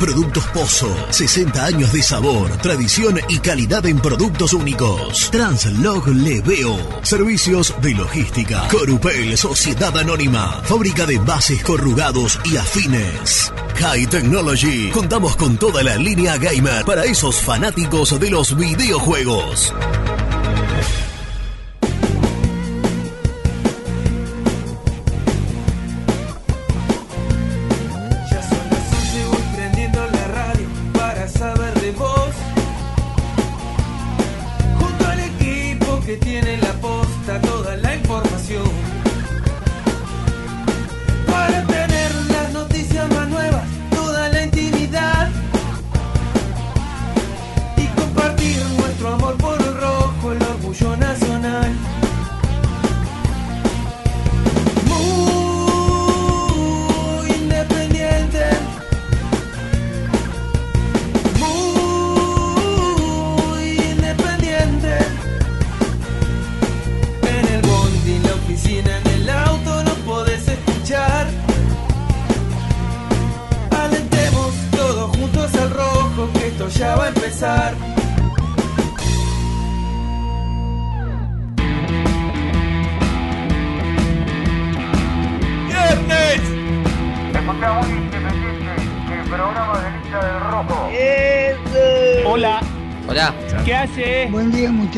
Productos Pozo. 60 años de sabor, tradición y calidad en productos únicos. Translog Leveo. Servicios de logística. Corupel, Sociedad Anónima. Fábrica de bases corrugados y afines. High Technology. Contamos con toda la línea gamer para esos fanáticos de los videojuegos.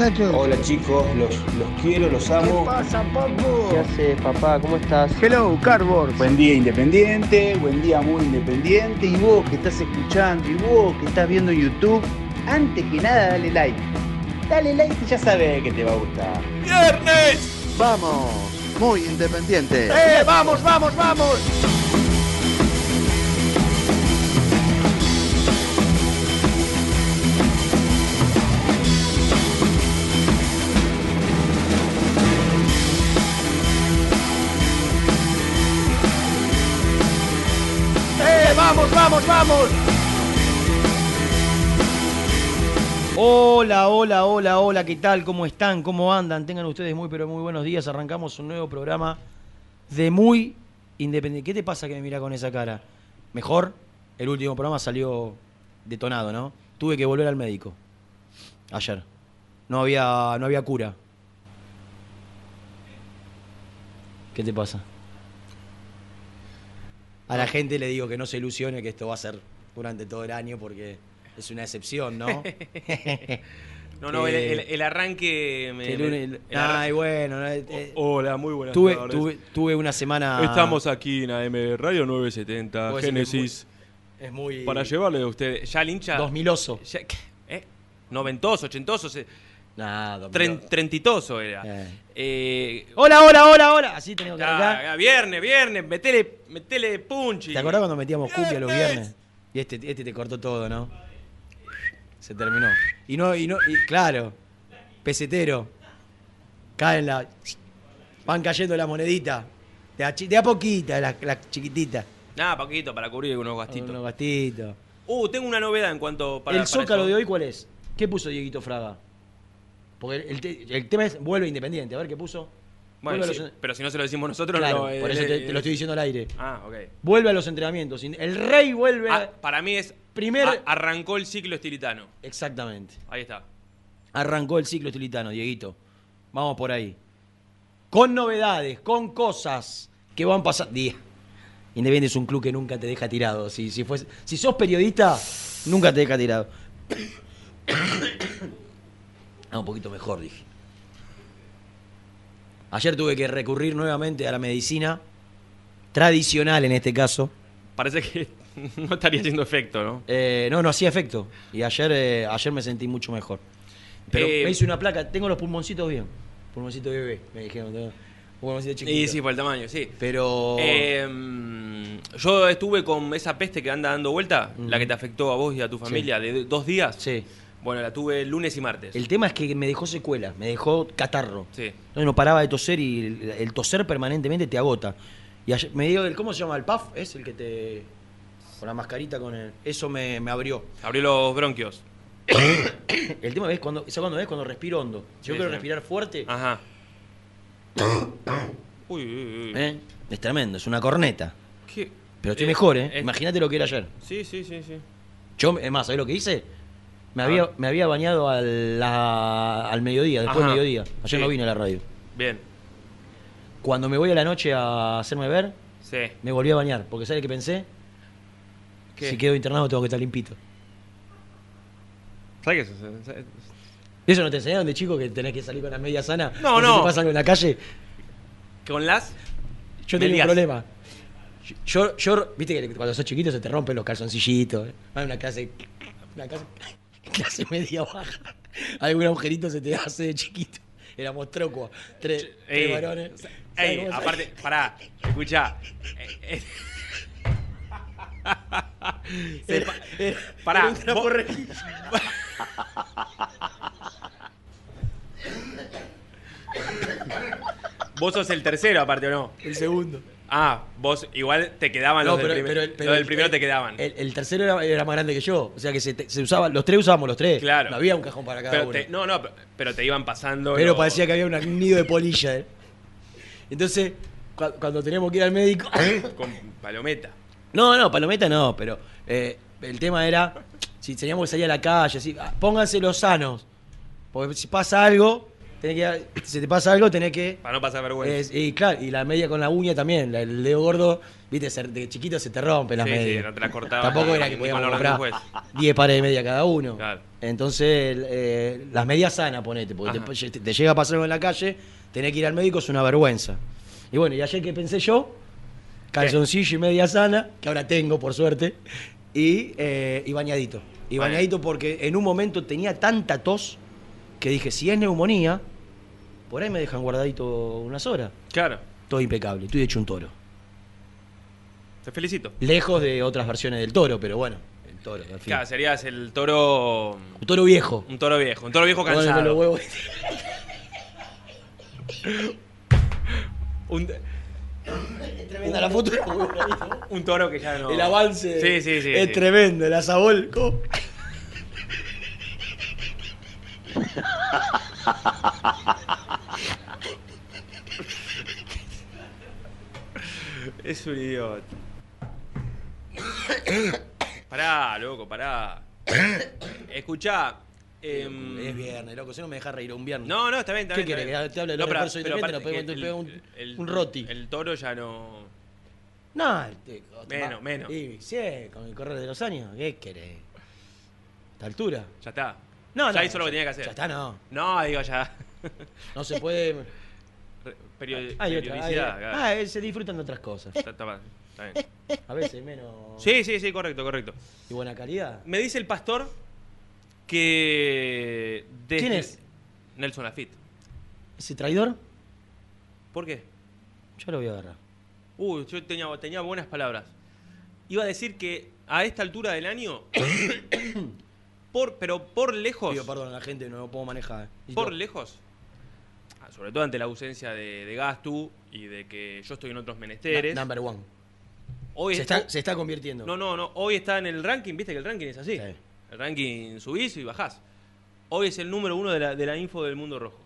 Muchachos. Hola chicos, los, los quiero, los amo. pasa, Paco? ¿Qué haces, papá? ¿Cómo estás? Hello, Cardboard. Buen día independiente, buen día muy independiente. Y vos que estás escuchando, y vos que estás viendo YouTube, antes que nada dale like. Dale like y ya sabes que te va a gustar. ¡Viernes! Vamos, muy independiente. ¡Eh, vamos, vamos, vamos! Vamos! Hola, hola, hola, hola, ¿qué tal? ¿Cómo están? ¿Cómo andan? Tengan ustedes muy, pero muy buenos días. Arrancamos un nuevo programa de muy independiente. ¿Qué te pasa que me mira con esa cara? Mejor, el último programa salió detonado, ¿no? Tuve que volver al médico. Ayer. No había, no había cura. ¿Qué te pasa? A la gente le digo que no se ilusione que esto va a ser durante todo el año porque es una excepción, ¿no? No, no, el, el- el arranque. me- el arran- Ay, bueno. no, eh, eh, Hola, muy buenas tuve, tardes. tuve, tuve una semana. Estamos aquí en AM Radio 970, Puedo decir que es Génesis, Es muy. para llevarle a ustedes. Ya el hincha. 2000oso. ya- ¿eh? Noventoso, ochentoso, se- Nah, 2000. tren- trentitoso era. Eh. Hola, hola, hola, hola. Así tenemos que ya, arrancar. ya, viernes, viernes, metele, metele punch. y- ¿Te acordás cuando metíamos cumbia los Viernes. Y este, este te cortó todo, ¿no? Se terminó. Y no, y no, y claro. Pesetero. Caen la. Van cayendo la monedita. De a, chi- de a poquita, la, la chiquitita. Nada, poquito, para cubrir unos gastitos. Unos gastitos. Uh, tengo una novedad en cuanto. Para, ¿El para zócalo eso. de hoy cuál es? ¿Qué puso Dieguito Fraga? Porque el, te- el tema es vuelve independiente. A ver qué puso. Bueno, sí, los- pero si no se lo decimos nosotros, Claro, no. por eh, eso te, eh, te lo estoy diciendo al aire. Ah, ok. Vuelve a los entrenamientos. El rey vuelve. Ah, para mí es. Primer- a- arrancó el ciclo estilitano. Exactamente. Ahí está. Arrancó el ciclo estilitano, Dieguito. Vamos por ahí. Con novedades, con cosas que van pasando. Día. Independiente es un club que nunca te deja tirado. Si, si sos periodista, nunca te deja tirado. Ah, un poquito mejor, dije. Ayer tuve que recurrir nuevamente a la medicina tradicional en este caso. Parece que no estaría haciendo efecto, ¿no? Eh, no, no hacía efecto. Y ayer, eh, ayer me sentí mucho mejor. Pero Eh, me hice una placa, tengo los pulmoncitos bien. Pulmoncito de bebé, me dijeron. Tengo pulmoncito chiquito. Y sí, por el tamaño, sí. Pero. Eh, yo estuve con esa peste que anda dando vuelta, la que te afectó a vos y a tu familia, de dos días. sí. Bueno, la tuve lunes y martes. El tema es que me dejó secuela, me dejó catarro. Sí. Entonces no paraba de toser y el, el toser permanentemente te agota. Y ayer- me dio el. ¿Cómo se llama? ¿El puff? Es el que te. Con la mascarita, con el. Eso me, me abrió. Abrió los bronquios. El tema es cuando. ¿Sabes cuándo es? Cuando respiro hondo. Si yo Sí, quiero sí. respirar fuerte. Ajá. Uy, uy, uy. ¿eh? Es tremendo, es una corneta. ¿Qué? Pero estoy Eh, mejor, ¿eh? eh. Imagínate lo que era ayer. Sí, sí, sí, sí. Yo, es más, ¿sabés lo que hice? Me había, me había bañado al, la- al mediodía, después Ajá. del mediodía. Ayer Sí. no vine a la radio. Bien. Cuando me voy a la noche a hacerme ver, Sí. me volví a bañar. Porque ¿sabes qué pensé? ¿Qué? Si quedo internado tengo que estar limpito. ¿Sabes qué es eso? ¿Eso no te enseñaron de chico que tenés que salir con la media sana? No, si no. te pasa algo en la calle. Con las. Yo tenía Medias. un problema. Yo, yo, viste que cuando sos chiquito se te rompen los calzoncillitos. ¿eh? Una clase, una clase, clase media baja. Algún agujerito se te hace de chiquito. Éramos trocua. Tres, tres Ey, varones. ¿Sabes Ey, aparte, pará. Eh, eh. Se Era- era- pará, era un trapo vos- re- Vos sos el tercero, aparte, ¿o no? El segundo. Ah, vos igual te quedaban los del primer- el- los del el- primero el- te quedaban. El, el tercero era, era más grande que yo. O sea que se, te- se usaba, los tres usábamos los tres. Claro. No había un cajón para cada pero uno. te- no, no, pero- pero te iban pasando. Pero los- parecía que había un nido de polilla. ¿eh? Entonces, cua- cuando teníamos que ir al médico. Con palometa. no, no, palometa no, pero eh, el tema era si teníamos que salir a la calle, así, ah, pónganse los sanos. Porque si pasa algo, tenés que, si te pasa algo, tenés que. Para no pasar vergüenza. es- y claro, y la media con la uña también, la- el dedo gordo, viste, de chiquito se te rompe las Sí, sí, medias. no te la cortaban Tampoco era que podíamos comprar del 10 pares de media cada uno. Claro. Entonces, eh, las medias sanas, ponete, porque te, te llega a pasar algo en la calle, tenés que ir al médico, es una vergüenza. Y bueno, y ayer que pensé yo, calzoncillo y media sana, que ahora tengo, por suerte, y, eh, y bañadito. Y bañadito porque en un momento tenía tanta tos que dije, si es neumonía, por ahí me dejan guardadito unas horas. Claro, Todo impecable, estoy hecho un toro. te felicito. Lejos de otras versiones del toro, pero bueno, el toro, al fin. Claro, serías el toro. Un toro viejo. Un toro viejo, un toro viejo cansado. huevos. Un, Tremenda la foto. un toro que ya no. El avance Sí, sí, sí. es sí. tremendo, el asabolco. Es un idiota. pará, loco, pará. Escuchá. em, Es viernes, loco, si no me deja reír un viernes. No, no, está bien, está ¿Qué bien. querés? está Que bien. te hable de No, los pero- refuerzos pero que pegamos el- un- el- un roti. El toro ya no. No, te- Menos, va- menos. Y sí, con el correr de los años, ¿qué querés? ¿Esta altura? Ya está. No, ya no, hizo lo que tenía que hacer. Ya está, no. No, digo ya. No se puede. Periodi- Hay otra. hay- periodicidad. claro. ah, se disfrutan de otras cosas. Está- está bien. A veces menos. Sí, sí, sí, correcto, correcto. Y buena calidad. Me dice el pastor que. desde- ¿Quién es? Nelson Lafitte. ¿Ese traidor? ¿Por qué? Yo lo voy a agarrar. Uy, yo tenía, tenía buenas palabras. Iba a decir que a esta altura del año. por, pero por lejos. Pido perdón a la gente, no lo puedo manejar. Y por todo. lejos. ah, Sobre todo ante la ausencia de, de Gastu y de que yo estoy en otros menesteres. Na- number one. Hoy Se está- está, se está convirtiendo. No, no, no. Hoy está en el ranking, viste que el ranking es así. Sí. El ranking subís y bajás. Hoy es el número uno de la, de la info del mundo rojo.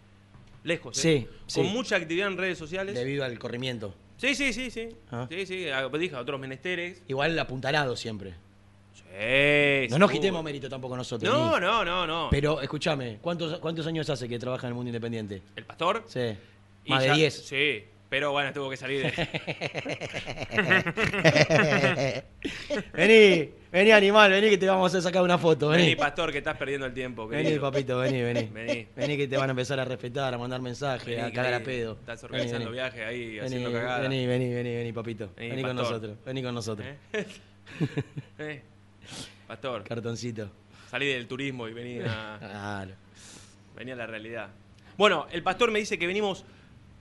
Lejos, ¿eh? Sí, Con sí. mucha actividad en redes sociales. Debido al corrimiento. Sí, sí, sí, sí. Ah. Sí, sí. Dije a otros menesteres. Igual apuntalado siempre. Sí, No nos quitemos mérito tampoco nosotros. No, ni- no, no, no. Pero escúchame, ¿cuántos, ¿cuántos años hace que trabaja en el mundo independiente? ¿El pastor? Sí. Y Más de ya- 10. Sí, pero bueno, tuvo que salir. vení, vení animal, vení que te vamos a sacar una foto. Vení, Vení, pastor, que estás perdiendo el tiempo. Vení, papito, vení, vení. Vení. Vení que te van a empezar a respetar, a mandar mensajes, Vení, a cagar a pedo. Estás organizando vení. viajes ahí, Vení, haciendo cagadas. vení, vení, vení, vení, papito. Vení, Vení, con pastor. nosotros, vení con nosotros. ¿Eh? Eh, Pastor, Cartoncito. salí del turismo y vení a, Claro. vení a la realidad. Bueno, el pastor me dice que venimos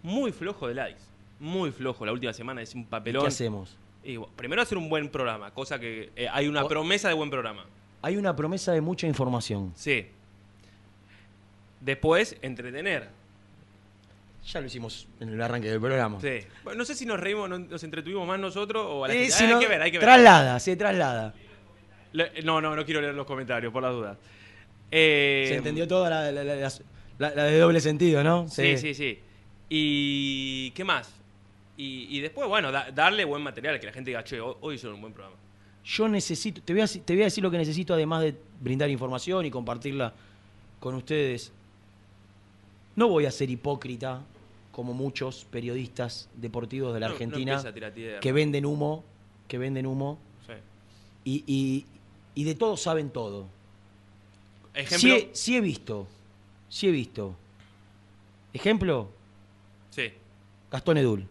muy flojo de likes. Muy flojo. La última semana es un ¿Qué papelón. hacemos? Y, bueno, primero hacer un buen programa, cosa que eh, hay una O- promesa de buen programa. Hay una promesa de mucha información. Sí. Después, entretener. Ya lo hicimos en el arranque del programa. Sí. Bueno, no sé si nos reímos, no- nos entretuvimos más nosotros o a la Eh, gente. si Ah, no, hay que ver, hay que ver. Traslada, se traslada. Le- No, no, no quiero leer los comentarios, por las dudas. Eh, Se entendió toda la, la- de doble sentido, ¿no? Sí, sí, sí. ¿Y qué más? Y, y después, bueno, da- darle buen material, que la gente diga, che, hoy, hicieron un buen programa. Yo necesito, te voy, a, te voy a decir lo que necesito además de brindar información y compartirla con ustedes. No voy a ser hipócrita como muchos periodistas deportivos de la No- Argentina que venden humo, que venden humo Sí. y, y- y de todo saben todo. Ejemplo. Sí he, sí he visto, sí he visto. Ejemplo, Sí. Gastón Edul.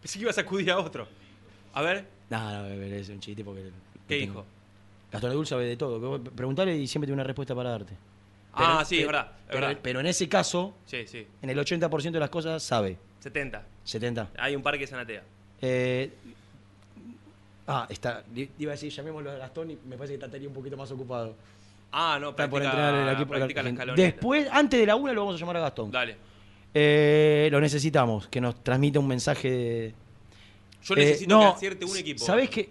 Pensé que ibas a acudir a otro. A ver, No, no, es un chiste porque... ¿qué tengo- dijo? Gastón Edul sabe de todo. Preguntale y siempre tiene una respuesta para darte. ah, sí, es verdad. Es Pero, verdad. pero en ese caso, Sí, sí. en el 80% de las cosas sabe. 70. 70. Hay un parque Sanatea. Eh, ah, está. Iba a decir, llamémoslo a Gastón y me parece que estaría un poquito más ocupado. Ah, no, Está por entrenar el equipo. practica la escaloneta. Después, antes de la una, lo vamos a llamar a Gastón. Dale. Eh, lo necesitamos, que nos transmita un mensaje de. Yo Eh, necesito no, que acierte un equipo. ¿Sabés qué?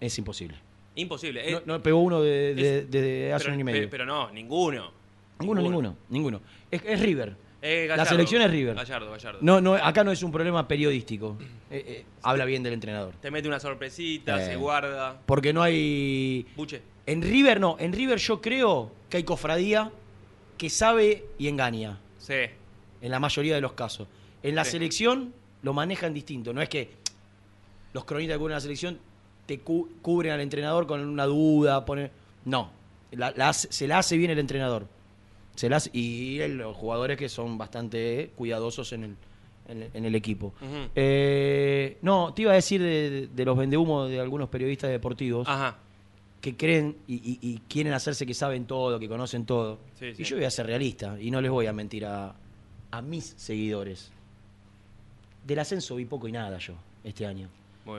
Es imposible. Imposible. No, eh, no pegó uno de, de- es- de hace pero, un año y medio. pe- pero no, ninguno. ninguno, ninguno, ninguno. Es, es River. Eh, La Gallardo. selección es River. Gallardo, Gallardo. No, no, acá no es un problema periodístico. Eh, eh, habla bien del entrenador. Te mete una sorpresita, se guarda. Porque no hay. Buche. En River no, en River yo creo que hay cofradía que sabe y engaña, Sí. en la mayoría de los casos. En la Sí. selección lo manejan distinto, no es que los cronistas que cubren la selección te cu- cubren al entrenador con una duda, ponen... No, la- la se la hace bien el entrenador. Se y los jugadores que son bastante cuidadosos en el, en el- en el equipo. Eh, no, te iba a decir de, de los vendehumos de algunos periodistas deportivos Ajá. que creen y, y- y quieren hacerse que saben todo, que conocen todo. Sí, sí. Y yo voy a ser realista y no les voy a mentir a, a mis seguidores. Del ascenso vi poco y nada yo este año.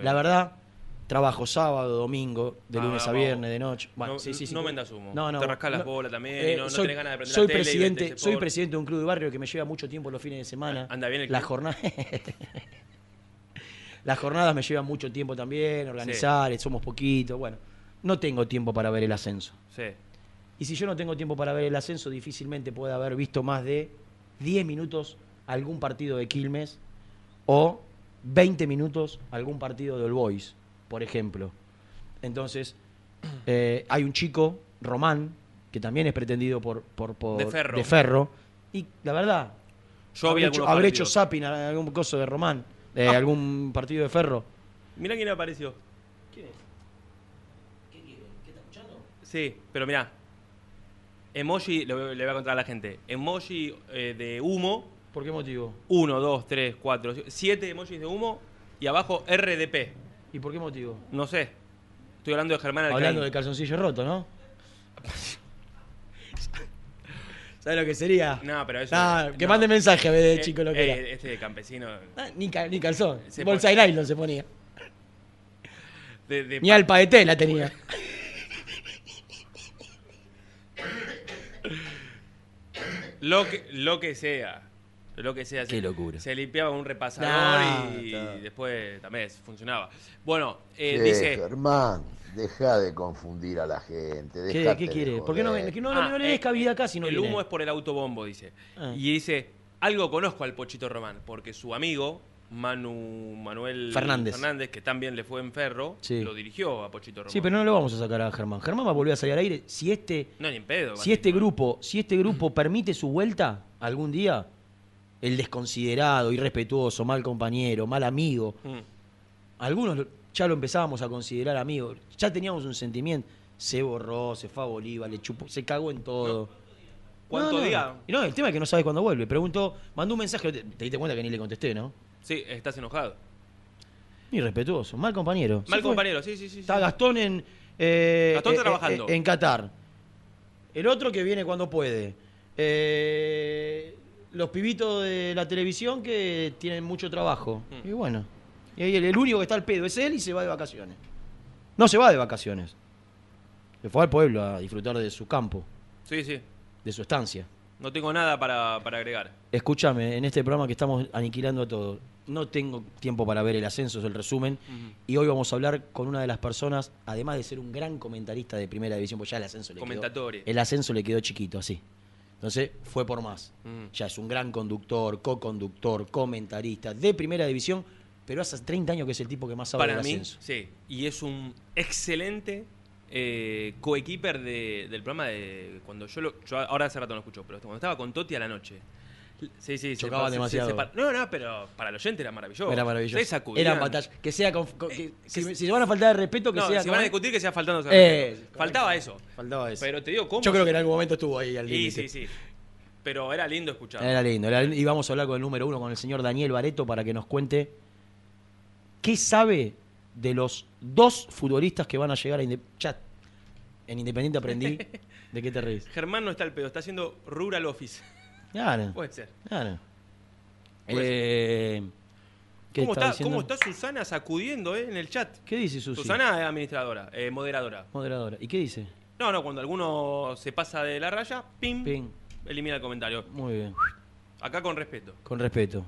La verdad, trabajo sábado, domingo, de Ah, lunes a vamos. viernes, de noche. Bueno, No- sí, sí, sí. no vendas humo. No, no, Te rascás las bolas también Eh, no- soy, tenés ganas de prender soy la tele presidente, verte soy por- presidente de un club de barrio que me lleva mucho tiempo los fines de semana. ¿Anda bien el La club? jornada. Las jornadas me llevan mucho tiempo también, organizar, somos poquitos, bueno. No tengo tiempo para ver el ascenso. Sí. Y si yo no tengo tiempo para ver el ascenso, difícilmente puede haber visto más de 10 minutos algún partido de Quilmes o 20 minutos algún partido de All Boys, por ejemplo. Entonces, eh, hay un chico, Román, que también es pretendido por, por, por- De Ferro. Ferro, y la verdad, Yo habré, hecho, habré hecho zapping a algún coso de Román, de Ah. algún partido de Ferro. Mirá quién apareció. Sí, pero mirá. Emoji, le voy, le voy a contar a la gente. Emoji eh, de humo. ¿Por qué motivo? 1, 1, 2, 3, 4, 7 emojis de humo. Y abajo RDP. ¿Y por qué motivo? No sé. Estoy hablando de Germán Alcaín. Hablando de calzoncillo roto, ¿no? ¿Sabes lo que sería? No, pero eso. Ah, que no. mande mensaje a ver de Eh, chico lo que eh, era. Este de campesino. Ah, ni, ca- ni calzón. Se Bolsa de nylon se ponía. De, de Ni alpa de tela tenía. Lo que, lo que sea. Lo que sea. Qué se, locura. Se limpiaba un repasador No, y, después también funcionaba. Bueno, eh, Che, dice. Germán, deja de confundir a la gente. ¿Qué, qué de quiere? ¿Por qué no, que no, Ah, no le des eh, cabida casi no el viene? humo es por el autobombo, dice. Ah. Y dice, algo conozco al Pochito Román, porque su amigo, Manu Manuel Fernández. que también le fue en Ferro, Sí. lo dirigió a Pochito Román. Sí, pero no lo vamos a sacar a Germán. Germán va a volver a salir al aire si este, No, ni en pedo. si este grupo, si este grupo permite su vuelta algún día, el desconsiderado, irrespetuoso, mal compañero, mal amigo, Mm. algunos ya lo empezábamos a considerar amigo, ya teníamos un sentimiento, se borró, se fue a Bolívar, le chupó, se cagó en todo. ¿Cuánto No, no. día? No, el tema es que no sabes cuándo vuelve. Preguntó, mandó un mensaje, te, te diste cuenta que ni le contesté, ¿no? Sí, estás enojado. Irrespetuoso, mal compañero. Mal compañero, sí, sí, sí. Está sí. Gastón en. eh, Gastón eh, trabajando. eh, en Qatar. El otro que viene cuando puede. Eh, los pibitos de la televisión que tienen mucho trabajo. Mm. Y bueno. Y ahí el, el único que está al pedo es él y se va de vacaciones. No se va de vacaciones. Se fue al pueblo a disfrutar de su campo, Sí, sí. de su estancia. No tengo nada para, para agregar. Escúchame, en este programa que estamos aniquilando a todo, no tengo tiempo para ver el ascenso, es el resumen. Y hoy vamos a hablar con una de las personas, además de ser un gran comentarista de primera división, pues ya el ascenso le quedó. El ascenso le quedó chiquito, así. Entonces fue por más. Mm. Ya es un gran conductor, co-conductor, comentarista de primera división, pero hace 30 años que es el tipo que más sabe Para del mí, ascenso. sí. Y es un excelente eh, coequiper de- del programa de. Cuando yo lo. Yo ahora hace rato no lo escucho, pero cuando estaba con Toti a la noche. Sí, sí, se Chocaban se- demasiado. se no, no, pero para el oyente era maravilloso. Era maravilloso. Se sacudían. Era batalla. Que sea con- con- que- si, si se van a faltar de respeto, que No, sea si van a discutir que sea faltando. Eh, Faltaba eso. Faltaba eso. Pero te digo cómo. Yo creo que en algún momento estuvo ahí al Sí, límite. sí, sí. Pero era lindo escuchar. Era lindo, era lindo. Y vamos a hablar con el número uno, con el señor Daniel Bareto, para que nos cuente qué sabe de los dos futbolistas que van a llegar a Inde- ya, en Independiente aprendí. ¿De qué te reís? Germán no está al pedo, está haciendo Rural Office. Claro, Puede ser. claro. Eh, ¿qué ¿Cómo está? ¿Cómo está Susana sacudiendo eh, en el chat? ¿Qué dice Susi? Susana es administradora, eh, moderadora. Moderadora. ¿Y qué dice? No, no, cuando alguno se pasa de la raya, pim, Ping. elimina el comentario. Muy bien. Acá con respeto. Con respeto.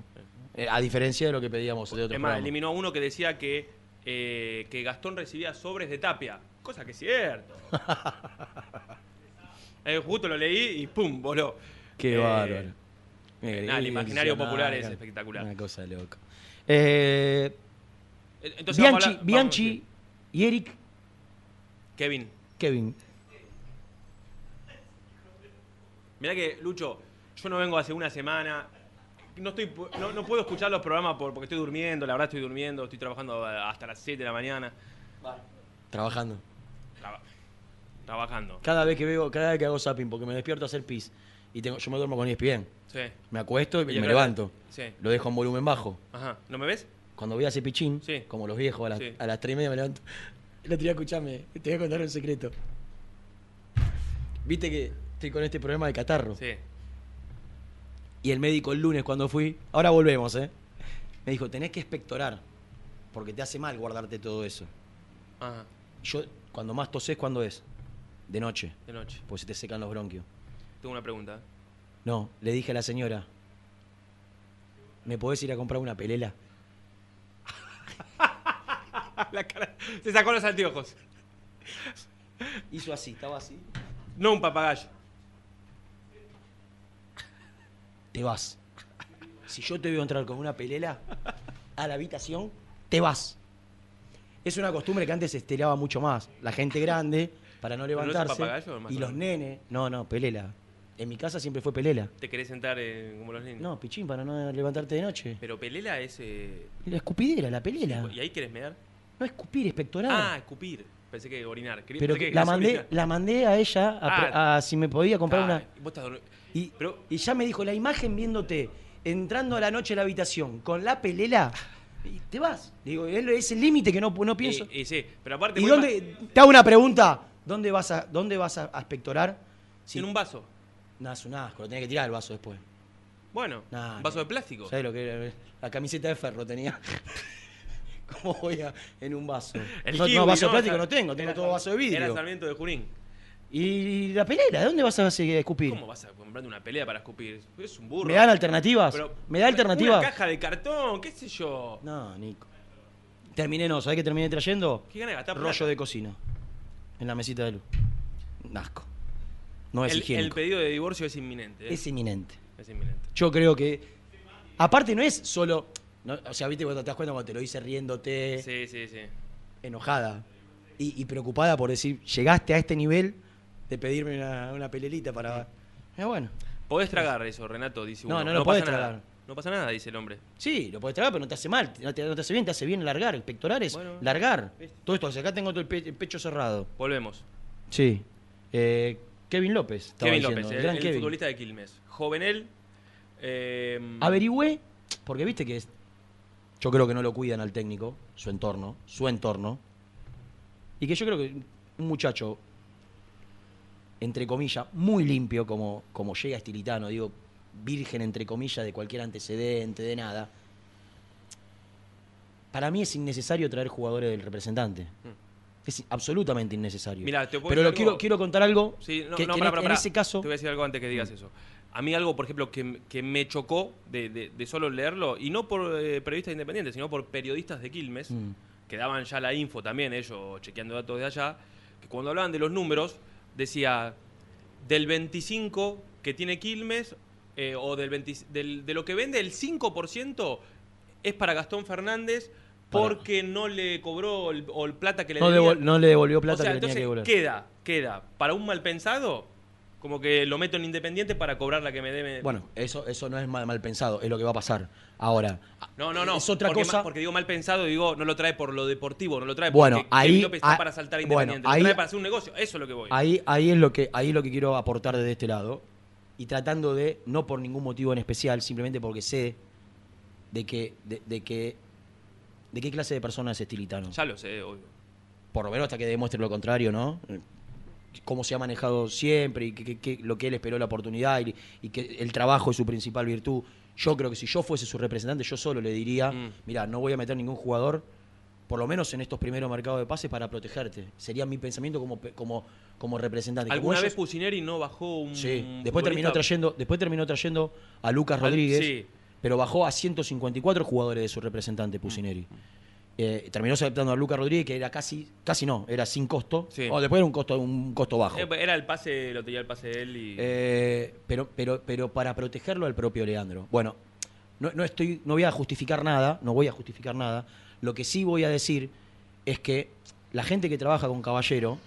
Eh, a diferencia de lo que pedíamos de otro Es más, eliminó a uno que decía que, eh, que Gastón recibía sobres de tapia. Cosa que es cierto. Justo lo leí y pum, voló. Qué Eh, bárbaro. El qué imaginario popular es espectacular. Una cosa de loco. Eh, Entonces vamos a Bianchi, hablar- Bianchi vamos- y Eric Kevin, Kevin. mirá que, Lucho, yo no vengo hace una semana. No, estoy, no, no puedo escuchar los programas por- porque estoy durmiendo, la verdad estoy durmiendo, estoy trabajando hasta las 7 de la mañana. Trabajando. Traba- trabajando. Cada vez que veo, cada vez que hago zapping, porque me despierto a hacer pis y tengo, yo me duermo con ESPN. Sí. Me acuesto y, Y me levanto. Sí. Lo dejo en volumen bajo. Ajá. ¿No me ves? Cuando voy a hacer pichín, Sí. como los viejos, a las, a las 3 y media me levanto. El otro día, escuchame, te voy a contar un secreto. Viste que estoy con este problema de catarro. Sí. Y el médico el lunes cuando fui, ahora volvemos, ¿eh? Me dijo, tenés que expectorar, porque te hace mal guardarte todo eso. Ajá. Yo, cuando más tosés, ¿cuándo es? De noche, De noche. porque se te secan los bronquios. Tengo una pregunta. No, le dije a la señora, ¿me podés ir a comprar una pelela? La cara- Se sacó los anteojos. Hizo así, estaba así. No un papagayo. Te vas. Si yo te veo entrar con una pelela a la habitación, te vas. Es una costumbre que antes se estelaba mucho más. La gente grande, para no no es un levantarse. papagayo, y los nenes. No, no, pelela. En mi casa siempre fue pelela. ¿Te querés sentar eh, como los niños? No, pichín, para no levantarte de noche. Pero pelela es. eh, La escupidera, la pelela. ¿Y ahí querés mear? No escupir, es pectoral. Ah, escupir. Pensé que orinar. Quería- Pero pensé que que la mandé, orinar. la mandé a ella a, pre- Ah. a si me podía comprar Ah, una. vos estás dormi- Y, Pero- y ya me dijo, la imagen viéndote entrando a la noche a la habitación con la pelela, y te vas. Digo, es es el límite que no, no pienso. Y, y sí, pero aparte. ¿Y dónde? Te hago una pregunta. ¿Dónde vas a, dónde vas a, a espectorar? Si En un vaso. Nah, es un asco, lo tenés que tirar el vaso después. Bueno, Nah, un vaso de plástico. ¿Sabes lo que era? La camiseta de ferro tenía. ¿Cómo voy a en un vaso? El no, kiwi, no, vaso de plástico no tengo, tengo era todo vaso de vidrio. Era Sarmiento de Junín. ¿Y la pelela? ¿Dónde vas a escupir? ¿Cómo vas a comprarte una pelea para escupir? Es un burro. ¿Me dan alternativas? Pero- ¿Me da alternativas? Una caja de cartón, qué sé yo. No, Nico. Terminé, no, ¿sabés qué terminé trayendo? Qué gana de Rollo plata. de cocina. En la mesita de luz. Un asco. No es el, el pedido de divorcio es inminente. ¿eh? Es inminente. Es inminente. Yo creo que. Aparte, no es solo. no, o sea, viste cuando te das cuenta cuando te lo dice riéndote, Sí, sí, sí. enojada y, y preocupada por decir, llegaste a este nivel de pedirme una, una pelelita para. Eh, bueno. Podés tragar eso, Renato, dice No, uno. no lo podés pasa nada. tragar. No pasa nada, dice el hombre. Sí, lo podés tragar, pero no te hace mal, no te, no te hace bien, te hace bien largar. El pectoral es Bueno. largar. Todo esto, o sea, acá tengo todo el, pe- el pecho cerrado. Volvemos. Sí. Eh, Kevin López. Kevin diciendo, López, el gran el Kevin. futbolista de Quilmes. Jovenel. eh, Averigüé, porque viste que es. Yo creo que no lo cuidan al técnico, su entorno, su entorno. Y que yo creo que un muchacho, entre comillas, muy limpio, como, como llega Estilitano, digo, virgen, entre comillas, de cualquier antecedente, de nada. Para mí es innecesario traer jugadores del representante. Es absolutamente innecesario. Mirá, ¿te Pero lo quiero, quiero contar algo Sí, no, que, no, que en, pará. ese caso... Te voy a decir algo antes que digas eso. A mí algo, por ejemplo, que, que me chocó de, de- de solo leerlo, y no por eh, periodistas independientes, sino por periodistas de Quilmes, Mm. que daban ya la info también, ellos chequeando datos de allá, que cuando hablaban de los números, decía del 25 que tiene Quilmes, eh, o del, 20 del- de lo que vende, el 5% es para Gastón Fernández porque no le cobró el, o el plata que le No, debía. no le devolvió plata o sea, que le tenía entonces que queda, queda, para un mal pensado, como que lo meto en Independiente para cobrar la que me debe. Bueno, eso, eso no es mal, mal pensado, es lo que va a pasar. Ahora, No, no, no. es otra porque, cosa. porque digo mal pensado, digo, no lo trae por lo deportivo, no lo trae Bueno, porque ahí- Kevin López está ah, para saltar bueno, Independiente. ahí- lo trae para hacer un negocio. Eso es lo que voy. Ahí, ahí es lo que, ahí es lo que quiero aportar desde este lado. Y tratando de, no por ningún motivo en especial, simplemente porque sé de que, de, de que, de qué clase de persona es Estilitano. Ya lo sé, obvio. Por lo menos hasta que demuestre lo contrario, ¿no? Cómo se ha manejado siempre y que, lo que él esperó la oportunidad y, y que el trabajo es su principal virtud. Yo creo que si yo fuese su representante, yo solo le diría, Mm. mira, no voy a meter ningún jugador, por lo menos en estos primeros mercados de pases, para protegerte. Sería mi pensamiento como, como, como representante. Como ¿Alguna vez ellos- Pusineri no bajó un. Sí, después terminó, trayendo, después terminó trayendo a Lucas Al- Rodríguez, sí. Pero bajó a 154 jugadores de su representante Pusineri. Mm. Eh, terminó aceptando a Lucas Rodríguez, que era casi, casi no, era sin costo. Sí. O después era un costo, un costo bajo. Eh, Era el pase, lo tenía el pase de él y. Eh, pero, pero, pero para protegerlo al propio Leandro. Bueno, no, no estoy, no voy a justificar nada, no voy a justificar nada. Lo que sí voy a decir es que la gente que trabaja con Caballero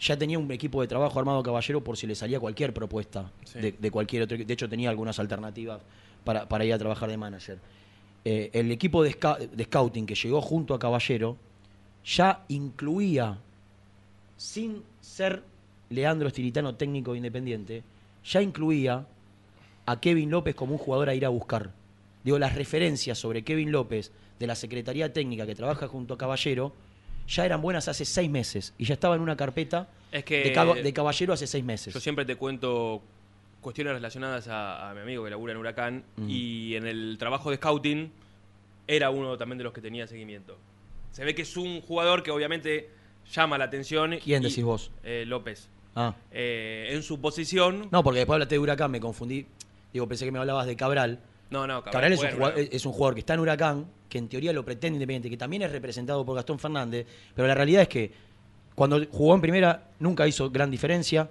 ya tenía un equipo de trabajo armado Caballero por si le salía cualquier propuesta Sí. de, de cualquier otro. De hecho, tenía algunas alternativas para, para ir a trabajar de manager. Eh, el equipo de, de scouting que llegó junto a Caballero ya incluía sin ser Leandro Estilitano técnico independiente, ya incluía a Kevin López como un jugador a ir a buscar. Digo, las referencias sobre Kevin López de la Secretaría Técnica que trabaja junto a Caballero ya eran buenas hace seis meses y ya estaba en una carpeta Es que- de, Caballero hace seis meses. Yo siempre te cuento cuestiones relacionadas a, a mi amigo que labura en Huracán Mm. y en el trabajo de scouting era uno también de los que tenía seguimiento. Se ve que es un jugador que obviamente llama la atención. ¿Quién y- decís vos? eh, López. Ah. Eh, en su posición. No, porque después hablaste de Huracán, me confundí. Digo, pensé que me hablabas de Cabral. No, no, Cabral, es, un bueno, jugador, bueno. es un jugador que está en Huracán, que en teoría lo pretende Independiente, que también es representado por Gastón Fernández, pero la realidad es que cuando jugó en primera nunca hizo gran diferencia,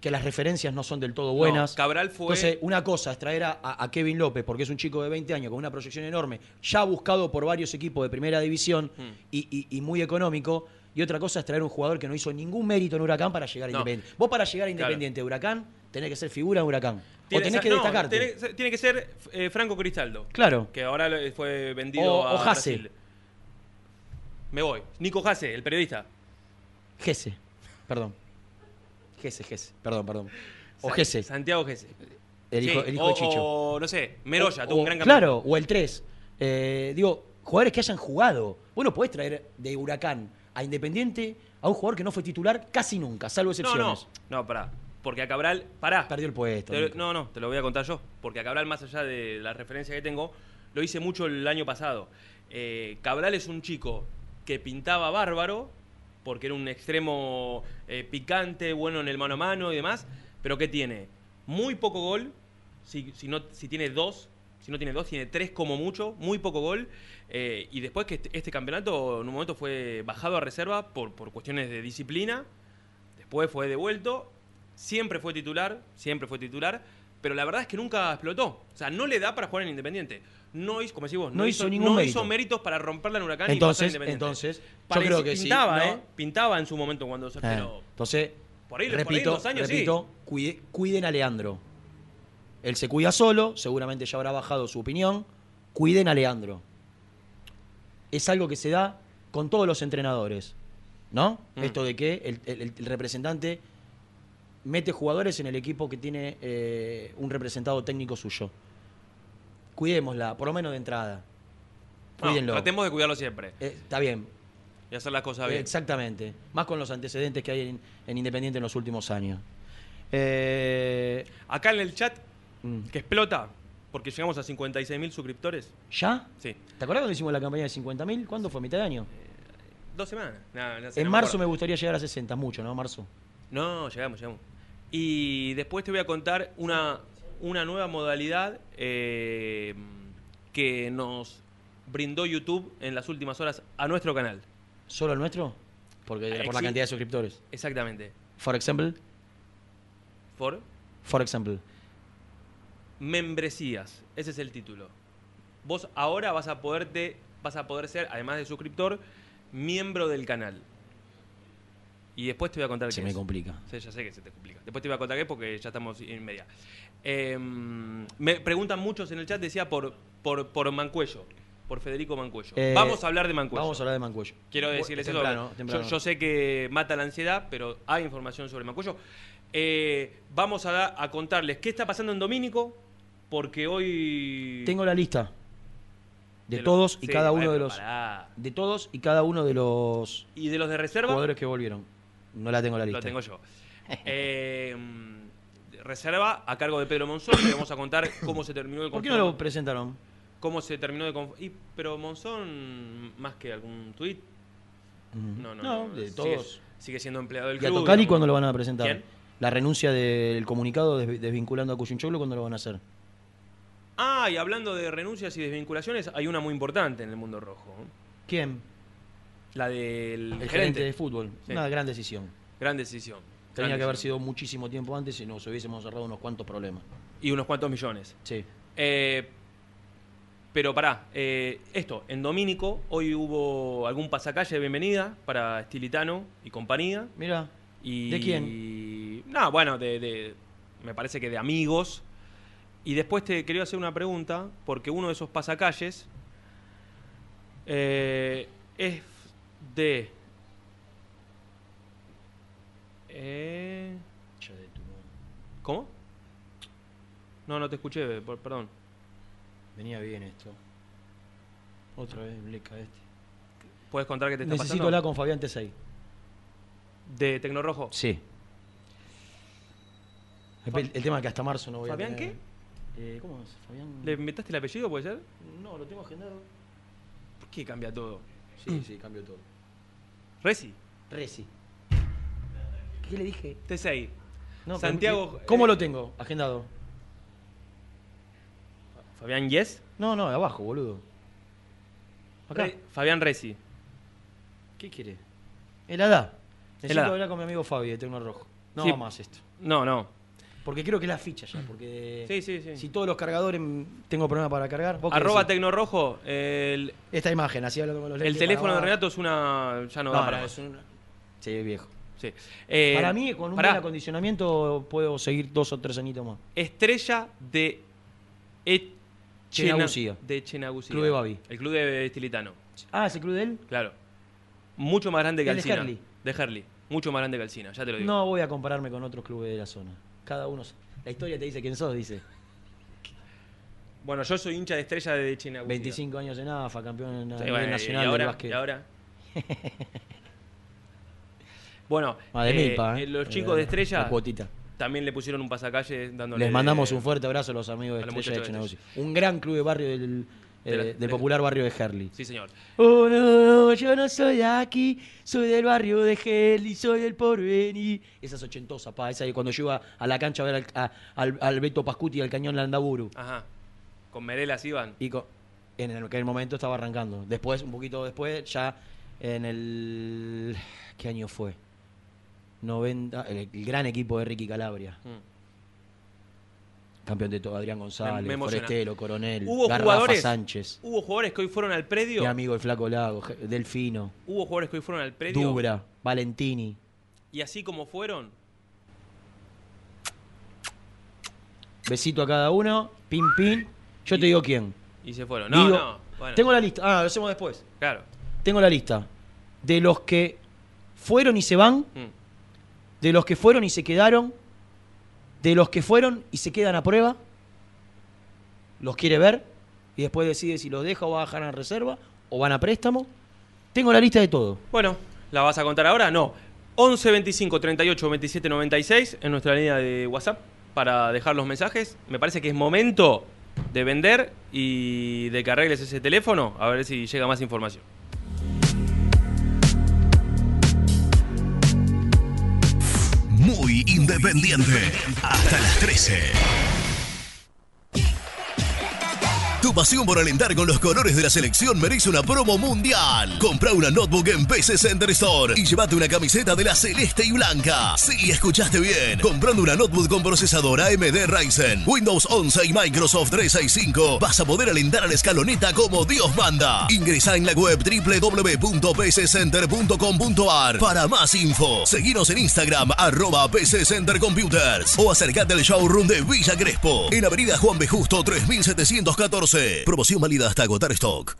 que las referencias no son del todo buenas. No, Cabral fue- Entonces, una cosa es traer a, Kevin López, porque es un chico de 20 años con una proyección enorme, ya buscado por varios equipos de primera división Hmm. y, y- y muy económico. Y otra cosa es traer un jugador que no hizo ningún mérito en Huracán para llegar a No. Independiente. Vos para llegar a. Independiente de Huracán tenés que ser figura en Huracán. o Tiene- tenés que no, destacarte. Tiene, tiene que ser eh, Franco Cristaldo. Claro. Que ahora fue vendido O- a o. Brasil. Me voy. Nico Jase, el periodista. Gese, perdón. Gese, Gese, perdón, perdón. O Gese, Santiago Gese. el hijo, Sí, el hijo o, de Chicho. O, no sé, Meroya, tuvo O- un gran campeón. Claro, o el 3. digo, jugadores que hayan jugado. Vos no podés traer de Huracán a Independiente a un jugador que no fue titular casi nunca, salvo No, excepciones. no, no, pará. Porque a Cabral, pará. Perdió el puesto. Te- no, no, te lo voy a contar yo. Porque a Cabral, más allá de la referencia que tengo, lo hice mucho el año pasado. Eh, Cabral es un chico que pintaba bárbaro, porque era un extremo eh, picante, bueno en el mano a mano y demás, pero que tiene muy poco gol, si, si, no, si tiene dos, si no tiene dos, tiene tres como mucho, muy poco gol, eh, y después que este, este campeonato en un momento fue bajado a reserva por, por cuestiones de disciplina, después fue devuelto, siempre fue titular, siempre fue titular, pero la verdad es que nunca explotó. O sea, no le da para jugar en Independiente. No hizo, como decís vos, No hizo ningún no mérito. hizo méritos para romperla en Huracán y Entonces, pasar a Independiente. entonces, yo creo que sí, pintaba, ¿no? ¿eh? Pintaba en su momento cuando se Eh, pero entonces, Por ahí- por ahí en repito, dos años, sí. repito cuide- cuiden a Leandro. Él se cuida solo, seguramente ya habrá bajado su opinión. Cuiden a Leandro. Es algo que se da con todos los entrenadores. ¿No? Mm. Esto de que el, el- el representante mete jugadores en el equipo que tiene eh, un representado técnico suyo. Cuidémosla, por lo menos de entrada. No, Cuídenlo. tratemos de cuidarlo siempre Eh, está bien, y hacer las cosas bien. Exactamente. Más con los antecedentes que hay en, en Independiente en los últimos años. Eh, Acá en el chat, mm. que explota, porque llegamos a 56.000 suscriptores. ¿Ya? Sí. ¿Te acuerdas cuando hicimos la campaña de 50.000? ¿Cuándo fue? ¿Mitad de año? Dos semanas. No, no sé, En marzo me acuerdo. gustaría llegar a 60, mucho, ¿no? Marzo. No, llegamos, llegamos. Y después te voy a contar una, una nueva modalidad eh, que nos brindó YouTube en las últimas horas a nuestro canal. ¿Solo el nuestro? Porque por la cantidad de suscriptores. Exactamente. For example, For For example. membresías. Ese es el título. Vos ahora vas a poderte, vas a poder ser, además de suscriptor, miembro del canal. Y después te voy a contar Se qué me es. complica. Sí, ya sé que se te complica. Después te voy a contar qué porque ya estamos en media. Eh, me preguntan muchos en el chat, decía por, por, por Mancuello, por Federico Mancuello. Eh, vamos a hablar de Mancuello. Vamos a hablar de Mancuello. Quiero decirles eso. Temprano, Yo- sé que mata la ansiedad, pero hay información sobre Mancuello. Eh, vamos a, a contarles qué está pasando en Domínico, porque hoy. Tengo la lista de, de los- todos y sí, cada uno de los pará. de todos y cada uno de los ¿Y de los de reserva? jugadores que volvieron. No la tengo la lista. Lo tengo yo. Eh, reserva a cargo de Pedro Monzón. Le vamos a contar cómo se terminó de ¿Por qué no lo presentaron? cómo se terminó de conf- y pero Monzón más que algún tuit no no, no, de sigue- todos. sigue, siendo empleado del ¿Y a club Tocali digamos. cuándo lo van a presentar? ¿Quién? La renuncia del comunicado des- desvinculando a Cuyunchoglu, ¿cuándo lo van a hacer? ah y hablando de renuncias y desvinculaciones hay una muy importante en el mundo rojo. ¿Quién? La del El gerente de fútbol. Sí. Una gran decisión. gran decisión Tenía Gran que haber sido muchísimo tiempo antes y nos hubiésemos cerrado unos cuantos problemas. y unos cuantos millones Sí. Eh, pero pará, eh, esto, en Domínico hoy hubo algún pasacalle de bienvenida para Estilitano y compañía. Mira, Y, ¿De quién? No, bueno, de, de- me parece que de amigos. Y después te quería hacer una pregunta, porque uno de esos pasacalles eh, es de... eh, ¿Cómo? No, no te escuché, perdón. venía bien esto. Otra vez, Bleca este. ¿Puedes contar qué te está Necesito pasando? hablar con Fabián Tesey. ¿De Tecnorrojo? Sí. El, tema es que hasta marzo no voy ¿Fabián a tener... Eh, ¿Cómo es? Fabián... ¿Le inventaste el apellido, puede ser? No, lo tengo agendado. ¿Por qué cambia todo? Sí, sí, cambió todo. Resi, Resi. ¿Qué le dije? T6. No, Santiago- ¿Cómo eh, lo tengo agendado? Fabián Yes. No, no, abajo, boludo. Acá. Re- Fabián Resi. ¿Qué quiere? El ADA. Necesito ADA. hablar con mi amigo Fabi de Tecno Rojo. No Sí. más esto. No, no. Porque creo que es la ficha ya. Porque Sí, sí, sí. si todos los cargadores mm, tengo problema para cargar. ¿vos qué Arroba? Tecnorrojo. El, Esta imagen, así hablo con los el teléfono de Renato es una. Ya no, No, da para es un- Sí, es viejo. Sí. Eh, para mí, con un buen acondicionamiento, puedo seguir dos o tres añitos más. Estrella de Echena- Chenagusía. De Chenagusía. Club de Babi. El club de Estilitano. Ah, ¿ese club de él? Claro. Mucho más grande que El de Alcina. Herli. De Herli. Mucho más grande que Alcina, ya te lo digo. No voy a compararme con otros clubes de la zona. Cada uno. La historia te dice quién sos, dice. Bueno, yo soy hincha de estrella de Chenagusía. 25 años en AFA, campeón Sí, bueno, nacional y ahora, del básquet. y ahora. bueno, eh, milpa, ¿eh? eh, los chicos de la Estrella también le pusieron un pasacalle dándole. Les mandamos un fuerte abrazo a los amigos de a Estrella de. Un gran club de barrio del, De la- eh, del de- popular barrio de Herli. Sí, señor. Oh, no, yo no soy de aquí, soy del barrio de Herli, soy del porvenir. Esa es ochentosa, pa. Esa de cuando yo iba a la cancha a ver al, a- al- al Beto Pascuti y al Cañón Landaburu. Ajá. Con Merelas iban. Y en el, aquel momento estaba arrancando. Después, un poquito después, ya en el. ¿Qué año fue? 90. El, el gran equipo de Ricky Calabria. Mm. Campeón de todo, Adrián González, me. Forestero, Coronel, Hubo Garrafa jugadores. Sánchez, Hubo jugadores que hoy fueron al predio. mi amigo el Flaco Lago, Delfino, Hubo jugadores que hoy fueron al predio. Dubra, Valentini. Y así como fueron, Besito a cada uno, pin pin. Yo te digo quién. y se fueron. No, Digo- no. Bueno, Tengo la lista. Ah, lo hacemos después. claro. Tengo la lista. De los que fueron y se van, Mm. de los que fueron y se quedaron, de los que fueron y se quedan a prueba, los quiere ver y después decide si los deja o va a dejar en reserva o van a préstamo. Tengo la lista de todo. Bueno, ¿la vas a contar ahora? No. 11 25 38 27 96 en nuestra línea de WhatsApp para dejar los mensajes. Me parece que es momento de vender y de que arregles ese teléfono a ver si llega más información. Muy independiente. Hasta las 13. Tu pasión por alentar con los colores de la selección merece una promo mundial. Compra una notebook en PC Center Store y llévate una camiseta de la celeste y blanca. Sí, escuchaste bien. Comprando una notebook con procesador AMD Ryzen, Windows 11 y Microsoft 365, vas a poder alentar a la escaloneta como Dios manda. Ingresa en la web www.pccenter.com.ar para más info. Seguinos en Instagram, arroba PC Center Computers o acercate al showroom de Villa Crespo en Avenida Juan B. Justo 3714. Promoción válida hasta agotar stock.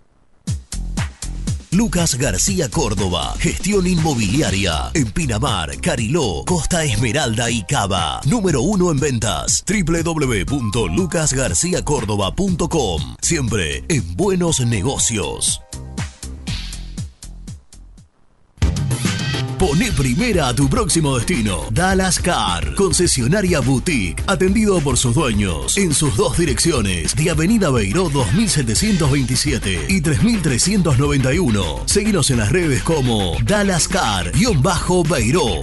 Lucas García Córdoba, gestión inmobiliaria en Pinamar, Cariló, Costa Esmeralda y Cava. Número uno en ventas. www.lucasgarciacórdoba.com. Siempre en buenos negocios. Pone primera a tu próximo destino. Dallas Car, concesionaria boutique, atendido por sus dueños en sus dos direcciones, de Avenida Beiró 2727 y 3391. Seguinos en las redes como Dallas Car-Beiró.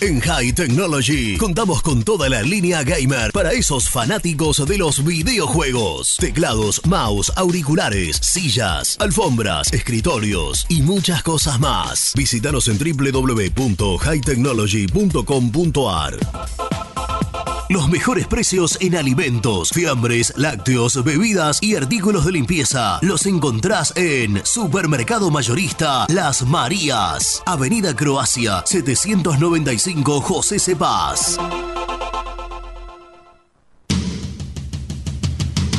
En High Technology contamos con toda la línea gamer para esos fanáticos de los videojuegos. Teclados, mouse, auriculares, sillas, alfombras, escritorios y muchas cosas más. Visítanos en www.hightechnology.com.ar. Los mejores precios en alimentos, fiambres, lácteos, bebidas y artículos de limpieza los encontrás en Supermercado Mayorista Las Marías, Avenida Croacia 795 José Cepaz.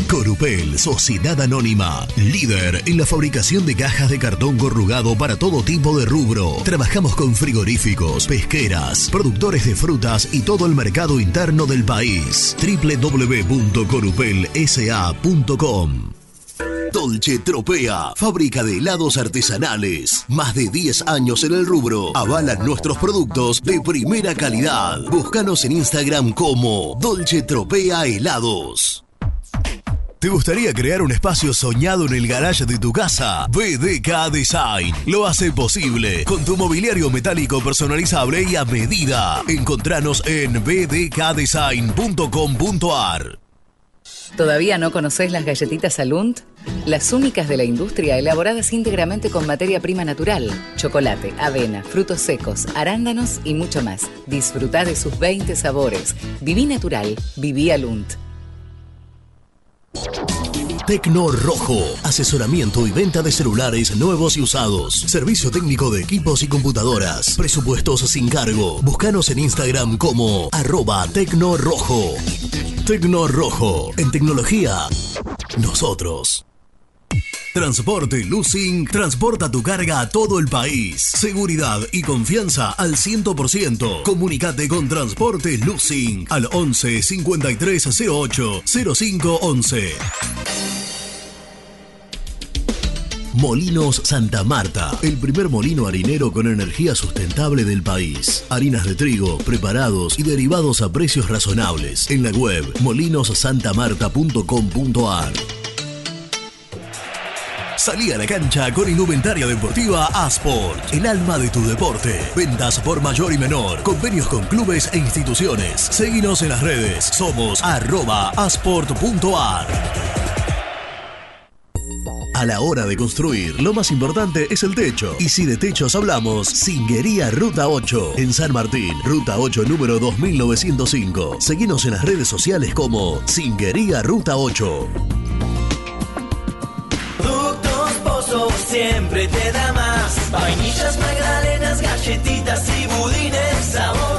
Corupel, Sociedad Anónima, líder en la fabricación de cajas de cartón corrugado para todo tipo de rubro. Trabajamos con frigoríficos, pesqueras, productores de frutas y todo el mercado interno del país. www.corupelsa.com Dolce Tropea, fábrica de helados artesanales. Más de 10 años en el rubro. Avalan nuestros productos de primera calidad. Búscanos en Instagram como Dolce Tropea Helados. ¿Te gustaría crear un espacio soñado en el garage de tu casa? BDK Design lo hace posible con tu mobiliario metálico personalizable y a medida. Encontranos en bdkdesign.com.ar. ¿Todavía no conocés las galletitas Alunt? Las únicas de la industria elaboradas íntegramente con materia prima natural, chocolate, avena, frutos secos, arándanos y mucho más. Disfruta de sus 20 sabores. Viví natural, viví Alunt. Tecno Rojo, asesoramiento y venta de celulares nuevos y usados. Servicio técnico de equipos y computadoras. Presupuestos sin cargo. Búscanos en Instagram como arroba Tecno Rojo. Tecno Rojo, en tecnología, nosotros. Transporte Lucing transporta tu carga a todo el país. Seguridad y confianza al 100%. Comunicate con Transporte Lucing al 11 5308 0511. Molinos Santa Marta, el primer molino harinero con energía sustentable del país. Harinas de trigo, preparados y derivados a precios razonables. En la web molinossantamarta.com.ar. Salí a la cancha con indumentaria deportiva Asport, el alma de tu deporte. Ventas por mayor y menor, convenios con clubes e instituciones. Seguinos en las redes, somos arroba asport.ar. A la hora de construir, lo más importante es el techo. Y si de techos hablamos, Singuería Ruta 8, en San Martín, Ruta 8 número 2905. Seguinos en las redes sociales como Singuería Ruta 8. Siempre te da más. Vainillas, magdalenas, galletitas y budines. Sabor,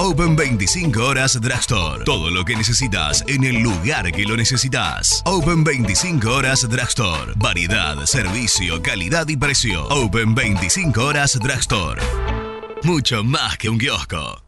Open 25 horas Drugstore. Todo lo que necesitas en el lugar que lo necesitas. Open 25 horas Drugstore. Variedad, servicio, calidad y precio. Open 25 horas Drugstore. Mucho más que un kiosco.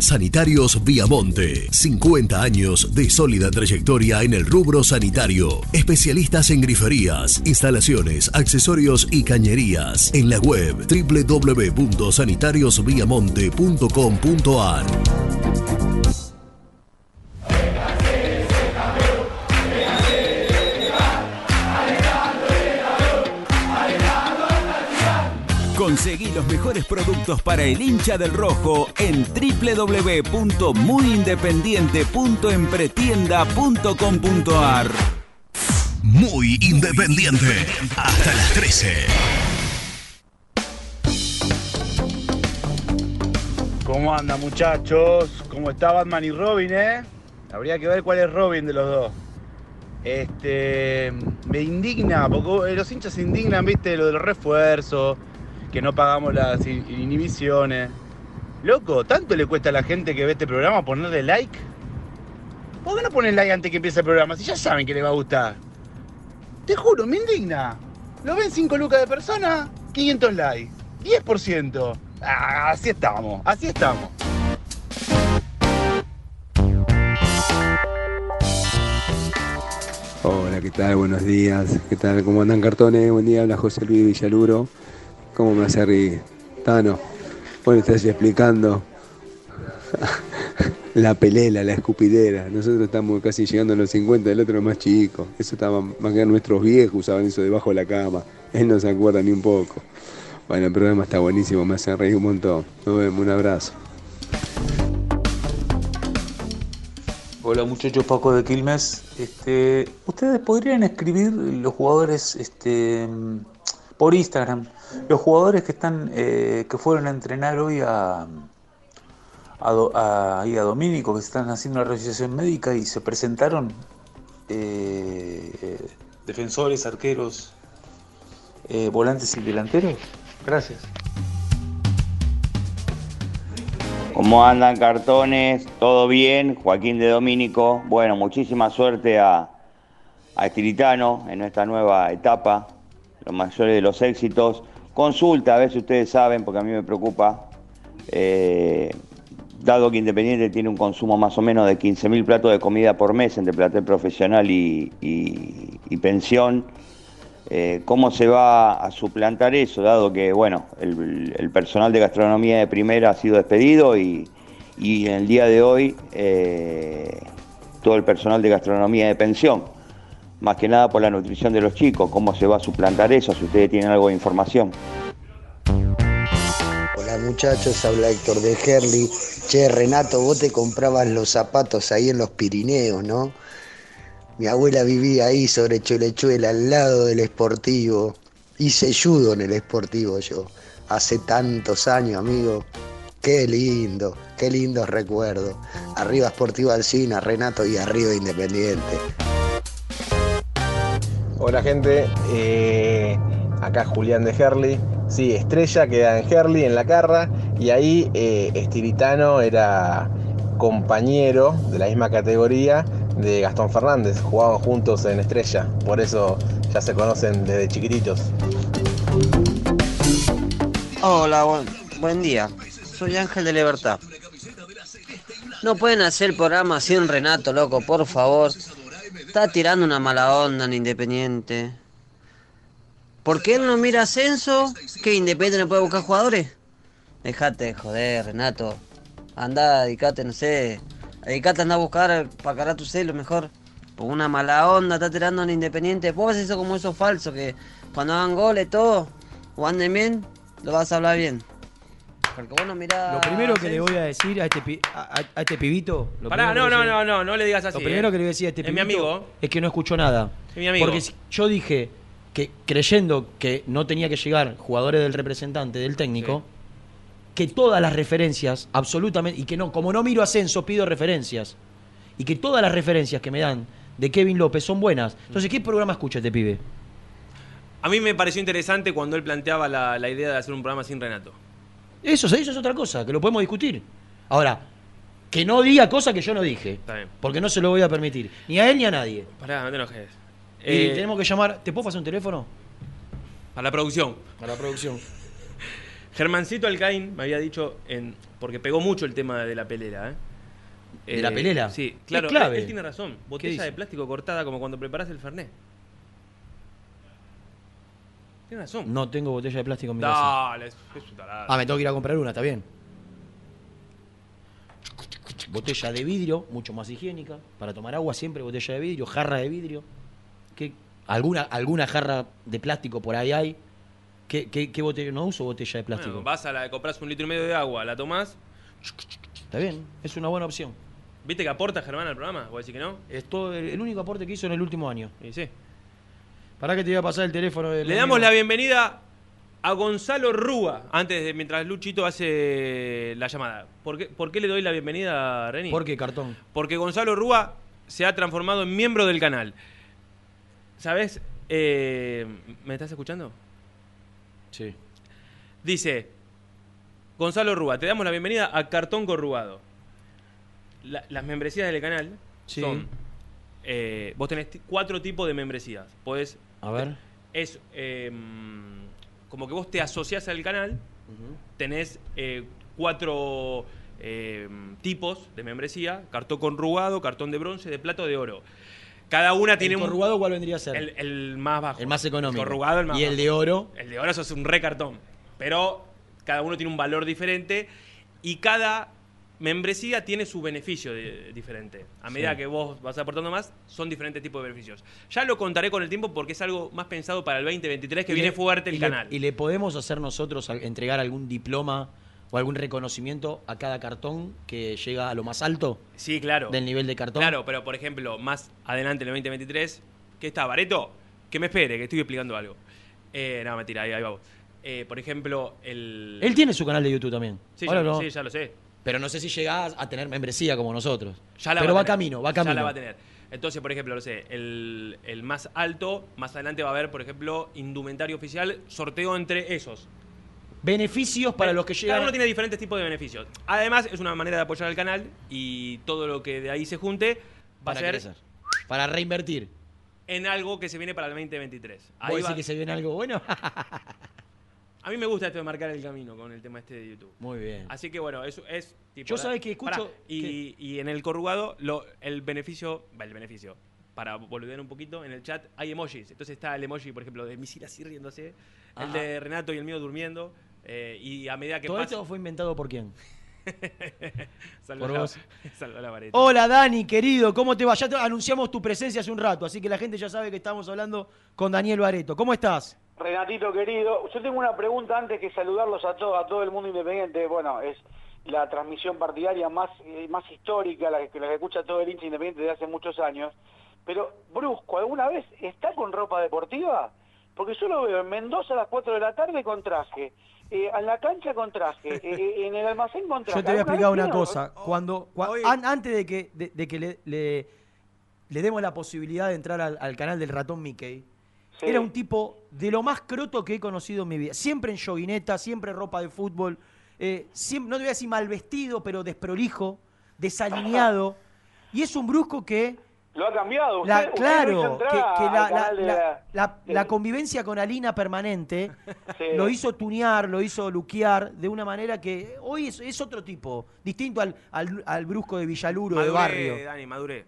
Sanitarios Viamonte. 50 años de sólida trayectoria en el rubro sanitario. Especialistas en griferías, instalaciones, accesorios y cañerías. En la web www.sanitariosviamonte.com.ar. Conseguí los mejores productos para el hincha del rojo en www.muyindependiente.empretienda.com.ar. Muy independiente. Hasta las 13. ¿Cómo anda muchachos? ¿Cómo está Batman y Robin, eh? Habría que ver cuál es Robin de los dos. Este. Me indigna, porque los hinchas se indignan, viste, lo de los refuerzos, que no pagamos las in- inhibiciones. Loco, ¿tanto le cuesta a la gente que ve este programa ponerle like? ¿Por qué no ponen like antes que empiece el programa? Si ya saben que le va a gustar. Te juro, me indigna. Lo ven 5 lucas de persona, 500 likes. 10%. Ah, así estamos, así estamos. Hola, ¿qué tal? Buenos días. ¿Qué tal? ¿Cómo andan cartones? Buen día, habla José Luis Villaluro. ¿Cómo me hace reír? Tano, bueno, estás explicando la pelela, la escupidera. Nosotros estamos casi llegando a los 50, el otro más chico. Eso estaba más que nuestros viejos usaban eso debajo de la cama. Él no se acuerda ni un poco. Bueno, el programa está buenísimo, me hace reír un montón. Nos vemos, un abrazo. Hola muchachos, Paco de Quilmes. Este, Ustedes podrían escribir los jugadores este, por Instagram, los jugadores que están eh, que fueron a entrenar hoy a, a, a- a Domínico, que están haciendo la revisión médica y se presentaron eh, defensores, arqueros, eh, volantes y delanteros. Gracias. ¿Cómo andan cartones? ¿Todo bien? Joaquín de Domínico. Bueno, muchísima suerte a, a Estiritano en esta nueva etapa. Los mayores de los éxitos. Consulta, a ver si ustedes saben, porque a mí me preocupa. eh, dado que Independiente tiene un consumo más o menos de 15.000 platos de comida por mes entre plantel profesional y, pensión, eh, ¿cómo se va a suplantar eso? Dado que, bueno, el, personal de gastronomía de primera ha sido despedido y, y en el día de hoy eh, todo el personal de gastronomía de pensión. Más que nada por la nutrición de los chicos, ¿cómo se va a suplantar eso? Si ustedes tienen algo de información. Hola muchachos, habla Héctor de Herli. Che, Renato, vos te comprabas los zapatos ahí en los Pirineos, ¿no? Mi abuela vivía ahí sobre Cholechuela, al lado del Esportivo. Hice judo en el Esportivo yo, hace tantos años, amigo. Qué lindo, qué lindos recuerdos. Arriba Sportivo Alcina, Renato y arriba Independiente. Hola gente, eh, acá Julián de Herli. Sí, Estrella queda en Herli, en la carra, y ahí eh, Estiritano era compañero de la misma categoría de Gastón Fernández. Jugaban juntos en Estrella, por eso ya se conocen desde chiquititos. Hola, buen, buen día. Soy Ángel de Libertad. No pueden hacer programa sin Renato, loco, por favor. Está tirando una mala onda en Independiente. ¿Por qué él no mira ascenso? ¿Que Independiente no puede buscar jugadores? Dejate de joder, Renato. Anda, dedicate, no sé. Dedicate a andar a buscar para cargar tu celo mejor. Por una mala onda, está tirando en Independiente. Vos ves eso como esos falsos que cuando hagan goles, todo, o anden bien, lo vas a hablar bien. Porque vos no mirás. Lo primero que le voy a decir a este, pi- a, a- a este pibito. lo Pará, primero no, que no, le- no, no, no le digas así. Lo primero eh. que le voy a decir a este Es mi pibito amigo. es que no escuchó nada. Es mi amigo. Porque si- yo dije que creyendo que no tenía que llegar jugadores del representante, del técnico, que todas las referencias, absolutamente, y que no, como no miro ascenso, pido referencias. Y que todas las referencias que me dan de Kevin López son buenas. Entonces, ¿qué programa escucha este pibe? A mí me pareció interesante cuando él planteaba la, la idea de hacer un programa sin Renato. Eso, eso es otra cosa, que lo podemos discutir. Ahora, que no diga cosas que yo no dije. Está bien. Porque no se lo voy a permitir. Ni a él ni a nadie. Pará, no te enojes. Y Eh, tenemos que llamar. ¿Te puedo pasar un teléfono? A la producción. A la producción. Germancito Alcaín me había dicho, en, porque pegó mucho el tema de la pelera. ¿eh? ¿De la pelera? Sí, claro. clave. Él, él tiene razón. Botella de plástico cortada como cuando preparas el Fernet. Razón. No tengo botella de plástico en mi casa. Dale, es, es un tarado. Ah, me tengo que ir a comprar una, está bien. Botella de vidrio, mucho más higiénica. Para tomar agua siempre botella de vidrio, jarra de vidrio. ¿Qué, alguna, ¿Alguna jarra de plástico por ahí hay? ¿Qué, qué, qué botella? No uso botella de plástico. Bueno, vas a la compras un litro y medio de agua, la tomás. Está bien, es una buena opción. ¿Viste que aporta Germán al programa? ¿Vos decís que no? Es todo el, el único aporte que hizo en el último año. Y sí. ¿Para que te iba a pasar el teléfono del Le damos la bienvenida a Gonzalo Rúa, antes de mientras Luchito hace la llamada. ¿Por qué, por qué le doy la bienvenida a Reni? ¿Por qué, cartón? Porque Gonzalo Rúa se ha transformado en miembro del canal. ¿Sabes? Eh, ¿Me estás escuchando? Sí. Dice, Gonzalo Rúa, te damos la bienvenida a Cartón Corrugado. La- las membresías del canal Sí. son... eh, vos tenés cuatro tipos de membresías. Podés... A ver. Es eh, como que vos te asociás al canal, tenés eh, cuatro eh, tipos de membresía, cartón corrugado, cartón de bronce, de plata o de oro. Cada una tiene ¿El un... corrugado cuál vendría a ser? El, el más bajo. El más económico. El corrugado, el más ¿Y el de oro? El de oro eso es un re cartón. Pero cada uno tiene un valor diferente y cada membresía tiene su beneficio de- diferente. A medida Sí. que vos vas aportando más, son diferentes tipos de beneficios. Ya lo contaré con el tiempo porque es algo más pensado para el 2023 que Y viene le- fuerte el y le- canal. ¿Y le podemos hacer nosotros entregar algún diploma o algún reconocimiento a cada cartón que llega a lo más alto Sí, claro. del nivel de cartón? Claro, pero por ejemplo, más adelante en el 2023, ¿qué está, Bareto? Que me espere, que estoy explicando algo. Eh, no, mentira, ahí, ahí vamos. Eh, por ejemplo, el. Él tiene su canal de YouTube también. Sí, ya, no. sí, ya lo sé. Pero no sé si llegás a tener membresía como nosotros. Ya la Pero va, va camino, va camino. Ya la va a tener. Entonces, por ejemplo, no sé, el, el más alto, más adelante va a haber, por ejemplo, indumentario oficial, sorteo entre esos. Beneficios para los que Cada llegan. uno tiene diferentes tipos de beneficios. Además, es una manera de apoyar al canal y todo lo que de ahí se junte va Para a ser crecer. Para reinvertir. en algo que se viene para el 2023. Ahí ¿Vos va- decís que se viene algo bueno? A mí me gusta esto de marcar el camino con el tema este de YouTube. Muy bien. Así que bueno, eso es tipo. Yo sabés que escucho Pará, y, y en el corrugado, lo, el beneficio. va, El beneficio. Para volver un poquito, en el chat hay emojis. Entonces está el emoji, por ejemplo, de Misil así riéndose, el Ajá. de Renato y el mío durmiendo. eh, y a medida que ¿Todo pasa. esto fue inventado por quién? Salva por la- vos. salva la vareta. Hola Dani, querido, ¿cómo te va? Ya te anunciamos tu presencia hace un rato, así que la gente ya sabe que estamos hablando con Daniel Bareto. ¿Cómo estás? Renatito querido, yo tengo una pregunta antes que saludarlos a todo, a todo el mundo independiente. Bueno, es la transmisión partidaria más, eh, más histórica, la que, la que escucha todo el hincha independiente desde hace muchos años. Pero, Brusco, ¿alguna vez está con ropa deportiva? Porque yo lo veo en Mendoza a las 4 de la tarde con traje, eh, en la cancha con traje, eh, eh, en el almacén con traje. Yo te voy a ¿Alguna explicar una tiene- cosa. Cuando, cua- an- antes de que, de, de que le, le- le demos la posibilidad de entrar al, al canal del ratón Mickey, Sí. era un tipo de lo más croto que he conocido en mi vida. Siempre en joguineta, siempre ropa de fútbol, eh, siempre, no te voy a decir mal vestido, pero desprolijo, desalineado. y es un brusco que Lo ha cambiado. Usted, la, claro, que, la, la- canal de la- la- la- la convivencia con Alina permanente Sí. lo hizo tunear, lo hizo luquear de una manera que hoy es, es otro tipo, distinto al, al, al brusco de Villaluro, de barrio. Dani, maduré.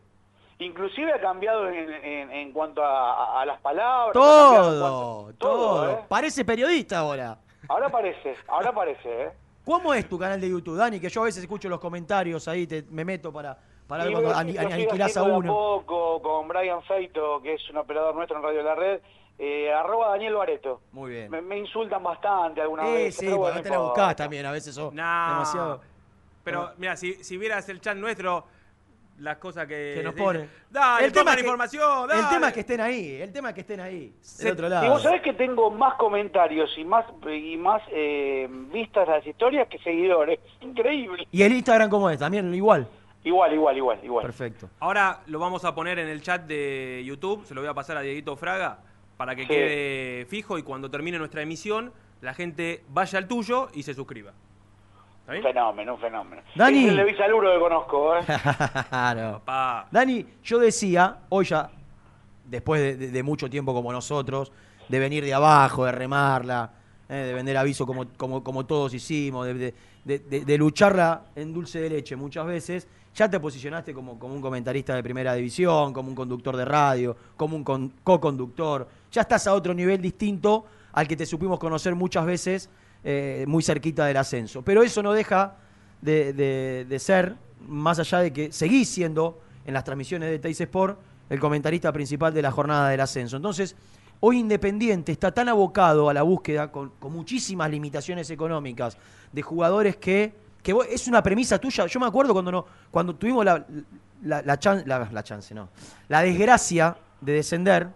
Inclusive ha cambiado en, en- en cuanto a, las palabras. Todo, cuanto- todo. ¿eh? Parece periodista ahora. Ahora parece, ahora parece, ¿eh? ¿Cómo es tu canal de YouTube, Dani? Que yo a veces escucho los comentarios ahí, te, me meto para, para ver cuando aniquilás a uno. poco con Brian Feito, que es un operador nuestro en Radio de la Red, eh, arroba Daniel Bareto. Muy bien. Me, me insultan bastante alguna Eh, vez. sí, porque bueno, no te la buscás también, a veces sos No. demasiado... Pero mira, si, si vieras el chat nuestro, las cosas que. que nos dicen- pone. Dale, el tema es que, información, El tema es que estén ahí, el tema es que estén ahí, Se- del otro Y lado. vos sabés que tengo más comentarios y más y más eh, vistas las historias que seguidores. Increíble. ¿Y el Instagram cómo es? También igual. Igual, igual, igual, igual. Perfecto. Ahora lo vamos a poner en el chat de YouTube, se lo voy a pasar a Dieguito Fraga para que Sí. quede fijo y cuando termine nuestra emisión la gente vaya al tuyo y se suscriba. ¿Está Un fenómeno, un fenómeno. Dani. Es el de Villaluro que conozco, ¿eh? Papá. Dani, yo decía, hoy ya, después de, de- de mucho tiempo como nosotros, de venir de abajo, de remarla, eh, de vender aviso como, como, como todos hicimos, de, de- de- de- de lucharla en dulce de leche muchas veces, ya te posicionaste como, como un comentarista de primera división, como un conductor de radio, como un con- co-conductor. Ya estás a otro nivel distinto al que te supimos conocer muchas veces eh, muy cerquita del ascenso. Pero eso no deja de, ser, más allá de que seguís siendo en las transmisiones de Teis Sport el comentarista principal de la jornada del ascenso. Entonces, hoy Independiente está tan abocado a la búsqueda, con, muchísimas limitaciones económicas, de jugadores que, que vos- es una premisa tuya. Yo me acuerdo cuando, no, cuando tuvimos la- la chance, no, la desgracia de descender,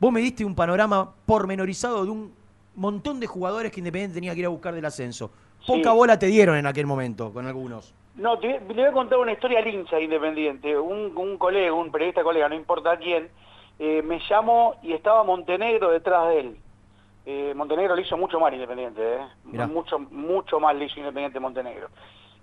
vos me diste un panorama pormenorizado de un montón de jugadores que Independiente tenía que ir a buscar del ascenso. Poca Sí. bola te dieron en aquel momento con algunos. No, te, le voy a contar una historia al hincha independiente. Un, un colega, un periodista colega, no importa quién, eh, me llamó y estaba Montenegro detrás de él. Eh, Montenegro le hizo mucho mal Independiente, ¿eh? Mucho, mucho mal le hizo Independiente Montenegro.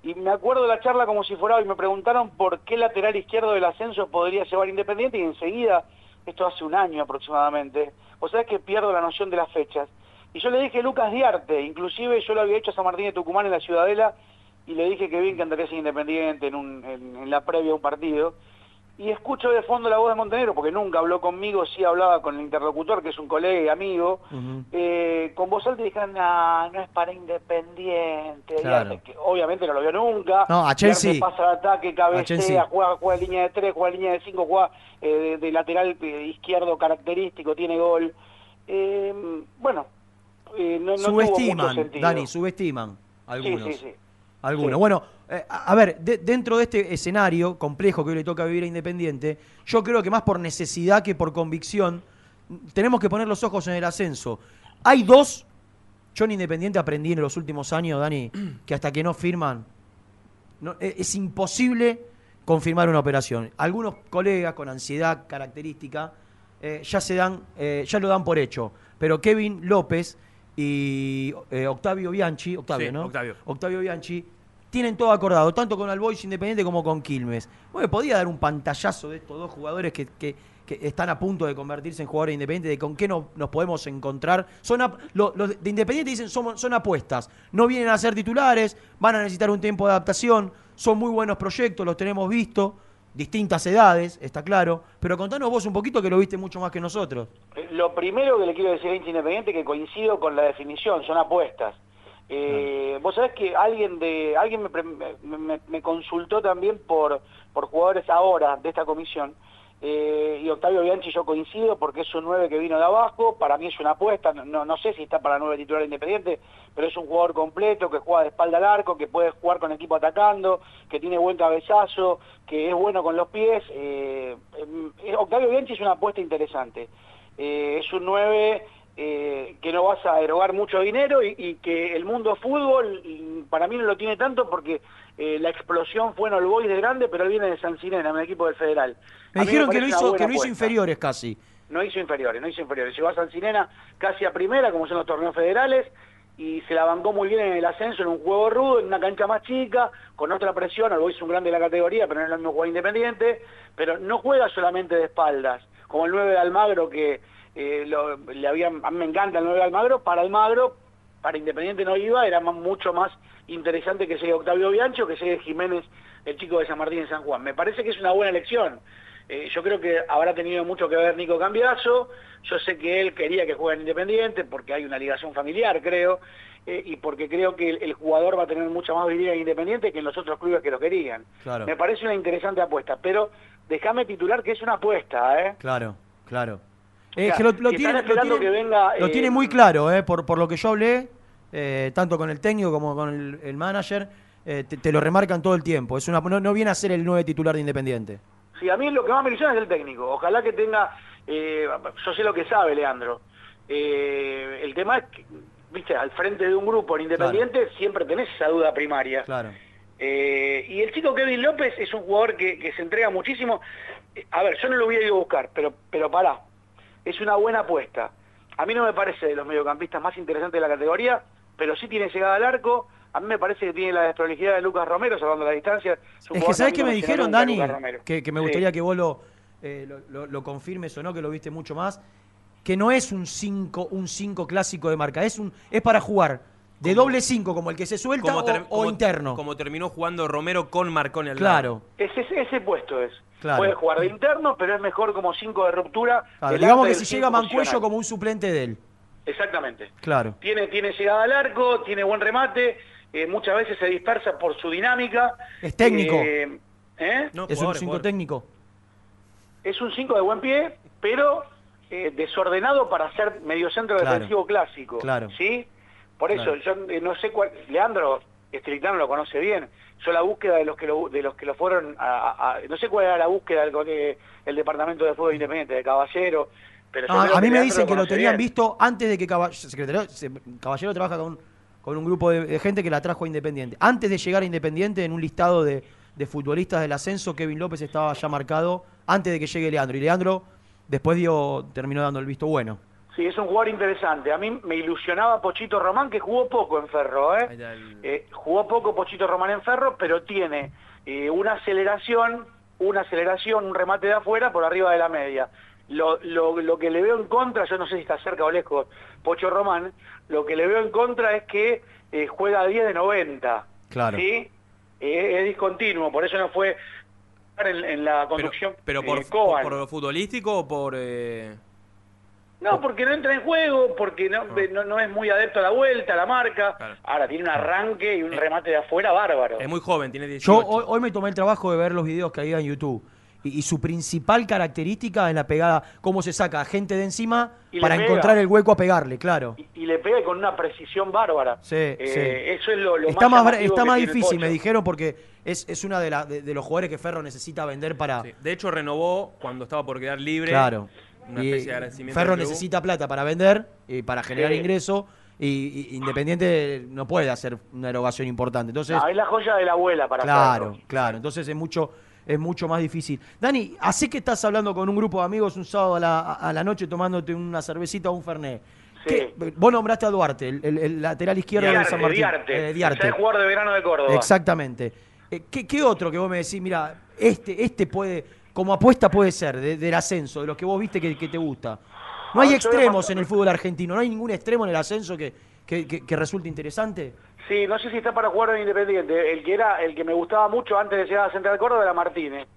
Y me acuerdo de la charla como si fuera hoy, me preguntaron por qué lateral izquierdo del ascenso podría llevar Independiente y enseguida, esto hace un año aproximadamente, o sea que pierdo la noción de las fechas. Y yo le dije Lucas Diarte, inclusive yo lo había hecho a San Martín de Tucumán en la Ciudadela y le dije que bien que andaría sin Independiente en, un, en, en la previa a un partido. Y escucho de fondo la voz de Montenegro, porque nunca habló conmigo, sí hablaba con el interlocutor, que es un colega y amigo. Eh, con voz alta dijeron, no, no es para Independiente. Claro. Diarte, que obviamente no lo vio nunca. No, a Chelsea. Diarte pasa al ataque, cabecea, juega, juega línea de 3, juega línea de 5, juega eh, de, de lateral eh, izquierdo característico, tiene gol. Eh, bueno, eh, no, no tuvo mucho subestiman. Dani, subestiman. Algunos. Sí, sí, sí. Algunos. Bueno, eh, a ver, de- dentro de este escenario complejo que hoy le toca vivir a Independiente, yo creo que más por necesidad que por convicción, tenemos que poner los ojos en el ascenso. Hay dos, yo en Independiente aprendí en los últimos años, Dani, que hasta que no firman, no- e- es imposible confirmar una operación. Algunos colegas con ansiedad característica eh, ya se dan, eh, ya lo dan por hecho. Pero Kevin López y eh, Octavio Bianchi, Octavio, Sí, ¿no? Octavio. Octavio Bianchi, tienen todo acordado, tanto con Albois Independiente como con Quilmes. Bueno, podía dar un pantallazo de estos dos jugadores que, que- que están a punto de convertirse en jugadores independientes, de con qué no- nos podemos encontrar. Son lo- los de Independiente dicen son, son apuestas, no vienen a ser titulares, van a necesitar un tiempo de adaptación, son muy buenos proyectos, los tenemos visto, distintas edades, está claro, pero contanos vos un poquito que lo viste mucho más que nosotros. Eh, Lo primero que le quiero decir a hincha independiente que coincido con la definición, son apuestas. Eh, Vos sabés que alguien de alguien me- me- me consultó también por, por jugadores ahora de esta comisión eh, y Octavio Bianchi yo coincido porque es un 9 que vino de abajo, para mí es una apuesta, no, no, sé si está para 9 titular independiente, pero es un jugador completo que juega de espalda al arco, que puede jugar con equipo atacando, que tiene buen cabezazo, que es bueno con los pies. eh, eh, Octavio Bianchi es una apuesta interesante. Es un 9 eh, que no vas a erogar mucho dinero y, y que el mundo fútbol y para mí no lo tiene tanto porque eh, la explosión fue en All Boys de grande, pero él viene de San Sinena, un equipo del Federal. Me A dijeron que una hizo, que no hizo inferiores casi. No hizo inferiores, no hizo inferiores. Llegó a San Sinena casi a primera, como son los torneos federales, y se la bancó muy bien en el ascenso, en un juego rudo, en una cancha más chica, con otra presión. Algo hizo un grande de la categoría, pero no es lo mismo jugar independiente. Pero no juega solamente de espaldas, como el 9 de Almagro, que eh, lo- le habían, a mí me encanta el 9 de Almagro. Para Almagro, para Independiente no iba, era más- mucho más interesante que llegue Octavio Biancho, que llegue Jiménez, el chico de San Martín en San Juan. Me parece que es una buena elección. Eh, yo creo que habrá tenido mucho que ver Nico Cambiazo, yo sé que él quería que juegue en Independiente porque hay una ligación familiar, creo, eh, y porque creo que el, el jugador va a tener mucha más vida en Independiente que en los otros clubes que lo querían. Claro. Me parece una interesante apuesta, pero déjame titular que es una apuesta, ¿eh? Claro, claro. O sea, que lo, tiene, están lo esperando tiene- que venga, lo eh, tiene muy claro, eh, por, por lo que yo hablé, eh, tanto con el técnico como con el, el manager, eh, te, te lo remarcan todo el tiempo. Es una, no, no viene a ser el 9 titular de Independiente. Sí, a mí lo que más me ilusiona es el técnico. Ojalá que tenga, yo sé lo que sabe Leandro. El tema es que, viste, al frente de un grupo en Independiente siempre tenés esa duda primaria. Claro. Eh, y el chico Kevin López es un jugador que, que se entrega muchísimo. A ver, yo no lo hubiera ido a buscar, pero, pero pará. Es una buena apuesta. A mí no me parece de los mediocampistas más interesantes de la categoría, pero sí tiene llegada al arco. A mí me parece que tiene la desprolijidad de Lucas Romero, salvando la distancia. Es que, ¿sabes mí me dijeron, Dani? Que, que me Sí. gustaría que vos lo, eh, lo, lo- lo confirmes o no, que lo viste mucho más. Que no es un 5 un cinco clásico de marca, es un es para jugar de doble 5, como el que se suelta, Como o, ter- o como- interno. Como terminó jugando Romero con Marconi al Claro. Ese, ese, ese puesto es. Claro. Puede jugar de interno, pero es mejor como 5 de ruptura. Claro, digamos que si llega Mancuello como un suplente de él. Exactamente. Claro. Tiene, tiene llegada al arco, tiene buen remate, eh, muchas veces se dispersa por su dinámica. Es técnico. Eh, ¿eh? es un 5 técnico. Es un 5 de buen pie, pero eh, desordenado para ser mediocentro Claro. defensivo clásico. Claro. ¿Sí? Por eso, yo eh, no sé cuál. Leandro Estrictano lo conoce bien. Yo la búsqueda de los que lo, de los que lo fueron a, no sé cuál era la búsqueda del el departamento de fútbol independiente de Caballero, pero Ah, a mí me dicen que lo tenían visto antes de que Caballero, Caballero trabaja con, con un grupo de, de gente que la trajo a Independiente. Antes de llegar a Independiente, en un listado de, de futbolistas del ascenso, Kevin López estaba ya marcado antes de que llegue Leandro. Y Leandro después dio, terminó dando el visto bueno. Sí, es un jugador interesante. A mí me ilusionaba Pochito Román, que jugó poco en Ferro, ¿eh? Eh, jugó poco Pochito Román en Ferro, pero tiene eh, una aceleración, una aceleración, un remate de afuera por arriba de la media. Lo, lo, lo que le veo en contra, yo no sé si está cerca o lejos Pocho Román, lo que le veo en contra es que eh, juega a 10 de 90. Claro. ¿Sí? Eh, es discontinuo, por eso no fue en, en la conducción Pero por, eh, Coban. por, por lo futbolístico o por... eh, No, porque no entra en juego, porque no, no, no es muy adepto a la vuelta, a la marca. Ahora tiene un arranque y un remate de afuera bárbaro. Es muy joven, tiene Yo 18. hoy, hoy me tomé el trabajo de ver los videos que había en YouTube. Y, y su principal característica es la pegada, cómo se saca a gente de encima para pega. encontrar el hueco a pegarle, claro. Y le pega con una precisión bárbara. Sí, Eh, sí. Eso es lo, lo está más, está más difícil, me dijeron, porque es, es una de, la- de, de los jugadores que Ferro necesita vender para. De hecho, renovó cuando estaba por quedar libre. Claro. Una Y especie de agradecimiento. Ferro necesita plata para vender y para generar Sí. ingreso. Y, y Independiente no puede hacer una erogación importante. Entonces, No, es la joya de la abuela para claro, Ferro. claro. Entonces es mucho, es mucho más difícil. Dani, así que estás hablando con un grupo de amigos un sábado a la, a la noche tomándote una cervecita o un fernet. ¿Qué- Vos nombraste a Duarte, el, el- el lateral izquierdo de San Martín. Diarte. Eh, Diarte. Es jugador de verano de Córdoba. Exactamente. Eh, ¿qué, qué otro que vos me decís, mira, este, este puede, como apuesta puede ser, de- del ascenso, de los que vos viste que, que te gusta? No hay Ah, extremos en el fútbol argentino, no hay ningún extremo en el ascenso que, que, que- que resulte interesante. Sí, no sé si está para jugar en Independiente. El que era, el que me gustaba mucho antes de llegar a Central Córdoba era Martínez.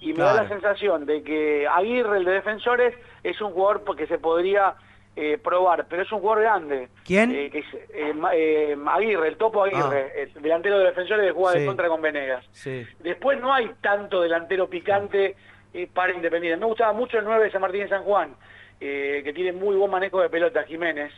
Y me da la sensación de que Aguirre, el de defensores, es un jugador que se podría eh, probar, pero es un jugador grande. ¿Quién? Eh, que es, eh, Aguirre, el topo Aguirre, el delantero de defensores que juega Ah. Sí. de contra con Venegas. Sí. Después no hay tanto delantero picante para Independiente. Me gustaba mucho el 9 de San Martín de San Juan, que tiene muy buen manejo de pelota, Jiménez.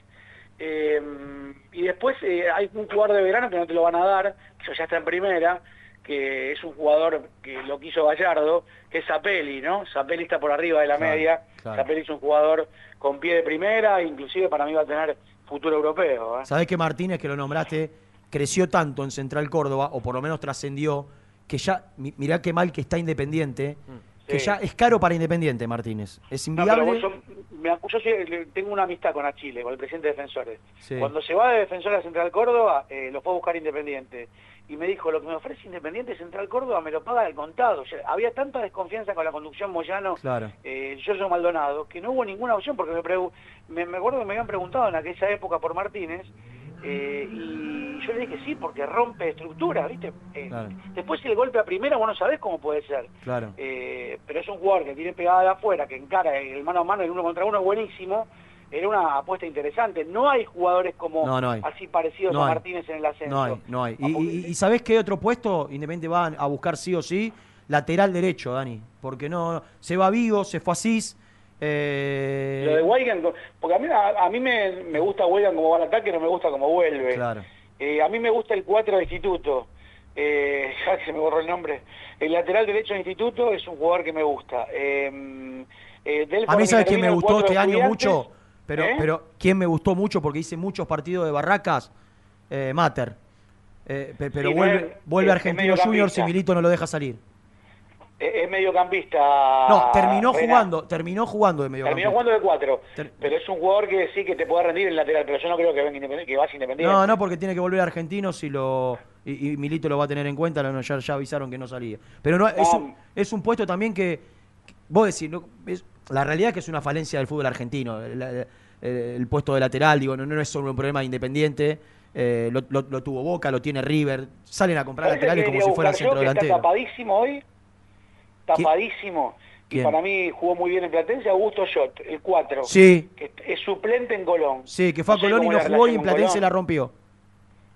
Y después hay un jugador de verano que no te lo van a dar, que eso ya está en primera, que es un jugador que lo quiso Gallardo, que es Zapelli, ¿no? Zapelli está por arriba de la Claro, media. claro. Zapelli es un jugador con pie de primera, inclusive para mí va a tener futuro europeo. ¿eh? Sabés que Martínez, que lo nombraste, creció tanto en Central Córdoba, o por lo menos trascendió, que ya, mi- mirá qué mal que está Independiente, que Sí. ya es caro para Independiente, Martínnez. Es inviable. yo, me yo tengo una amistad con Achille, con el presidente de Defensores. Sí. Cuando se va de Defensor a Central Córdoba, eh, lo fue a buscar Independiente. Y me dijo, lo que me ofrece Independiente Central Córdoba me lo paga al contado. O sea, había tanta desconfianza con la conducción Moyano, Claro. eh, Giorgio Maldonado, que no hubo ninguna opción, porque me, me, me acuerdo que me habían preguntado en aquella época por Martínez, eh, y yo le dije sí, porque rompe estructura, ¿viste? Eh, Claro. Después si el golpe a primera, vos no sabés cómo puede ser. Claro. Pero es un jugador que tiene pegada de afuera, que encara el mano a mano, el uno contra uno buenísimo. Era una apuesta interesante. No hay jugadores como No, no hay. así parecidos No a hay. Martínez en el ascenso. No hay, no hay. ¿Y, y- y sabés qué otro puesto Independiente va a buscar sí o sí? Lateral derecho, Dani. Porque no, se va Vigo, se fue Asís. eh, Lo de Weigand, porque a mí, a, a mí me, me gusta Weigand como va al ataque, no me gusta como vuelve. Claro. Eh, a mí me gusta el 4 de Instituto. Eh, ya que se me borró el nombre. El lateral derecho de Instituto es un jugador que me gusta. Eh, eh, A mí, ¿sabes quién me gustó 4 de este año mucho? Pero, ¿Eh? pero ¿quién me gustó mucho? Porque hice muchos partidos de Barracas. Eh, Mater. Eh, pe- pero Sí, vuelve, es- vuelve es- Argentino. Junior si Milito no lo deja salir. Es, mediocampista. No, terminó Renan. jugando, terminó jugando de Terminó mediocampista. jugando de 4. Pero es un jugador que sí que te puede rendir en lateral, pero yo no creo que venga independiente, que vaya independiente. No, no, porque tiene que volver a Argentinos y lo y, y Milito lo va a tener en cuenta, no, ya, ya avisaron que no salía. Pero no, es, No. un, es un puesto también que, que- vos decís, no, es- la realidad es que es una falencia del fútbol argentino, el, el- el puesto de lateral, digo, no, no es solo un problema de independiente, eh, lo, lo- lo tuvo Boca, lo tiene River, salen a comprar ¿Sabés qué laterales como si fueran yo, que Está tapadísimo hoy. Tapadísimo. Y ¿Quién? para mí jugó muy bien en Platense Augusto Schott, el 4. Sí. Que es suplente en Colón. Sí, que fue a No Colón y no jugó y en Platense Colón. la rompió.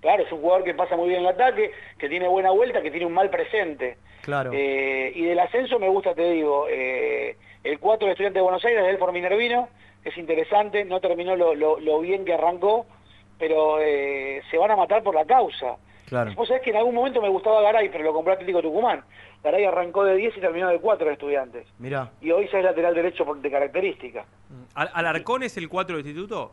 Claro, es un jugador que pasa muy bien en el ataque, que tiene buena vuelta, que tiene un mal presente. Claro. Eh, y del ascenso me gusta, te digo, eh, el 4 de Estudiante de Buenos Aires, Delfor Minervino, es interesante, no terminó lo, lo- lo bien que arrancó, pero eh, se van a matar por la causa. Claro. Vos sabés que en algún momento me gustaba Garay, pero lo compró Atlético Tucumán. Garay arrancó de 10 y terminó de 4 de Estudiantes. Mirá. Y hoy ya es lateral derecho por- de característica. ¿Al- ¿Alarcón es el 4 de instituto?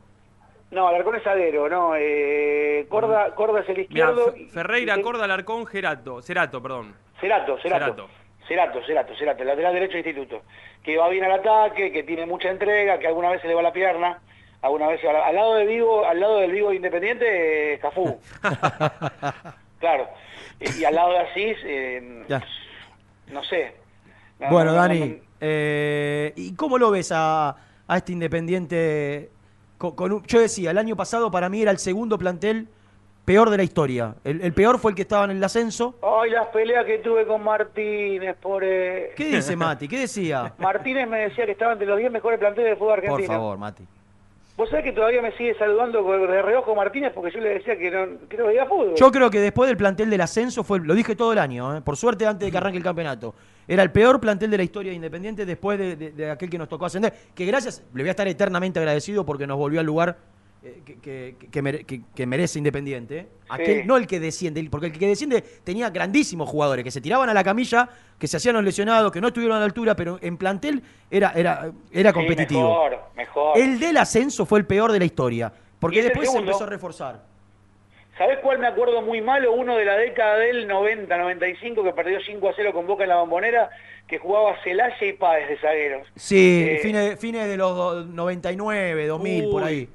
No, Alarcón es Sadero, no. Eh, Corda, Corda es el izquierdo. Fe- Ferreira, Corda, Alarcón, Gerato. Cerato, perdón. Cerato, Cerato. Cerato, Cerato, Cerato, el lateral derecho de instituto. Que va bien al ataque, que tiene mucha entrega, que alguna vez se le va la pierna, alguna vez la- al lado de Vigo, al lado del Vigo de Independiente, eh, Cafú. claro. Y, y al lado de Asís, eh, no sé. No, Bueno, no, no, Dani, eh, ¿y cómo lo ves a, a este Independiente? Con, con un- yo decía, el año pasado para mí era el segundo plantel peor de la historia. El, el peor fue el que estaba en el ascenso. Ay, las peleas que tuve con Martínez por... eh, ¿Qué dice Mati? ¿Qué decía? Martínez me decía que estaba entre los 10 mejores planteles de fútbol argentino. Por favor, Mati. Vos sabés que todavía me sigue saludando de reojo Martínez porque yo le decía que no, que no veía fútbol. Yo creo que después del plantel del ascenso fue, lo dije todo el año, ¿eh? por suerte antes de que arranque el campeonato. Era el peor plantel de la historia de Independiente después de, de- de aquel que nos tocó ascender. Que gracias, le voy a estar eternamente agradecido porque nos volvió al lugar que, que- que mere- que- que merece Independiente. ¿eh? Aquel, No el que desciende, porque el que desciende tenía grandísimos jugadores que se tiraban a la camilla, que se hacían los lesionados, que no estuvieron a la altura, pero en plantel era, era, era Sí, competitivo. mejor, mejor. El del ascenso fue el peor de la historia, porque después se empezó a reforzar. ¿Sabés cuál me acuerdo muy malo? Uno de la década del 90-95 que perdió 5 a 0 con Boca en la bombonera, que jugaba Celaya y Páez de zagueros. Sí, Eh, fines, fines de los do- 99, 2000, por Uy. ahí.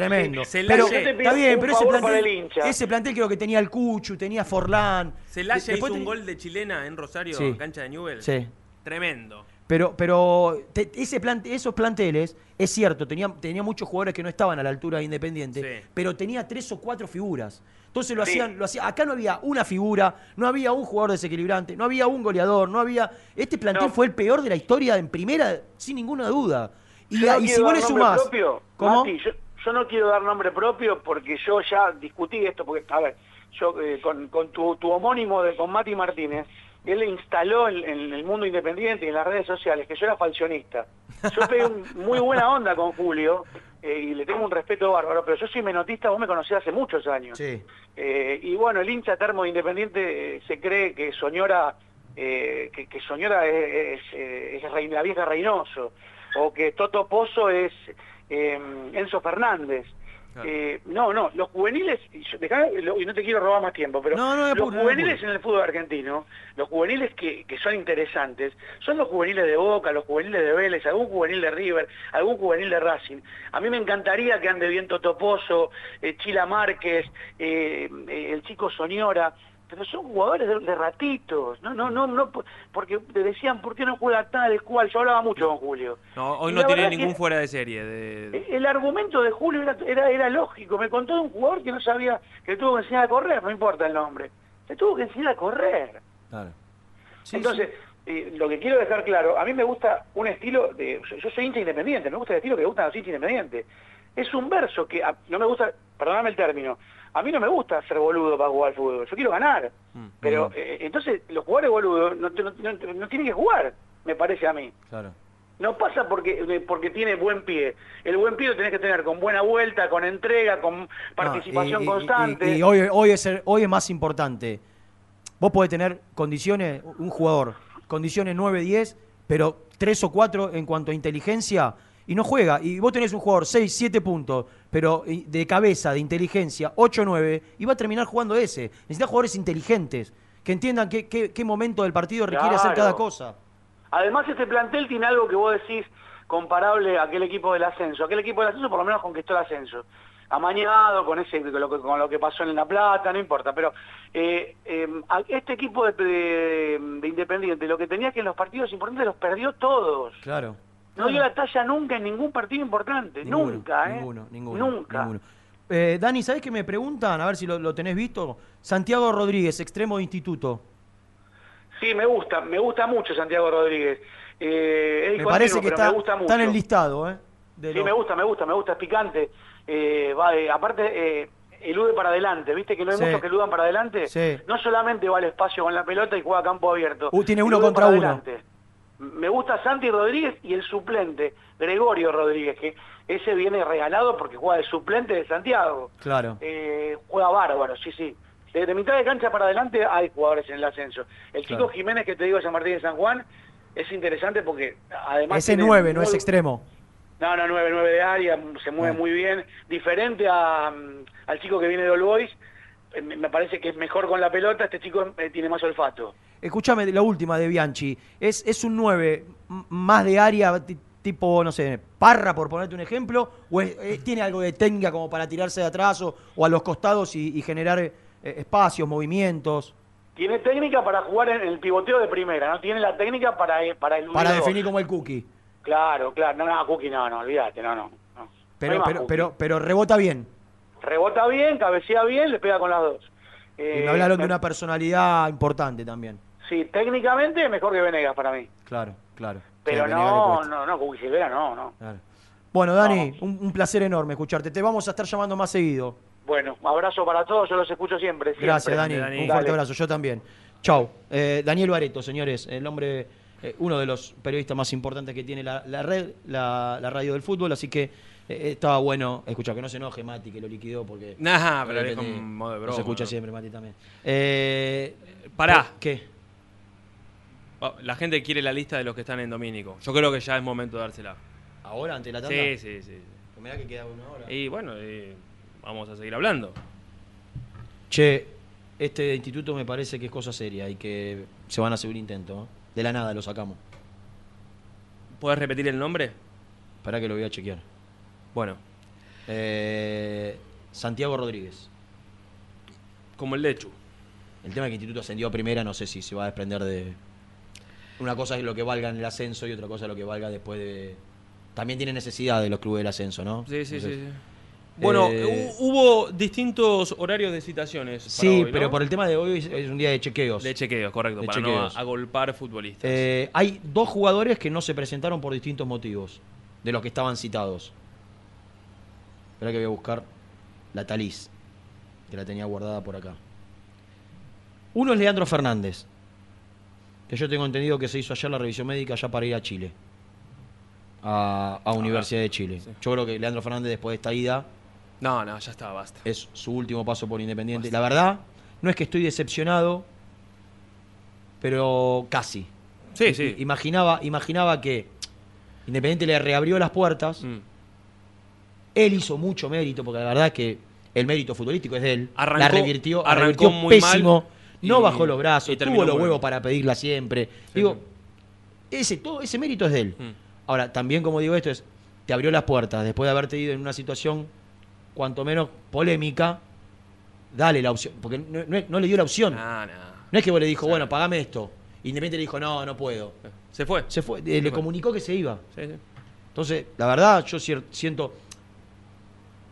Tremendo. Sí, pero Celaya- está bien, un pero ese plantel, el hincha. ese plantel creo que tenía el Cuchu, tenía Forlán. Celaya hizo un tenía- gol de chilena en Rosario, Sí. cancha de Newell. Sí. Tremendo. Pero, pero te- ese plante, esos planteles, es cierto, tenía, tenía muchos jugadores que no estaban a la altura de Independiente, Sí. pero tenía tres o cuatro figuras. Entonces lo Sí. hacían, lo hacían. Acá no había una figura, no había un jugador desequilibrante, no había un goleador, no había. Este plantel No. fue el peor de la historia en primera, sin ninguna duda. Y, no y si vos le sumás. propio, ¿Cómo? Mati, yo, yo no quiero dar nombre propio porque yo ya discutí esto, porque, a ver, yo eh, con, con tu, tu homónimo de con Mati Martínez, él instaló en, en el mundo independiente y en las redes sociales que yo era falsionista. Yo pegué un- muy buena onda con Julio eh, y le tengo un respeto bárbaro, pero yo soy menotista, vos me conocés hace muchos años. Sí. Eh, y bueno, el hincha termo de Independiente se cree que Soñora, que, que Soñora es, es, la vieja Reynoso, o que Toto Pozo es eh, Enzo Fernández. Eh, no, no, los juveniles, y, no te quiero robar más tiempo, pero No, no me los no juveniles en el fútbol argentino, los juveniles que, que son interesantes, son los juveniles de Boca, los juveniles de Vélez, algún juvenil de River, algún juvenil de Racing. A mí me encantaría que ande bien Toto Pozo, eh, Chila Márquez, eh, eh, el chico Soñora, pero son jugadores de, de ratitos, no, no, no, no, porque te decían, ¿por qué no juega tal, cual? Yo hablaba mucho con Julio. No, hoy no tiene ningún fuera de serie. de- el argumento de Julio era, era, era lógico. Me contó de un jugador que no sabía que le tuvo que enseñar a correr, no importa el nombre. Le tuvo que enseñar a correr. Claro. Entonces, eh, lo que quiero dejar claro, a mí me gusta un estilo de... Yo, yo soy hincha independiente, me gusta el estilo que gustan los hinchas independientes. Es un verso que a- no me gusta, perdóname el término, a mí no me gusta ser boludo para jugar al fútbol, yo quiero ganar. Pero eh, entonces los jugadores boludos no, no, no- no tienen que jugar, me parece a mí. Claro. No pasa porque eh, porque tiene buen pie. El buen pie lo tenés que tener con buena vuelta, con entrega, con participación No, y- y- constante. Y, y hoy, hoy, es, el- hoy es más importante. Vos podés tener condiciones, un jugador, condiciones 9-10, pero 3 o 4 en cuanto a inteligencia, y no juega. Y vos tenés un jugador 6, 7 puntos, pero de cabeza, de inteligencia, 8, 9, y va a terminar jugando ese. Necesitas jugadores inteligentes, que entiendan qué, qué, qué momento del partido requiere hacer cada cosa. Además este plantel tiene algo que vos decís comparable a aquel equipo del ascenso. Aquel equipo del ascenso por lo menos conquistó el ascenso. Amañado con ese con lo que, con lo que pasó en La Plata, no importa. Pero eh, eh, este equipo de, de- de Independiente lo que tenía que en los partidos importantes los perdió todos. Claro. No dio la talla nunca en ningún partido importante. Ninguno, nunca, ¿eh? Ninguno, ninguno. Nunca. ninguno. Eh, Dani, ¿sabés qué me preguntan? A ver si lo, lo tenés visto. Santiago Rodríguez, extremo de instituto. Sí, me gusta, me gusta mucho Santiago Rodríguez. Eh, Me discontinuo, parece que está, me gusta mucho. está en el listado, ¿eh? De Sí, los- me gusta, me gusta, me gusta, es picante. Eh, va, eh, aparte, eh, elude para adelante, ¿viste que no hay Sí. muchos que eludan para adelante? Sí. No solamente va al espacio con la pelota y juega a campo abierto. Uh, tiene uno elude contra uno. adelante. Me gusta Santi Rodríguez y el suplente, Gregorio Rodríguez, que ese viene regalado porque juega de suplente de Santiago. Claro. Eh, juega bárbaro, sí, sí. Desde mitad de cancha para adelante hay jugadores en el ascenso. El chico Claro. Jiménez que te digo de San Martín de San Juan es interesante porque además... Ese tiene 9, no es extremo. no, no, 9, 9 de área, se mueve Ah. muy bien. Diferente a, mm, al chico que viene de All Boys, eh, me me parece que es mejor con la pelota, este chico eh, tiene más olfato. Escúchame, la última de Bianchi. Es, es un 9 m- más de área, ti- tipo, no sé, parra, por ponerte un ejemplo, o es- eh, tiene algo de técnica como para tirarse de atrás o, o a los costados y, y generar eh, espacios, movimientos, Tiene técnica para jugar en el pivoteo de primera, no tiene la técnica para, eh, para eludir para definir como el cookie. Claro, claro. No, no, Cookie, no, no, olvídate, no, no. Pero, pero, pero, pero rebota bien. Rebota bien, cabecea bien, le pega con las dos. Y me hablaron de una personalidad importante también. Sí, técnicamente mejor que Venegas para mí. Claro, claro. Pero no, no, no, Silvera no, no. Claro. Bueno, Dani, un, un placer enorme escucharte. Te vamos a estar llamando más seguido. Bueno, abrazo para todos, yo los escucho siempre. siempre. Gracias, Dani. Un Dale. fuerte abrazo. Yo también. Chau. Eh, Daniel Bareto, señores, el hombre, eh, uno de los periodistas más importantes que tiene la, la red, la, la radio del fútbol, así que eh, estaba bueno escuchar que no se enoje Mati, que lo liquidó porque. Nah, pero es con modo de broma, Se escucha ¿no? siempre, Mati también. Eh, Pará. ¿Qué? Oh, La gente quiere la lista de los que están en Domínico. Yo creo que ya es momento de dársela. ¿Ahora, ante la tanda? Sí, sí, sí. Mirá que queda una hora. Y bueno, eh, vamos a seguir hablando. Che, este instituto me parece que es cosa seria y que se van a hacer un intento. ¿eh? De la nada lo sacamos. ¿Puedes repetir el nombre? Para que lo voy a chequear. Bueno. Eh, Santiago Rodríguez. Como el Lechu. El tema es que el instituto ascendió a primera, no sé si se va a desprender de. Una cosa es lo que valga en el ascenso y otra cosa es lo que valga después de. También tiene necesidad de los clubes del ascenso, ¿no? Sí, sí, Entonces, sí. sí. Bueno, eh, hu- hubo distintos horarios de citaciones. para Sí, hoy, ¿no? pero por el tema de hoy es- es un día de chequeos. De chequeos, correcto, De para chequeos. no agolpar futbolistas. Eh, hay dos jugadores que no se presentaron por distintos motivos, de los que estaban citados. Espera que voy a buscar la taliz, que la tenía guardada por acá. Uno es Leandro Fernández, que yo tengo entendido que se hizo ayer la revisión médica ya para ir a Chile, a, a Universidad de Chile. Yo creo que Leandro Fernández después de esta ida No, no, ya está, basta. es su último paso por Independiente. La verdad, no es que estoy decepcionado, pero casi. Sí, sí. Imaginaba, imaginaba que Independiente le reabrió las puertas. Mm. Él hizo mucho mérito, porque la verdad es que el mérito futbolístico es de él. Arrancó- la revirtió, la arrancó revirtió muy pésimo. mal no y- bajó los brazos, y tuvo los huevos para pedirla siempre. Digo, ese todo ese mérito es de él. Mm. Ahora, también como digo esto es, te abrió las puertas después de haberte ido en una situación cuanto menos polémica, dale la opción, porque no, no- no le dio la opción. No. No es que vos le dijo, bueno, pagame esto. Independiente le dijo, no, no puedo. Se fue. Se fue, eh, le fue. comunicó que se iba. Sí, sí. Entonces, la verdad, yo siento.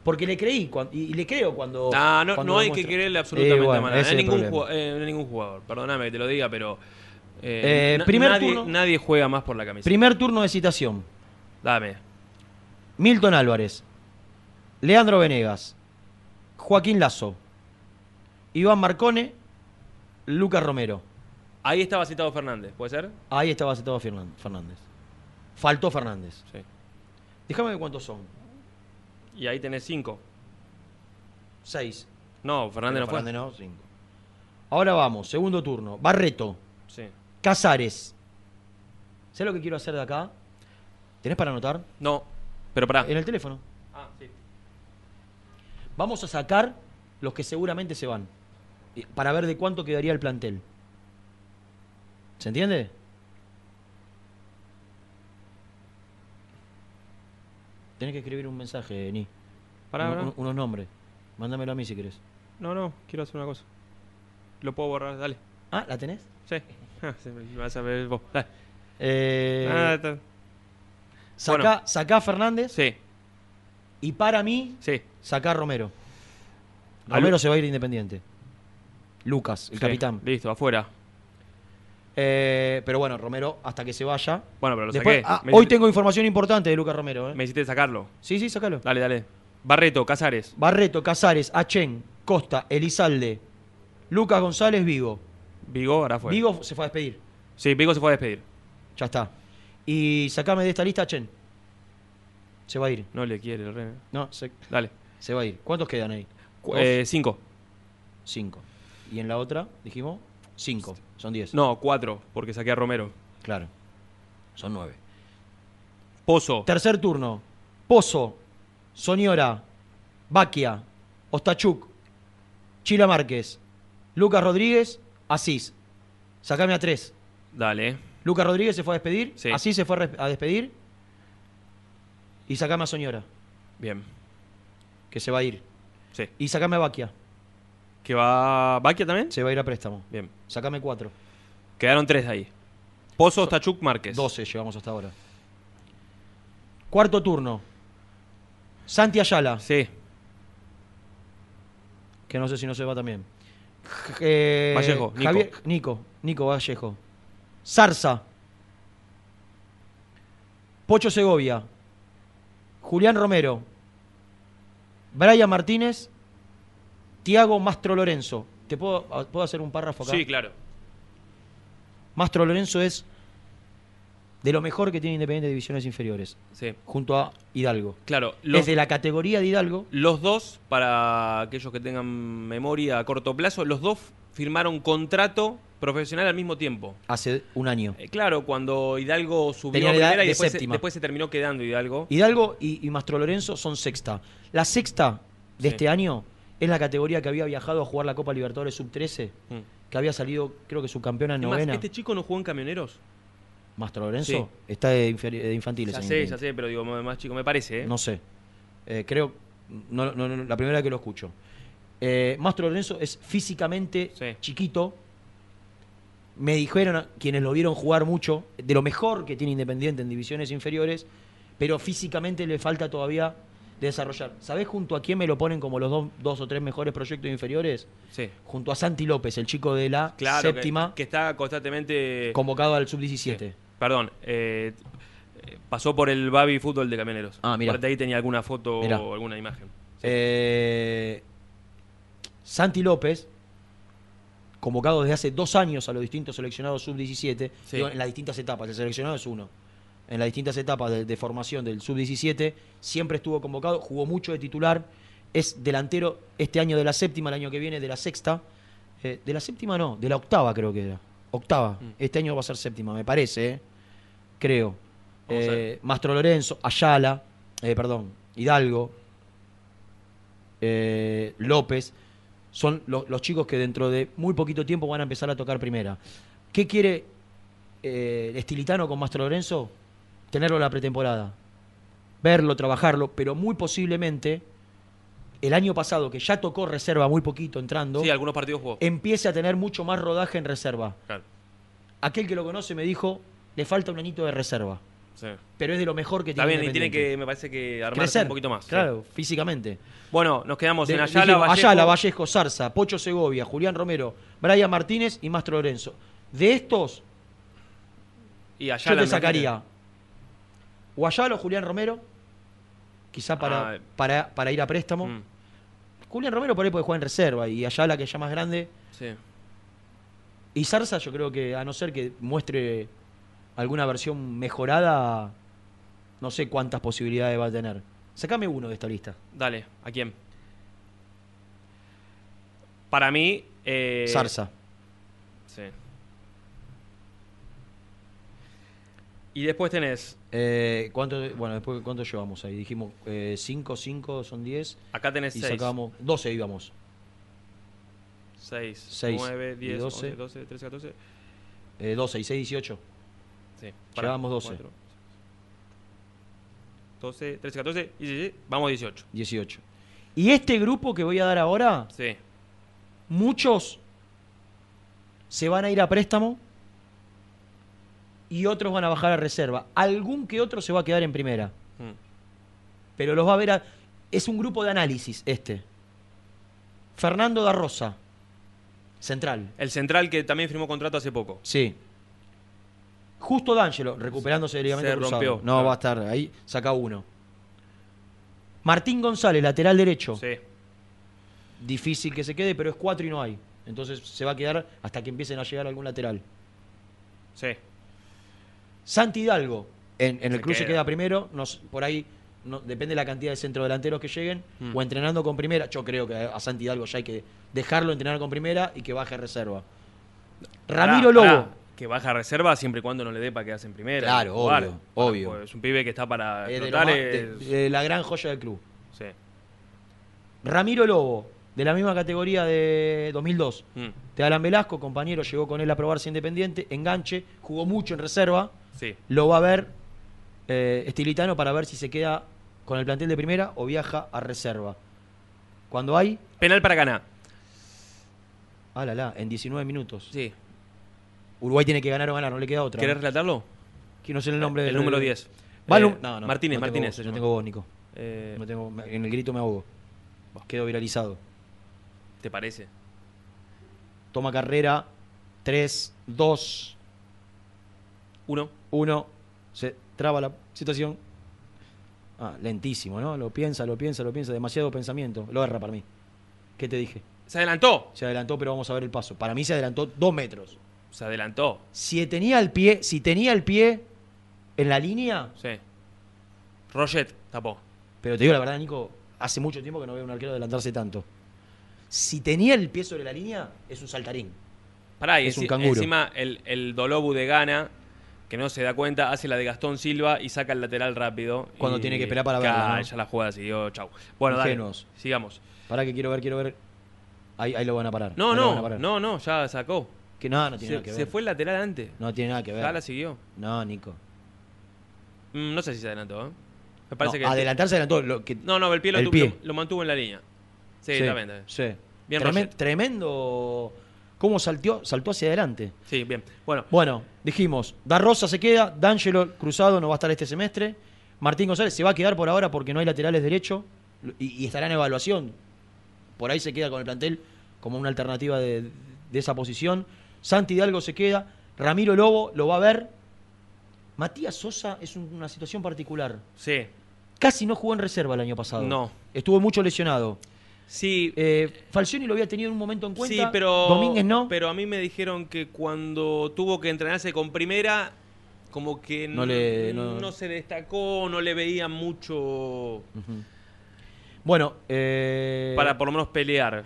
Porque le creí y, le creo cuando. Ah, no, cuando no hay que creerle absolutamente Eh, a bueno, nada. ese A ningún, jugador, eh, a ningún jugador. Perdóname que te lo diga, pero. eh, primer nadie, turno. nadie juega más por la camiseta. Primer turno de citación. Dame. Milton Álvarez. Leandro Venegas. Joaquín Lazo. Iván Marcone. Lucas Romero. Ahí estaba citado Fernández, ¿puede ser? Ahí estaba citado Fernández. Faltó Fernández. Sí. Déjame ver cuántos son. Y ahí tenés cinco. Seis. No, Fernández no fue. Fernández no, cinco. Ahora vamos, segundo turno. Barreto. Sí. Casares. ¿Sabes lo que quiero hacer de acá? ¿Tenés para anotar? No, pero pará. En el teléfono. Ah, sí. Vamos a sacar los que seguramente se van. Y- Para ver de cuánto quedaría el plantel. ¿Se entiende? Tenés que escribir un mensaje, Ni. Pará, Un- unos nombres. Mándamelo a mí si querés. No, no, quiero hacer una cosa. Lo puedo borrar, dale. Ah, ¿la tenés? Sí. Ah, sí, me vas a ver vos. Dale. Eh, Ah, está- sacá, Bueno. sacá Fernández. Sí. Y para mí, Sí. sacá a Romero. Romero se va a ir independiente. Lucas, el Sí, capitán. Listo, afuera. Eh, pero bueno, Romero, hasta que se vaya. Bueno, pero lo Después- saqué. ah, hoy tengo información importante de Lucas Romero. ¿eh? Me hiciste sacarlo. Sí, sí, sacalo. Dale, dale. Barreto, Casares. Barreto, Casares, Achen, Costa, Elizalde, Lucas González, Vigo. Vigo, ahora fue. Vigo se fue a despedir. Sí, Vigo se fue a despedir. Ya está. Y sacame de esta lista Achen. Se va a ir. No le quiere el René. No, se, Dale. se va a ir. ¿Cuántos quedan ahí? Eh, cinco. Cinco. Y en la otra, dijimos, cinco. Son diez. No, cuatro, porque saqué a Romero. Claro. Son nueve. Pozo. Tercer turno. Pozo, Soñora, Baquia, Ostachuk, Chila Márquez, Lucas Rodríguez, Asís. Sacame a tres. Dale. Lucas Rodríguez se fue a despedir. Sí. Asís se fue a despedir. Y sacame a Soñora, Bien. que se va a ir. Sí. Y sacame a Baquia, ¿Que va Baquia también? se va a ir a préstamo. Bien. Sacame cuatro. Quedaron tres de ahí. Pozo, Tachuk, Márquez. 12 llevamos hasta ahora. Cuarto turno. Santi Ayala, Sí. que no sé si no se va también. Eh, Vallejo, Nico. Javier- Nico, Nico Vallejo. Zarza. Pocho Segovia. Julián Romero, Brian Martínez, Tiago Mastro Lorenzo. ¿Te puedo, puedo hacer un párrafo acá? Sí, claro. Mastro Lorenzo es de lo mejor que tiene Independiente de Divisiones Inferiores. Sí. Junto a Hidalgo. Claro. es de la categoría de Hidalgo. Los dos, para aquellos que tengan memoria a corto plazo, los dos firmaron contrato profesional al mismo tiempo. Hace un año. Eh, claro, cuando Hidalgo subió Tenía a primera y de después se, después se terminó quedando Hidalgo. Hidalgo y, y Mastro Lorenzo son sexta. La sexta de Sí. este año es la categoría que había viajado a jugar la Copa Libertadores Sub-13, Mm. que había salido, creo que subcampeona en Es más, novena. ¿Este chico no jugó en Camioneros? Mastro Lorenzo Sí. está de, infantiles. Ya en sé, ya sé, pero digo, más chico, me parece, ¿eh? No sé. Eh, creo, no, no, no, la primera vez que lo escucho. Eh, Mastro Lorenzo es físicamente chiquito. Me dijeron quienes lo vieron jugar mucho, de lo mejor que tiene Independiente en divisiones inferiores, pero físicamente le falta todavía desarrollar. ¿Sabés junto a quién me lo ponen como los dos, dos o tres mejores proyectos inferiores? Sí. Junto a Santi López, el chico de la Claro, que- séptima, Que, está constantemente... convocado al sub-17. Perdón, eh, pasó por el Babi Fútbol de Camioneros. Ah, mira. Por ahí tenía alguna foto Mirá. o alguna imagen. Eh, Santi López, convocado desde hace dos años a los distintos seleccionados sub-17, Sí. digo, en las distintas etapas, el seleccionado es uno. En las distintas etapas de, de formación del sub-17, siempre estuvo convocado, jugó mucho de titular, es delantero este año de la séptima, el año que viene de la sexta. Eh, de la séptima no, de la octava creo que era. Octava. Mm. Este año va a ser séptima, me parece, eh. creo. Eh, Mastro Lorenzo, Ayala, perdón, Hidalgo, López, son lo- los chicos que dentro de muy poquito tiempo van a empezar a tocar primera. ¿Qué quiere Estilitano con Mastro Lorenzo? Tenerlo en la pretemporada. Verlo, trabajarlo, pero muy posiblemente el año pasado, que ya tocó reserva muy poquito entrando, Sí, algunos partidos jugó. empiece a tener mucho más rodaje en reserva. Claro. Aquel que lo conoce me dijo, le falta un añito de reserva, Sí. pero es de lo mejor que Está tiene bien, y tiene que, me parece que armarse Crecer, un poquito más. sí. Claro, físicamente. Bueno, nos quedamos De- en Ayala, dijimos, Vallejo. Ayala, Vallejo, Zarza, Pocho Segovia, Julián Romero, Brian Martínez y Mastro Lorenzo. De estos, y yo Ayala, te me sacaría o Ayala o Julián Romero, quizá para, Ah. para, para ir a préstamo. Mm. Julián Romero por ahí puede jugar en reserva y Ayala, que es ya más grande. Sí. Y Zarza, yo creo que a no ser que muestre alguna versión mejorada, no sé cuántas posibilidades va a tener. Sacame uno de esta lista. Dale, ¿a quién? Para mí. Eh, Zarza. Sí. Y después tenés. Eh, ¿cuánto, bueno, después, ¿cuánto llevamos ahí? Dijimos 5, 5 son 10. Acá tenés Y seis. sacábamos 12 íbamos. 6, Seis 9, y 10, 12. 11, 12, 13, 14. Eh, 12 y 6, 18. Sí. Llevamos 12. 4, 12, 13, 14, 17. Vamos 18. 18. Y este grupo que voy a dar ahora, Sí. muchos se van a ir a préstamo y otros van a bajar a reserva. Algún que otro se va a quedar en primera. Mm. Pero los va a ver a... Es un grupo de análisis este. Fernando da Rosa, central. El central que también firmó contrato hace poco. Sí. Justo D'Angelo, recuperándose del ligamento Se cruzado. rompió, No, claro. va a estar ahí, saca uno. Martín González, lateral derecho. Sí. Difícil que se quede, pero es cuatro y no hay. Entonces se va a quedar hasta que empiecen a llegar algún lateral. Sí. Santi Hidalgo, en, en el Se cruce queda. primero, nos, por ahí no, depende de la cantidad de centrodelanteros que lleguen, Mm. o entrenando con primera. Yo creo que a Santi Hidalgo ya hay que dejarlo entrenar con primera y que baje a reserva. Ramiro Pará, Lobo. pará, que baja a reserva siempre y cuando no le dé para quedarse en primera. Claro, obvio, obvio. Pues Es un pibe que está para Es de, lo explotar. más- es- de- de la gran joya del club. Sí. Ramiro Lobo, de la misma categoría de 2002. Mm. De Alan Velasco, compañero, llegó con él a probarse independiente, enganche, jugó mucho en reserva. Sí. Lo va a ver eh, Estilitano para ver si se queda con el plantel de primera o viaja a reserva. Cuando hay, Penal para ganar. ah, la, la, en 19 minutos. Sí. Uruguay tiene que ganar o ganar, no le queda otra. ¿Querés relatarlo? Que no sé el nombre El del número 10. Va el Eh, no, no, Martínez, no Martínez voz, no tengo voz, Nico. Eh, No tengo, en el grito me ahogo. Quedo viralizado. ¿Te parece? Toma carrera. 3, 2, Uno. 1. Se traba la situación. Ah, lentísimo, ¿no? Lo piensa, lo piensa, lo piensa. Demasiado pensamiento. Lo erra para mí. ¿Qué te dije? Se adelantó. Se adelantó, pero vamos a ver el paso. Para mí se adelantó dos metros. Se adelantó. Si tenía el pie, si tenía el pie en la línea, Sí. Roget tapó. pero te digo la verdad, Nico, hace mucho tiempo que no veo a un arquero adelantarse tanto. Si tenía el pie sobre la línea, es un saltarín. Pará, y Es un canguro. encima el, el Dolobu de Gana, que no se da cuenta, hace la de Gastón Silva y saca el lateral rápido. Cuando y- tiene que esperar para verla, ¿no? ya la jugada siguió, chau. Bueno, dale, Ingenuos. sigamos. Para que quiero ver, quiero ver. Ahí, ahí lo van a parar. No, Ahí no, parar. no, no, ya sacó. Que no, no tiene se, nada que ver. se fue el lateral antes. No tiene nada que ver. Ya la siguió. No, Nico. Mm, no sé si se adelantó, ¿eh? Me parece No, que. adelantarse adelantó. Lo que, No, no, el pie, lo, el tu- pie. Lo, lo mantuvo en la línea. Sí, bien. Sí. Bien, Roger. tremendo. ¿Cómo saltó, saltó hacia adelante? Sí, bien. Bueno, Bueno, dijimos, Da Rosa se queda, D'Angelo Cruzado no va a estar este semestre, Martín González se va a quedar por ahora porque no hay laterales derecho y, y estará en evaluación. Por ahí se queda con el plantel como una alternativa de, de esa posición. Santi Hidalgo se queda, Ramiro Lobo lo va a ver. Matías Sosa es un- una situación particular. sí. Casi no jugó en reserva el año pasado. No. Estuvo mucho lesionado. Sí. Eh, Falcioni lo había tenido en un momento en cuenta. Sí, pero. Domínguez no. Pero a mí me dijeron que cuando tuvo que entrenarse con primera, como que No le- no- no se destacó, no le veía mucho Bueno, eh, para por lo menos pelear.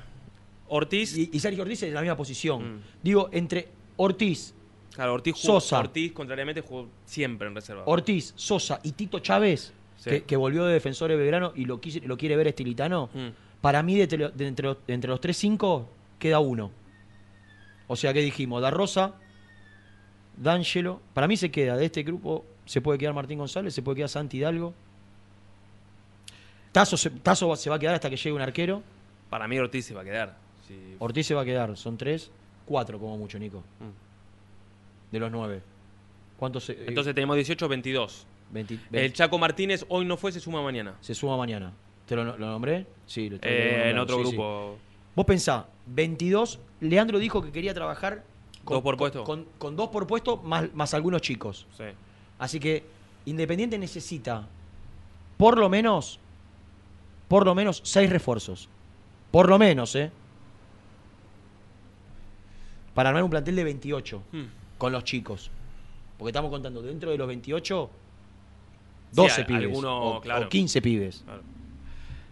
Ortiz. Y, y Sergio Ortiz en la misma posición. Mm. Digo, entre Ortiz, Claro, Ortiz jugó, Sosa. Ortiz, contrariamente, jugó siempre en reserva. Ortiz, Sosa y Tito Chávez, Sí. que, que volvió de defensor de Belgrano y lo, quise- lo quiere ver estilitano, Mm. Para mí de, entre lo- de entre, los- entre los 3-5 queda uno. O sea, que dijimos? Da Rosa, D'Angelo. Para mí se queda de este grupo, se puede quedar Martín González, se puede quedar Santi Hidalgo. Tazo se, Tazo se va a quedar hasta que llegue un arquero. Para mí Ortiz se va a quedar. Sí. Ortiz se va a quedar, son tres, cuatro como mucho, Nico. De los nueve. ¿Cuántos se- eh, Entonces tenemos 18, 22. 20 El 20 Chaco Martínez hoy no fue, se suma mañana. se suma mañana. ¿Te lo, lo nombré? Sí, lo Eh, en otro sí, sí. grupo. Vos pensá, 22, Leandro dijo que quería trabajar con ¿Dos por puesto? Con, con dos por puesto más, más algunos chicos. Sí. Así que Independiente necesita por lo menos, por lo menos seis refuerzos. Por lo menos, ¿eh? Para armar un plantel de 28 Hmm. con los chicos. Porque estamos contando dentro de los 28, 12 a- pibes. alguno, o, claro. o 15 pibes. Claro.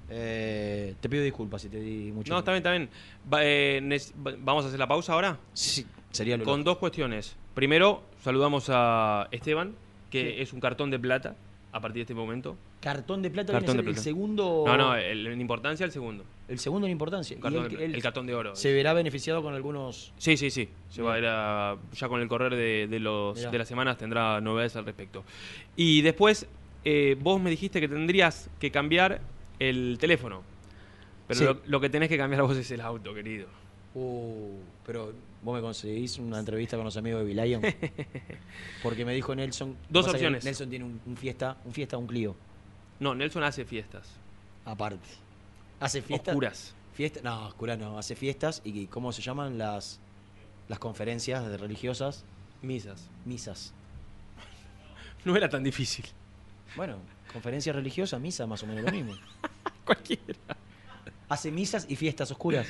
Eh, te pido disculpas si te di mucho. No, está bien, está bien. Va- eh, ¿Vamos a hacer la pausa ahora? Sí, sería lo Con dos cuestiones. Primero, saludamos a Esteban, que Sí. es un cartón de plata a partir de este momento. Cartón de plata Cartón viene a de ser el plata. segundo. No, no, el- en importancia el segundo. El segundo en importancia. Cartón de el cartón de oro. Se verá beneficiado con algunos. Sí, sí, sí. Se va a ir a- ya con el correr de, de los, Mirá. de las semanas tendrá novedades al respecto. Y después, eh, vos me dijiste que tendrías que cambiar el teléfono. Pero Sí. lo, lo que tenés que cambiar vos es el auto, querido. Uh, pero vos me conseguís una entrevista con los amigos de Bilion. Porque me dijo Nelson. Dos opciones. Nelson tiene un, un fiesta, un fiesta, un Clio. No, Nelson hace fiestas. Aparte. Hace fiestas. Oscuras. Fiesta, no, oscuras no. Hace fiestas y ¿cómo se llaman las las conferencias de religiosas? Misas. Misas. No era tan difícil. Bueno, conferencia religiosa, misa, más o menos lo mismo. Cualquiera. Hace misas y fiestas oscuras.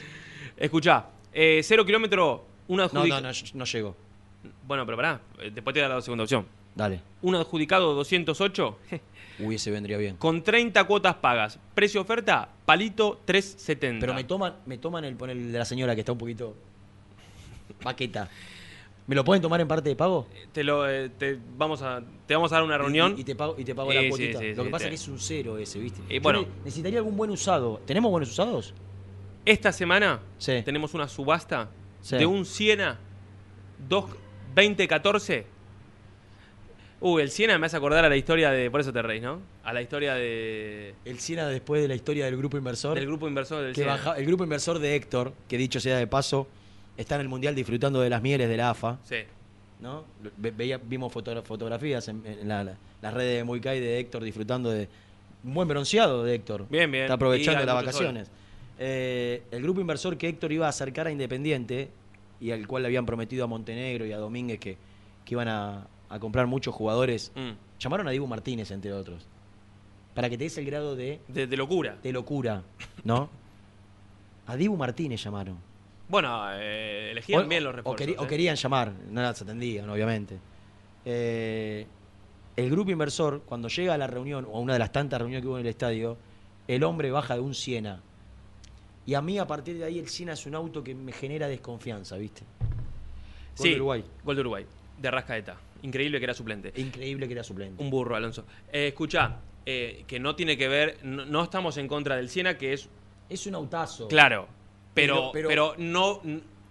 Escuchá, eh, cero kilómetro, una No, no, no, no llego. Bueno, pero pará, eh, después te voy a dar la segunda opción. Dale. Un adjudicado 208 Uy, ese vendría bien. con 30 cuotas pagas. Precio oferta, palito 370. Pero me toman, me toman el, pon el de la señora que está un poquito baqueta. ¿Me lo pueden tomar en parte de pago? Te lo, eh, te, vamos a, te vamos a dar una reunión. Y, y te pago, y te pago Sí, la cuotita. sí, lo que pasa es que es un cero ese, ¿viste? Y bueno. ne- necesitaría algún buen usado. ¿Tenemos buenos usados? Esta semana Sí. tenemos una subasta de un Siena 2 2014. Uy, el Siena me hace acordar a la historia de. Por eso te reís, ¿no? A la historia de. El Siena después de la historia del grupo inversor. Del grupo inversor del que Siena. baja- el grupo inversor de Héctor, que dicho sea de paso, está en el Mundial disfrutando de las mieles de la AFA. Sí. ¿no? Ve- veía- vimos fotogra- fotografías en, en la- la- las redes de Muicay de Héctor disfrutando de un buen bronceado de Héctor. Bien, bien. Está aprovechando las vacaciones. Eh, el grupo inversor que Héctor iba a acercar a Independiente y al cual le habían prometido a Montenegro y a Domínguez que, que iban a, a comprar muchos jugadores, Mm. llamaron a Diego Martínez, entre otros. para que te des el grado de, De, de locura. de locura, ¿no? A Dibu Martínez llamaron. Bueno, eh, elegían O- bien los o refuerzos. o, ¿eh? querían llamar, no las atendían, obviamente. Eh, el grupo inversor, cuando llega a la reunión, o a una de las tantas reuniones que hubo en el estadio, el hombre baja de un Siena. Y a mí, a partir de ahí, el Siena es un auto que me genera desconfianza, ¿viste? Gol Sí, de Uruguay. Gol de Uruguay. De Rascaeta. Increíble que era suplente. Increíble que era suplente. Un burro, Alonso. Escucha, que no tiene que ver, no, no estamos en contra del Siena, que es. Es un autazo. Claro. Pero, Pero- no.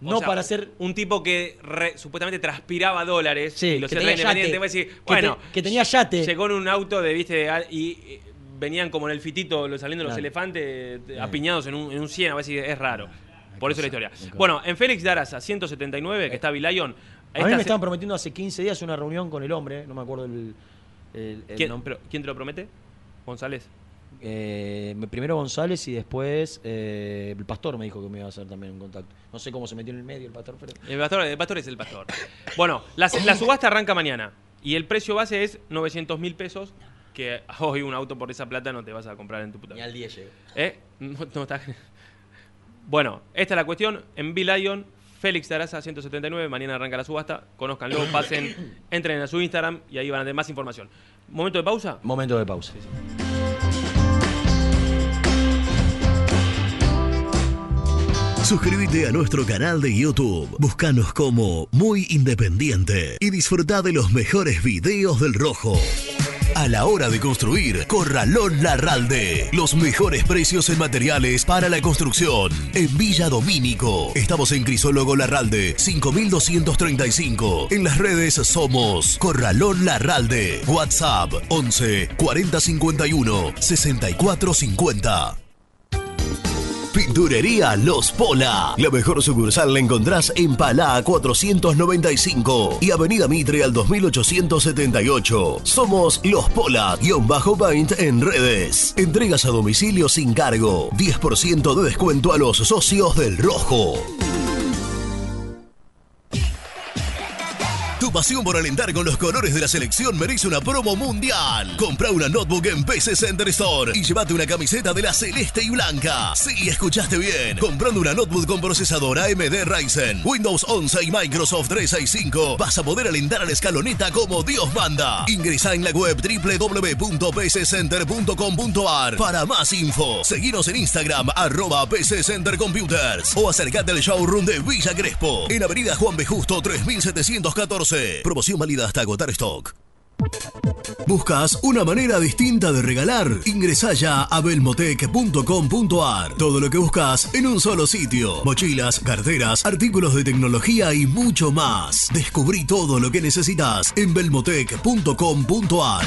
No sea, para ser- Un tipo que re- supuestamente transpiraba dólares. y lo que tenía independiente. yate. voy a decir, Que bueno. te- que tenía yate. Llegó en un auto de, viste, y. eh, Venían como en el fitito saliendo los Claro. elefantes eh, apiñados en un, en un Siena, voy a decir, es raro. Por eso la historia. cosa. Bueno, en Félix Daraza, 179, que está Vilayón. A mí me estaban prometiendo hace 15 días una reunión con el hombre, no me acuerdo el, el- el ¿Quién, nombre. pero, ¿Quién te lo promete? González. Eh, primero González y después eh, el pastor me dijo que me iba a hacer también un contacto. No sé cómo se metió en el medio el pastor, pero... El pastor, el pastor es el pastor. Bueno, la, la subasta arranca mañana. Y el precio base es 900 mil pesos. Que hoy un auto por esa plata no te vas a comprar en tu puta Ni al 10 llego. ¿Eh? No, no está- Bueno, esta es la cuestión. En Lion, Félix Taraza 179. Mañana arranca la subasta. Conózcanlo, pasen, entren a su Instagram y ahí van a tener más información. ¿Momento de pausa? Momento de pausa. Suscríbete a nuestro canal de YouTube. Búscanos como Muy Independiente y disfruta de los mejores videos del Rojo. A la hora de construir, Corralón Larralde. Los mejores precios en materiales para la construcción. En Villa Domínico. Estamos en Crisólogo Larralde, 5235. En las redes somos Corralón Larralde. WhatsApp 11 4051 6450. Pinturería Los Pola. La mejor sucursal la encontrás en Palá 495 y Avenida Mitre al 2878. Somos Los Pola, guion bajo paint en redes. Entregas a domicilio sin cargo. 10% de descuento a los socios del Rojo. Tu pasión por alentar con los colores de la selección merece una promo mundial. Compra una notebook en PC Center Store y llévate una camiseta de la celeste y blanca. Sí, escuchaste bien. Comprando una notebook con procesador AMD Ryzen, Windows 11 y Microsoft 365, vas a poder alentar a la escaloneta como Dios manda. Ingresa en la web www.pccenter.com.ar para más info. Seguinos en Instagram, arroba PC Center Computers o acércate al showroom de Villa Crespo en Avenida Juan B. Justo 3714. Promoción válida hasta agotar stock. ¿Buscas una manera distinta de regalar? Ingresa ya a belmotec.com.ar. Todo lo que buscas en un solo sitio. Mochilas, carteras, artículos de tecnología y mucho más. Descubrí todo lo que necesitas en belmotec.com.ar.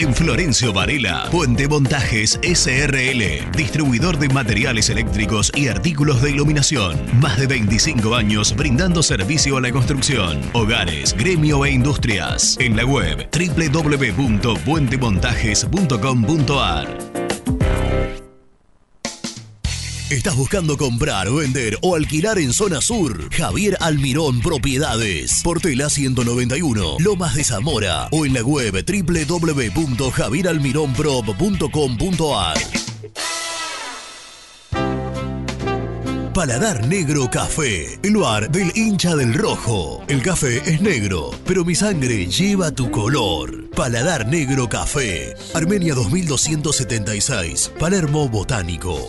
En Florencio Varela, Puente Montajes SRL, distribuidor de materiales eléctricos y artículos de iluminación. Más de 25 años brindando servicio a la construcción, hogares, gremio e industrias. En la web www.puentemontajes.com.ar. ¿Estás buscando comprar, vender o alquilar en zona sur? Javier Almirón Propiedades. Portela 191, Lomas de Zamora. O en la web www.javieralmironprop.com.ar. Paladar Negro Café, el bar del hincha del rojo. El café es negro, pero mi sangre lleva tu color. Paladar Negro Café, Armenia 2276, Palermo Botánico.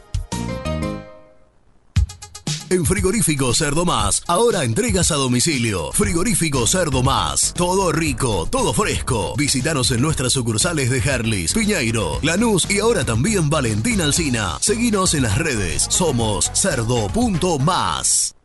En Frigorífico Cerdo Más, ahora entregas a domicilio. Frigorífico Cerdo Más, todo rico, todo fresco. Visítanos en nuestras sucursales de Herlis, Piñeiro, Lanús y ahora también Valentín Alsina. Seguinos en las redes, somos cerdo.más.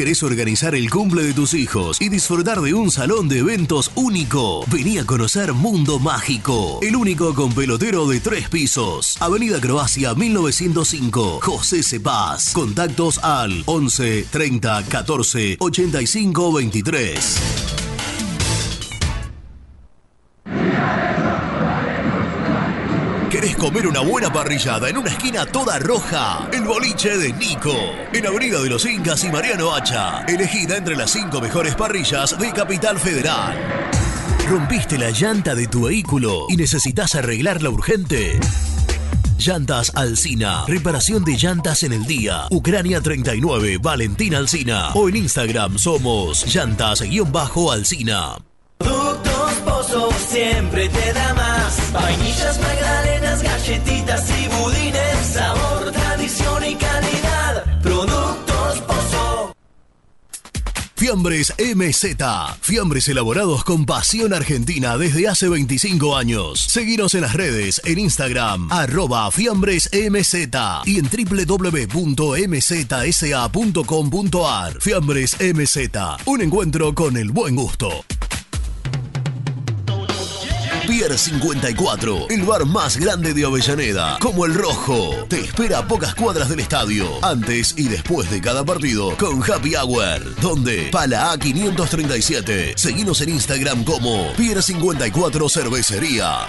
¿Querés organizar el cumple de tus hijos y disfrutar de un salón de eventos único? Vení a conocer Mundo Mágico, el único con pelotero de tres pisos. Avenida Croacia 1905, José Cepaz. Contactos al 11 30 14 85 23. Comer una buena parrillada en una esquina toda roja? El boliche de Nico. En Avenida de los Incas y Mariano Hacha. Elegida entre las cinco mejores parrillas de Capital Federal. ¿Rompiste la llanta de tu vehículo y necesitas arreglarla urgente? Llantas Alcina. Reparación de llantas en el día. Ucrania 39, Valentina Alcina. O en Instagram somos llantas-alcina. Pozo siempre te da más. Vainillas, magdalenas, galletitas y budines. Sabor, tradición y calidad. Productos Pozo. Fiambres MZ. Fiambres elaborados con pasión argentina desde hace 25 años. Seguinos en las redes, en Instagram, arroba fiambresmz y en www.mzsa.com.ar. Fiambres MZ. Un encuentro con el buen gusto. Pier 54, el bar más grande de Avellaneda, como el Rojo. Te espera a pocas cuadras del estadio, antes y después de cada partido, con Happy Hour, donde Pala A537. Seguinos en Instagram como Pier 54 Cervecería.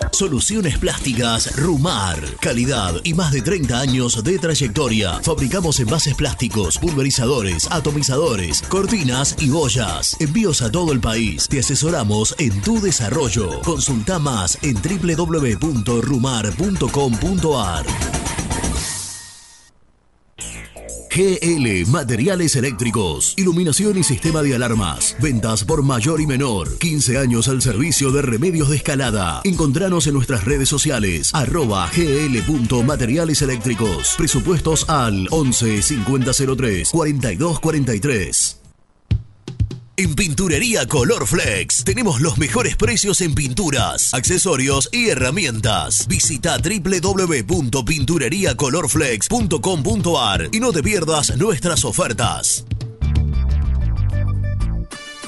Soluciones plásticas Rumar. Calidad y más de 30 años de trayectoria. Fabricamos envases plásticos, pulverizadores, atomizadores, cortinas y boyas. Envíos a todo el país. Te asesoramos en tu desarrollo. Consulta más en www.rumar.com.ar. GL Materiales Eléctricos, Iluminación y Sistema de Alarmas. Ventas por mayor y menor. 15 años al servicio de remedios de escalada. Encontranos en nuestras redes sociales. Arroba gl.materiales eléctricos. Presupuestos al 11 5003 4243. En Pinturería Color Flex tenemos los mejores precios en pinturas, accesorios y herramientas. Visita www.pintureriacolorflex.com.ar y no te pierdas nuestras ofertas.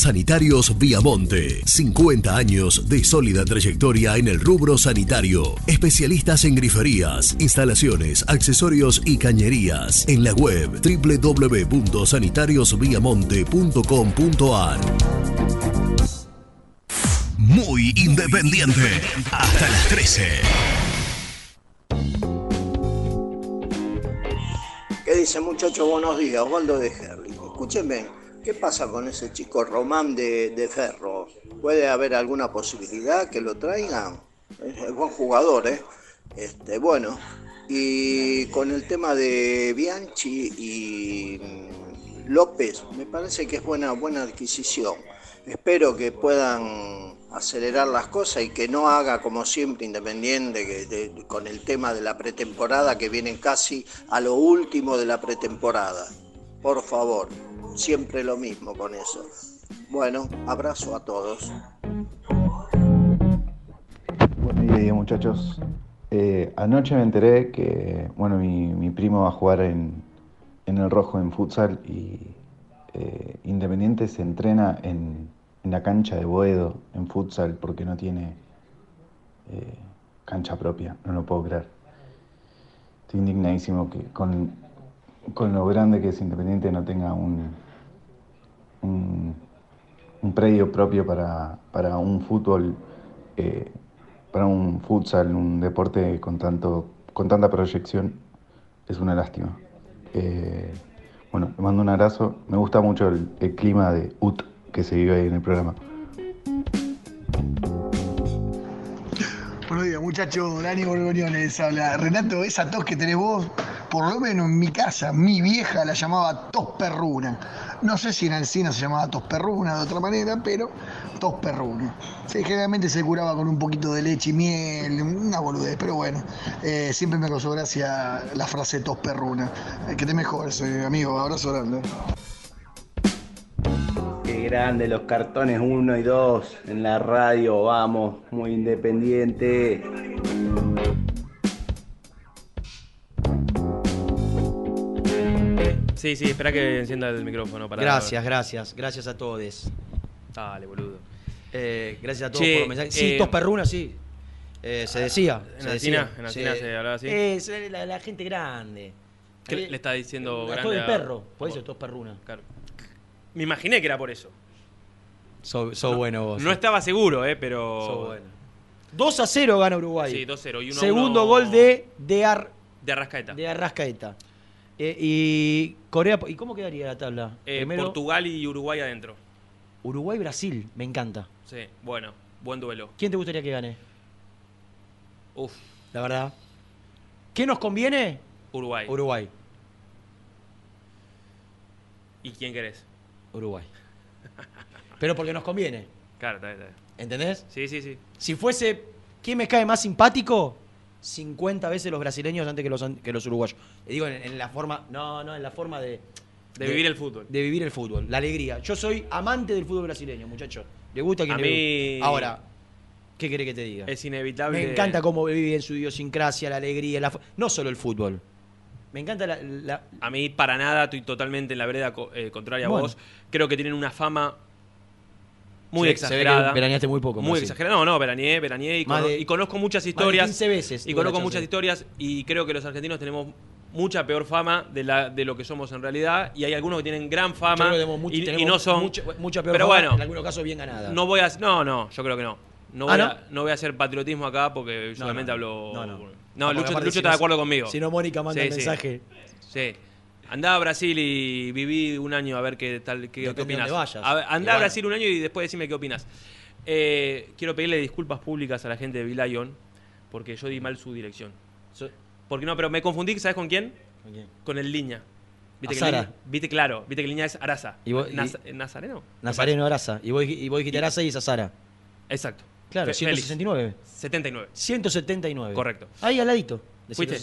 Sanitarios Viamonte. 50 años de sólida trayectoria en el rubro sanitario. Especialistas en griferías, instalaciones, accesorios y cañerías. En la web www.sanitariosviamonte.com.ar Muy Independiente. Hasta las 13. ¿Qué dice muchachos? Buenos días, Osvaldo de Herli. Escúchenme, ¿qué pasa con ese chico Román de, de Ferro? ¿Puede haber alguna posibilidad que lo traigan? Es, buen jugador, ¿eh? Este, bueno, y con el tema de Bianchi y mm, López, me parece que es buena, buena adquisición. Espero que puedan acelerar las cosas y que no haga como siempre Independiente que de- con el tema de la pretemporada que vienen casi a lo último de la pretemporada. Por favor, siempre lo mismo con eso. Bueno, abrazo a todos. Buen día, muchachos. Eh, anoche me enteré que, bueno, mi, mi primo va a jugar en, en el Rojo en futsal y eh, Independiente se entrena en, en la cancha de Boedo en futsal porque no tiene eh, cancha propia, no lo puedo creer. Estoy indignadísimo que con, con lo grande que es Independiente no tenga un, un, predio propio para, para un fútbol eh, para un futsal, un deporte con, tanto, con tanta proyección, es una lástima. Eh, bueno, le mando un abrazo. Me gusta mucho el, el clima de UT que se vive ahí en el programa. Buenos días, muchachos. Dani Borgoñón les habla. Renato, esa tos que tenés vos, por lo menos en mi casa, mi vieja la llamaba tos perruna. No sé si en Alcina se llamaba tos perruna de otra manera, pero tos perruna. Sí, generalmente se curaba con un poquito de leche y miel, una boludez, pero bueno, eh, siempre me causó gracia la frase tos perruna. Eh, que te mejores, eh, amigo. Abrazo grande. Qué grande los cartones 1 y 2 en la radio, vamos, muy independiente. Sí, sí, espera que encienda el micrófono. Para Gracias, gracias, gracias a todos. Dale, boludo. Eh, gracias a todos Che, por los mensajes. Sí, eh, tos perruna, sí. Eh, se decía. en se decía. en Alsina se hablaba así. Es la, la gente grande. ¿Qué le- está diciendo grande del a- perro, por eso tos perruna. Claro. Me imaginé que era por eso. Sos bueno vos. No estaba seguro, eh, pero. Sos bueno. 2 a 0 gana Uruguay. Sí, 2-0. Y uno a Segundo uno gol de, de, Ar- De Arrascaeta. de Arrascaeta. Eh, y Corea. ¿Y cómo quedaría la tabla? Eh, Primero, Portugal y Uruguay adentro. Uruguay-Brasil. Me encanta. Sí, bueno, buen duelo. ¿Quién te gustaría que gane? Uf, La verdad. ¿Qué nos conviene? Uruguay. Uruguay. ¿Y quién querés? Uruguay. Pero porque nos conviene. Claro, está bien, está bien. ¿Entendés? Sí, sí, sí. Si fuese. ¿Quién me cae más simpático? 50 veces los brasileños antes que los, que los uruguayos. Le digo en, en la forma. No, no, en la forma de. De vivir el fútbol. De vivir el fútbol. La alegría. Yo soy amante del fútbol brasileño, muchacho. ¿Le gusta que A le mí-? Ahora, ¿qué querés que te diga? Es inevitable. Me encanta cómo vive en su idiosincrasia, la alegría, la no solo el fútbol. Me encanta la, la- A mí, para nada, estoy totalmente en la vereda eh, contraria a vos. Creo que tienen una fama muy exagerada. veraneaste muy poco, Muy exagerada. No, no, veraneé, veraneé y, Más de- y conozco muchas más de historias. 15 veces Y conozco muchas historias y creo que los argentinos tenemos mucha peor fama de, la, de lo que somos en realidad y hay algunos que tienen gran fama mucho- y, no son mucha, mucha peor pero fama, bueno en algunos casos bien ganada. no voy a no no yo creo que no no ¿Ah, voy, no? A, no voy a hacer patriotismo acá porque yo No, solamente hablo no, no. Lucho, Lucho si está de acuerdo conmigo si no, Mónica manda el mensaje. sí andá a Brasil y viví un año a ver qué tal qué, opinas andá Y a. Brasil un año y después decime qué opinas Eh, quiero pedirle disculpas públicas a la gente de Vilayón porque yo di mal su dirección porque no pero me confundí ¿sabes con quién? ¿Con quién? con el Liña Viste que. Liña- viste claro, viste que Liña es Arasa. Y vos- y- Naz- ¿Nazareno? Nazareno Araza. Y vos, y vos dijiste Araza y es Azara. Exacto. Claro, Fe- 169. 79. 179. Correcto. Ahí al ladito, de ¿Fuiste?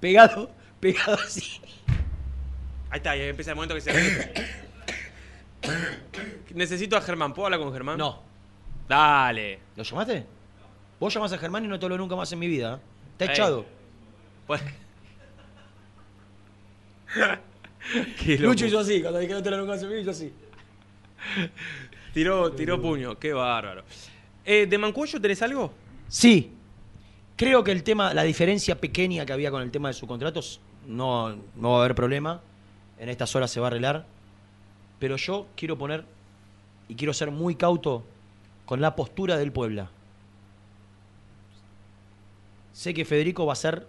169. Pegado, pegado así. Ahí está, ahí empieza el momento que se. Necesito a Germán. ¿Puedo hablar con Germán? No. Dale. ¿Lo llamaste? Vos llamás a Germán y no te hablo nunca más en mi vida. ¿eh? Está Ey. echado. Pues-. Lucho hizo así, cuando dije no te hablo nunca más en mi vida, hizo así. Tiró, tiró puño. Qué bárbaro. Eh, ¿De Mancuello tenés algo? Sí. Creo que el tema, la diferencia pequeña que había con el tema de sus contratos, no, no va a haber problema. En estas horas se va a arreglar. Pero yo quiero poner y quiero ser muy cauto con la postura del Puebla. Sé que Federico va a hacer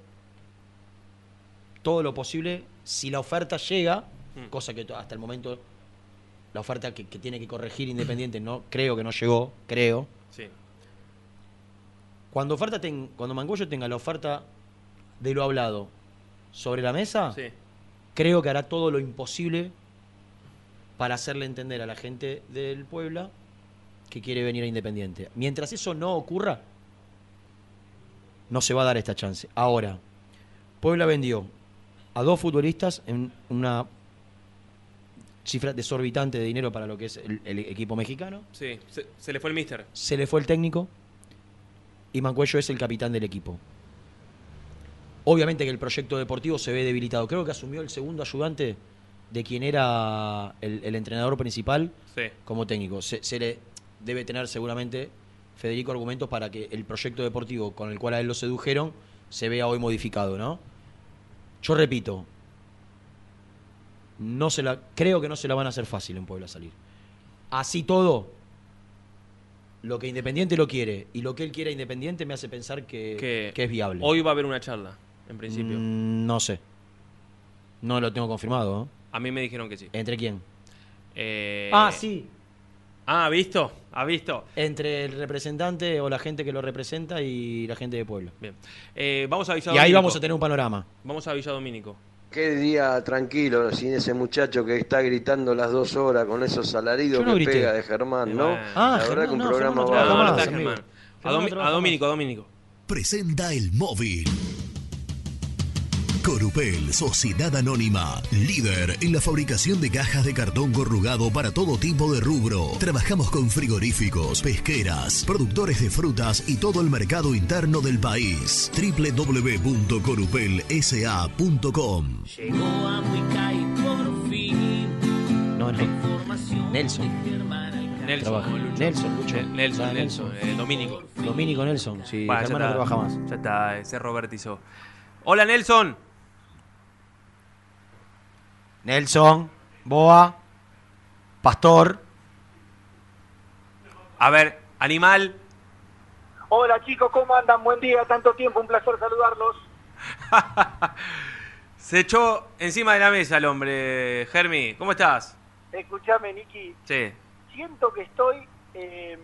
todo lo posible si la oferta llega, Mm. cosa que hasta el momento la oferta que, que tiene que corregir Independiente no creo que no llegó, creo. Sí. Cuando oferta ten- cuando Mancuello tenga la oferta de lo hablado sobre la mesa, Sí. creo que hará todo lo imposible para hacerle entender a la gente del Puebla que quiere venir a Independiente. Mientras eso no ocurra, no se va a dar esta chance. Ahora, Puebla vendió a dos futbolistas en una cifra desorbitante de dinero para lo que es el, el equipo mexicano. Sí, se, se le fue el mister. Se le fue el técnico y Mancuello es el capitán del equipo. Obviamente que el proyecto deportivo se ve debilitado. Creo que asumió el segundo ayudante de quien era el, el entrenador principal Sí. como técnico. Se, se le debe tener seguramente Federico argumentos para que el proyecto deportivo con el cual a él lo sedujeron se vea hoy modificado, ¿no? Yo repito, no se la, creo que no se la van a hacer fácil en Puebla salir. Así todo, lo que Independiente lo quiere y lo que él quiere a Independiente me hace pensar que, Que que es viable. Hoy va a haber una charla, en principio. Mm, no sé. No lo tengo confirmado. ¿eh? A mí me dijeron que sí. ¿Entre quién? Eh, Ah, sí. Ah, ¿visto? ¿Ha visto? Entre el representante o la gente que lo representa y la gente de Puebla. Bien. Eh, vamos a Villa Y ahí Domínico. vamos a tener un panorama. Vamos a Villa Domínico. Qué día tranquilo sin ese muchacho que está gritando las dos horas con esos alaridos no que grité. pega de Germán, ¿no? Ah, la verdad Germán, que un no, programa Germán no está amigo. Germán. A, Domi- a Domínico, a Domínico. Presenta el móvil. Corupel, Sociedad Anónima, líder en la fabricación de cajas de cartón corrugado para todo tipo de rubro. Trabajamos con frigoríficos, pesqueras, productores de frutas y todo el mercado interno del país. www.corupelsa.com Llegó a Huicay por fin. No, no. Nelson. Nelson. Nelson, Lucho. Ne- Nelson, Ah, Nelson, eh, Domínico. Domínico Nelson. Sí, Bueno, ya está, trabaja más. Ya está, eh, se robertizó. Hola, Nelson. Nelson, Boa, Pastor. A ver, animal. Hola chicos, ¿cómo andan? Buen día, tanto tiempo, un placer saludarlos. Se echó encima de la mesa el hombre, Germi. ¿Cómo estás? Escuchame, Niki, Sí. siento que estoy, eh,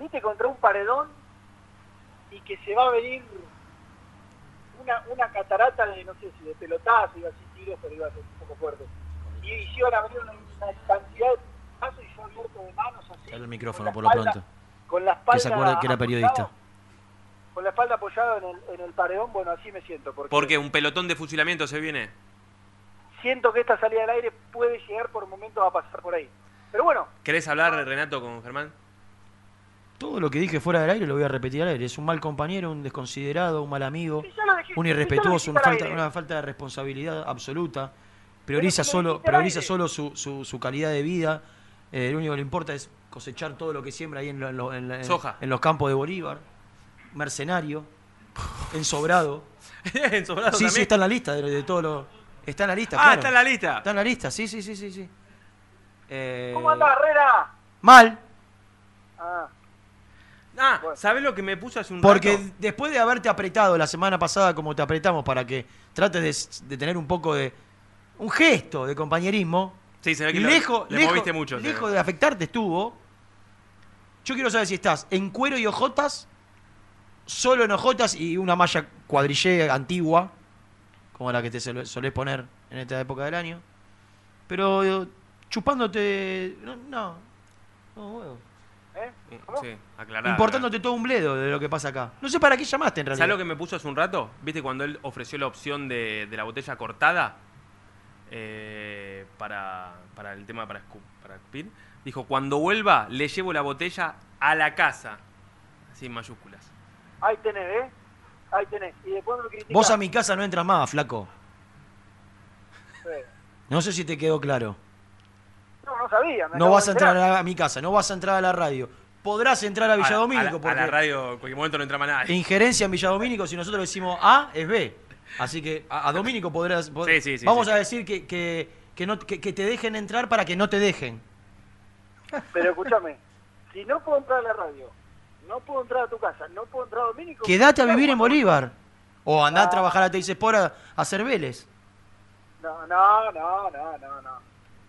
viste, contra un paredón y que se va a venir una, una catarata de, no sé si de pelotazo, iba a decir tiros, pero iba a ser poco fuerte. Y, y se iban a venir una, una cantidad de pasos y yo abierto de manos así. Dale el micrófono por lo pronto. Con la Que espalda se acuerde que era apoyado- periodista. Con la espalda apoyada en el, en el paredón, bueno, así me siento. Porque ¿Por qué? ¿Un pelotón de fusilamiento se viene? siento que esta salida al aire puede llegar por momentos a pasar por ahí. Pero bueno, ¿Querés hablar, Renato, con Germán? Todo lo que dije fuera del aire lo voy a repetir al aire. Es un mal compañero, un desconsiderado, un mal amigo, dejé- un irrespetuoso, una al falta, una falta de responsabilidad absoluta. Prioriza Pero solo, prioriza aire. solo su, su, su calidad de vida. Eh, lo único que le importa es cosechar todo lo que siembra ahí en, lo- en lo- en la- en- Soja. en los campos de Bolívar. Mercenario, ensobrado. Ensobrado Sí, sí, está en la lista de, de todo lo. Está en la lista. Ah, claro. está en la lista. Está en la lista, sí, sí, sí, sí. sí. Eh, ¿cómo anda Herrera? Mal, Ah, Ah, ¿sabés lo que me puso hace un Porque rato? después de haberte apretado la semana pasada como te apretamos para que trates de, de tener un poco de un gesto de compañerismo, Sí, se ve que lo- lejos, le moviste mucho. se lejos de afectarte estuvo. Yo quiero saber si estás en cuero y ojotas, solo en ojotas y una malla cuadrillé antigua, como la que te sol- solés poner en esta época del año. Pero chupándote. No, no, no, huevo. ¿eh? Sí, aclará. Importándote todo un bledo de lo que pasa acá. No sé para qué llamaste en realidad. ¿Sabes lo que me puso hace un rato? ¿Viste cuando él ofreció la opción de, de la botella cortada? Eh, para, para el tema para, escu- para escupir. Dijo, cuando vuelva, le llevo la botella a la casa. Así en mayúsculas. ahí tenés, ¿eh? Ahí tenés. Y después me criticás. Vos a mi casa no entras más, flaco. Sí. No sé si te quedó claro. No, no sabía. me No vas a entrar a, a mi casa, no vas a entrar a la radio. Podrás entrar a Villadomínico a, la- a porque la radio, en cualquier momento no entra más nadie. injerencia en Villadomínico, si nosotros decimos A, es B. Así que a, a Domínico podrás. pod- Sí, sí, sí, Vamos sí. a decir que, que, que no, que, que te dejen entrar para que no te dejen. Pero escúchame, si no puedo entrar a la radio, no puedo entrar a tu casa, no puedo entrar a Domínico... Quedate a vivir en Bolívar. O andá a trabajar a Teis Sport a, a hacer Vélez. No, no, no, no, no, no.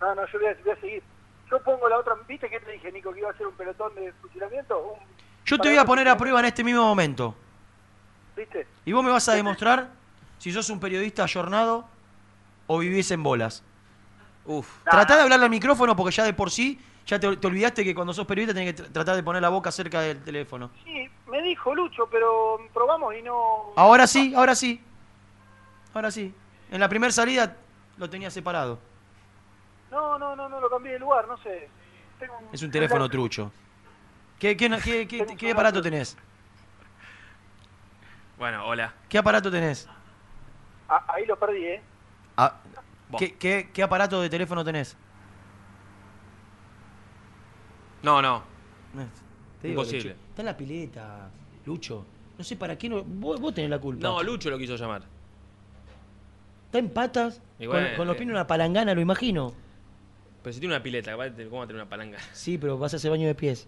No, no, yo voy a, voy a seguir. Yo pongo la otra... ¿Viste que te dije, Nico, que iba a hacer un pelotón de fusilamiento? Un- Yo te voy a poner a prueba en este mismo momento. ¿Viste? Y vos me vas a demostrar si sos un periodista ayornado o vivís en bolas. Uf. Tratá de hablarle al micrófono porque ya de por sí ya te, te olvidaste que cuando sos periodista tenés que tr- tratar de poner la boca cerca del teléfono. Sí, me dijo Lucho, pero probamos y no... Ahora sí, ahora sí. Ahora sí. En la primera salida lo tenía separado. No, no, no, no, lo cambié de lugar, no sé. Tengo un- Es un teléfono trucho. ¿Qué, qué, qué, qué- qué aparato tenés? Bueno, hola. ¿Qué aparato tenés? Ah, ahí lo perdí, ¿eh? Ah, ¿qué, qué, qué aparato de teléfono tenés? No, no. Te digo, Imposible. Lucho, Está en la pileta, Lucho. No sé para qué no. Vos, vos tenés la culpa. No, Lucho lo quiso llamar. Está en patas. Y con, bueno, con los eh. pies en una palangana, lo imagino. Pero si tiene una pileta, capaz ¿cómo va a tener una palanca? Sí, pero vas a hacer baño de pies.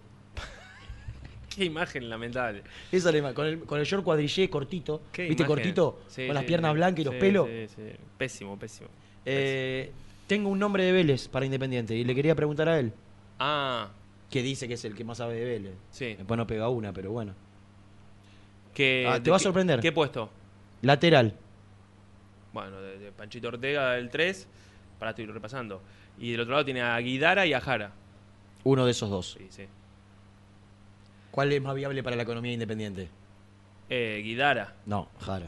Qué imagen lamentable. Esa es la imagen, con el, con el short cuadrillé cortito. ¿Viste imagen. cortito? Sí, con las sí, piernas blancas y los pelos. sí, sí. Pésimo, pésimo. Eh, tengo un nombre de Vélez para Independiente y le quería preguntar a él. Ah. Que dice que es el que más sabe de Vélez. Sí. Después no pega una, pero bueno. Que, Ah, te va a sorprender. ¿Qué puesto? Lateral. Bueno, de, de Panchito Ortega del 3, para estoy repasando. Y del otro lado tiene a Guidara y a Jara. Uno de esos dos. Sí, sí. ¿Cuál es más viable para la economía independiente? Eh, Guidara. No, Jara.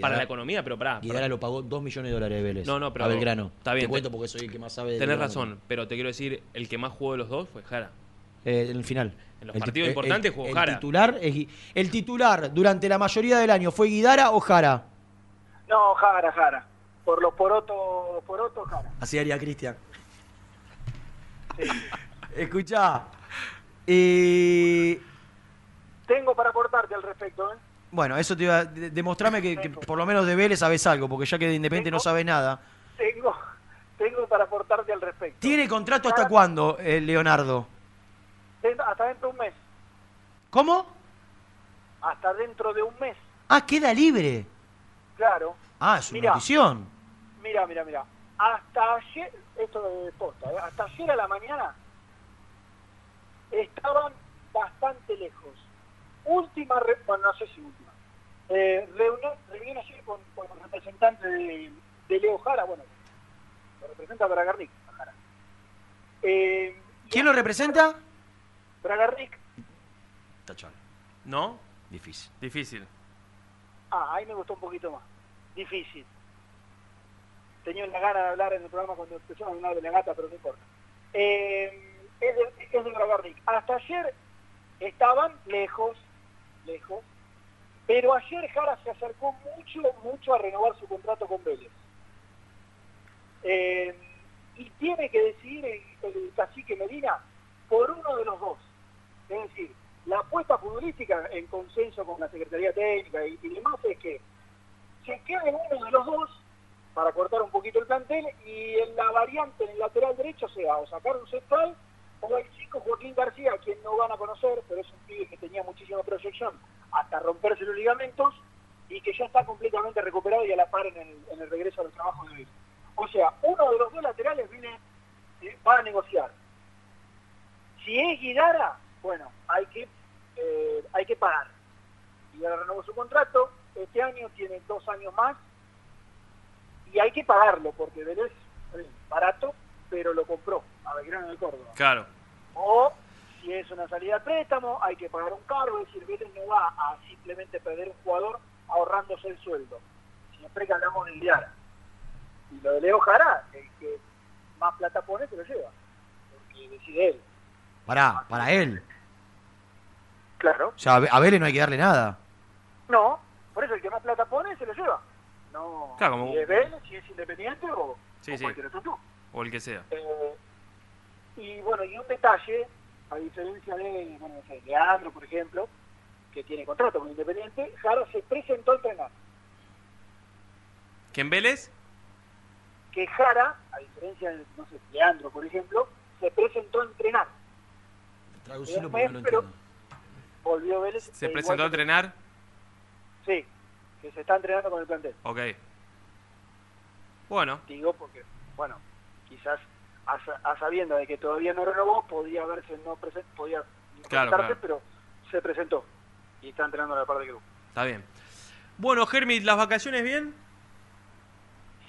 Para la economía, pero pará. Guidara lo pagó 2 millones de dólares de Vélez. No, no, pero. A Belgrano. Está bien. Te cuento porque soy el que más sabe de Tenés Belgrano. razón, pero te quiero decir, el que más jugó de los dos fue Jara. Eh, en el final. En los El ti- partidos el- importantes el- jugó el Jara. Titular es el titular durante la mayoría del año fue Guidara o Jara. No, Jara, Jara. Por los porotos, porotos, Jara. Así haría Cristian. Escuchá. eh, Tengo para aportarte al respecto, ¿eh? bueno, eso te iba a de- demostrame que, que por lo menos de Vélez sabes algo, porque ya que de Independiente no sabes nada. Tengo, tengo para aportarte al respecto. ¿Tiene contrato hasta cuándo, eh, Leonardo? Hasta dentro de un mes. ¿Cómo? Hasta dentro de un mes, Ah, queda libre. claro. Ah, es una Mirá. notición. Mira, mira, mira. Hasta ayer, esto de posta, ¿eh? hasta ayer a la mañana estaban bastante lejos. Última, re- bueno, no sé si última. Eh, reunión, reunión ayer con, con el representante de, de Leo Jara, bueno, lo representa Bragarnik, Jara. Eh, ¿Quién lo representa? Bragarnik, Tachón. ¿No? Difícil. Difícil. ah, ahí me gustó un poquito más. Difícil. Tenía la gana de hablar en el programa cuando empezó a hablar de la gata, pero no importa. Eh, es de, es de Bragarnik. Hasta ayer estaban lejos, lejos, pero ayer Jara se acercó mucho, mucho a renovar su contrato con Vélez. Eh, y tiene que decidir el, el cacique Medina por uno de los dos. Es decir, la apuesta futbolística en consenso con la Secretaría Técnica y, y demás es que se quede uno de los dos para cortar un poquito el plantel y en la variante en el lateral derecho sea o sacar un central o el chico Joaquín García, a quien no van a conocer, pero es un pibe que tenía muchísima proyección hasta romperse los ligamentos y que ya está completamente recuperado y a la par en el, regreso al trabajo de él. O sea, uno de los dos laterales viene, eh, va a negociar. Si es Guidara, bueno, hay que, eh, hay que pagar. Guidara renovó su contrato, este año tiene dos años más y hay que pagarlo porque Vélez es barato, pero lo compró a Belgrano de Córdoba. Claro. O si es una salida de préstamo, hay que pagar un cargo, es decir, Vélez no va a simplemente perder un jugador ahorrándose el sueldo. Siempre que hablamos de Guidara. Y lo de Leo Jara, el que más plata pone se lo lleva, porque decide él. Pará, para él. Claro. O sea, a Vélez no hay que darle nada. No, por eso el que más plata pone se lo lleva. No, Claro, como- si es Vélez, si es independiente o, Sí, o sí. cualquier otro club. O el que sea. Eh, y bueno, y un detalle, a diferencia de, bueno, no sé, Leandro, por ejemplo, que tiene contrato con Independiente, Jara se presentó a entrenar. ¿Quién Vélez? Que Jara, a diferencia de, no sé, Leandro, por ejemplo, se presentó a entrenar. Traducilo porque no lo pero entiendo. volvió Vélez. ¿Se e presentó a que- entrenar? Sí, que se está entrenando con el plantel. Ok. Bueno, Digo porque, bueno, quizás a, a sabiendo de que todavía no renovó, podía haberse no present, podía Claro, presentarse, claro. pero se presentó y está entrenando en la parte del grupo. está bien. Bueno, Germit, ¿las vacaciones bien?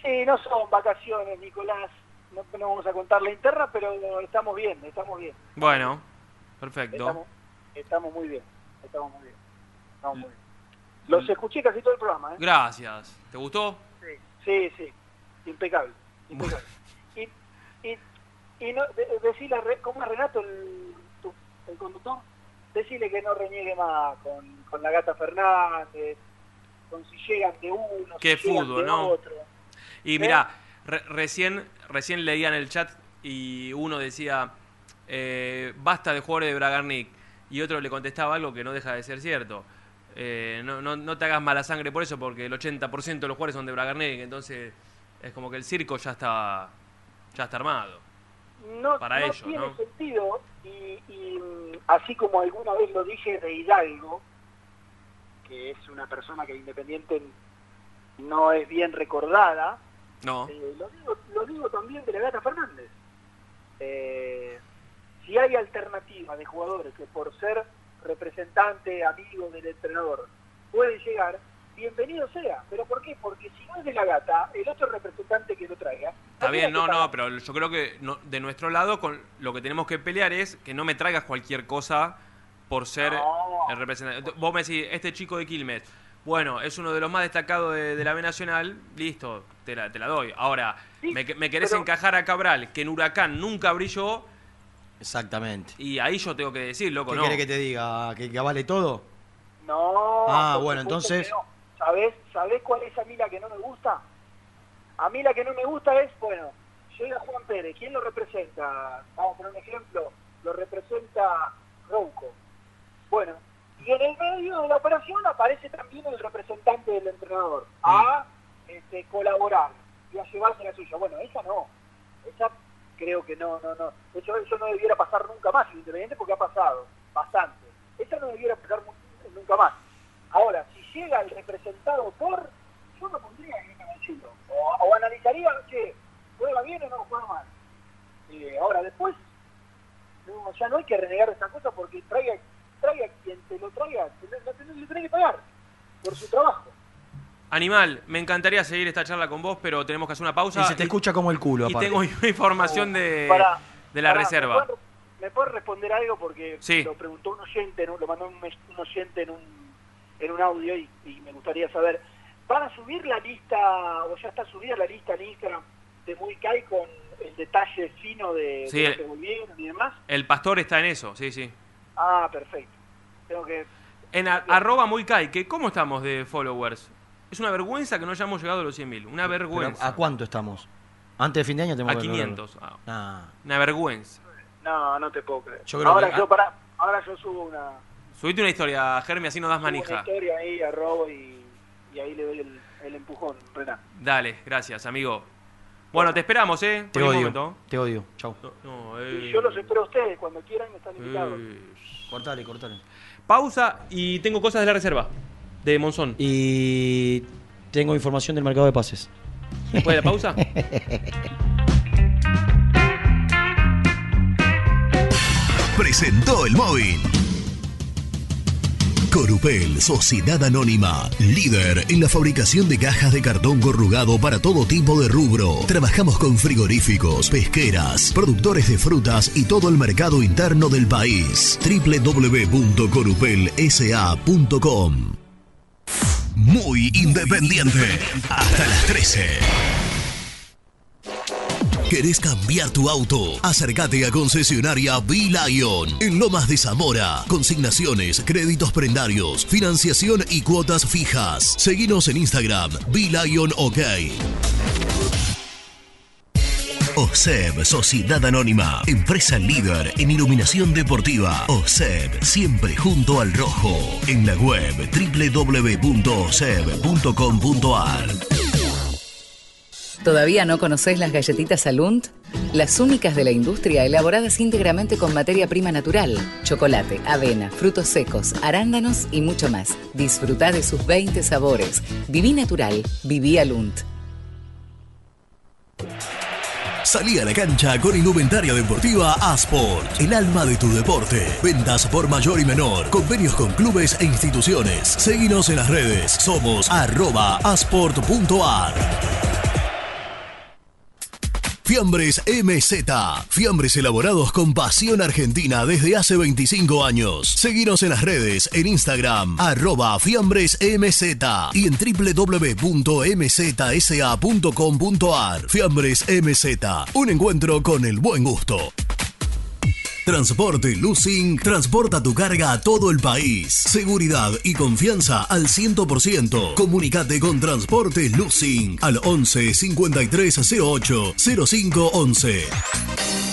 Sí, no son vacaciones, Nicolás. No, no vamos a contar la interna, pero estamos bien, estamos bien. Bueno, perfecto. Estamos, estamos muy bien, estamos muy bien. Estamos muy bien. Los escuché casi todo el programa, ¿eh? Gracias. ¿Te gustó? Sí, sí, sí. Impecable. impecable. Y, no, de- decirle, a Re- ¿cómo es Renato, el, tu- el conductor? Decirle que no reniegue más con, con la gata Fernández, con si llegan de uno, Qué si llegan fútbol, de ¿no? otro. Y ¿Eh? mira, re- recién, recién leía en el chat y uno decía, eh, basta de jugadores de Bragarnik. Y otro le contestaba algo que no deja de ser cierto. Eh, no, no, no te hagas mala sangre por eso, porque el 80% de los jugadores son de Bragarnik. Entonces es como que el circo ya está, ya está armado. No, para no tiene ¿no? sentido y, y, así como alguna vez lo dije de Hidalgo, que es una persona que Independiente no es bien recordada, No. eh, lo, digo, lo digo también de la Gata Fernández. Eh, si hay alternativa de jugadores que por ser representante, amigo del entrenador, pueden llegar, bienvenido sea. ¿Pero por qué? Porque si no es de la Gata, el otro representante que lo traiga, Está bien, no, no, pero yo creo que no- de nuestro lado con lo que tenemos que pelear es que no me traigas cualquier cosa por ser el representante. Vos me decís, este chico de Quilmes, bueno, es uno de los más destacados de, de la B Nacional, listo, te la, te la doy. Ahora, me, me querés pero- encajar a Cabral, que en Huracán nunca brilló, Exactamente. y ahí yo tengo que decir, loco, ¿Qué no. querés que te diga? ¿Que, que avale todo? No. Ah, bueno, entonces- que no. ¿Sabés, ¿Sabés cuál es a mí la que no me gusta? A mí la que no me gusta es, bueno, llega Juan Pérez, ¿quién lo representa? Vamos a poner un ejemplo, lo representa Rouco. Bueno, y en el medio de la operación aparece también el representante del entrenador a este, colaborar y a llevarse la suya. Bueno, esa no, esa creo que no, no, no. Eso, eso no debiera pasar nunca más, en Independiente, porque ha pasado bastante. Esa no debiera pasar nunca más. Ahora, si llega el representado por, yo no pondría en el chilo. O, o analizaría, che, ¿juega bien o no juega mal? Eh, ahora, después, no, ya no hay que renegar de esa cosa porque traiga, traiga quien te lo traiga, te lo, le tenés que pagar por su trabajo. Animal, me encantaría seguir esta charla con vos, pero tenemos que hacer una pausa. Y se te y- escucha como el culo, Y aparte. tengo información de, de la reserva. ¿me puedes, me puedes responder algo? Porque Sí. lo preguntó un oyente, ¿no? lo mandó un oyente en un, en un audio y, y me gustaría saber. ¿Van a subir la lista, o ya está subida la lista en Instagram de Muy Kai con el detalle fino de, Sí, de lo que volvieron y demás? El pastor está en eso, sí, sí. Ah, perfecto. Tengo que... En a- arroba muy kai, que ¿cómo estamos de followers? Es una vergüenza que no hayamos llegado a los 100.000. Una Pero, vergüenza. ¿A cuánto estamos? Antes de fin de año tenemos A que 500. verlo. ah. Nah. Una vergüenza. No, no te puedo creer. Yo creo ahora, que- yo, pará, ahora yo subo una, Subite una historia, Germi, así no das subo una manija. historia ahí a Robo y, y ahí le doy el, el empujón, Renan. Dale, gracias, amigo. Bueno, te esperamos, ¿eh? Te odio. momento. Te odio. Chau. No, Y eh, yo los espero a ustedes, cuando quieran están invitados. eh. Cortale, cortale. Pausa y tengo cosas de la reserva. De Monzón. Y tengo información del mercado de pases. ¿Después de la pausa? Presentó el móvil. Corupel, Sociedad Anónima, líder en la fabricación de cajas de cartón corrugado para todo tipo de rubro. Trabajamos con frigoríficos, pesqueras, productores de frutas y todo el mercado interno del país. www.corupelsa.com Muy independiente. Hasta las 13. ¿Querés cambiar tu auto? Acércate a concesionaria B-Lion en Lomas de Zamora. Consignaciones, créditos prendarios, financiación y cuotas fijas. Seguinos en Instagram, B-Lion OK. OSEB, Sociedad Anónima, empresa líder en iluminación deportiva. OSEB, siempre junto al rojo. En la web www.oseb.com.ar. ¿Todavía no conocés las galletitas Alunt? Las únicas de la industria elaboradas íntegramente con materia prima natural, chocolate, avena, frutos secos, arándanos y mucho más. Disfruta de sus 20 sabores. Viví natural, viví Alunt. Salí a la cancha con indumentaria deportiva Asport, el alma de tu deporte. Ventas por mayor y menor, convenios con clubes e instituciones. Seguinos en las redes, somos arroba asport.ar. Fiambres MZ. Fiambres elaborados con pasión argentina desde hace 25 años. Seguinos en las redes, en Instagram, arroba Fiambres MZ y en www.mzsa.com.ar. Fiambres MZ. Un encuentro con el buen gusto. Transporte Lucing transporta tu carga a todo el país. Seguridad y confianza al 100%. Comunicate con Transporte Lucing al 11 53 08 05 11.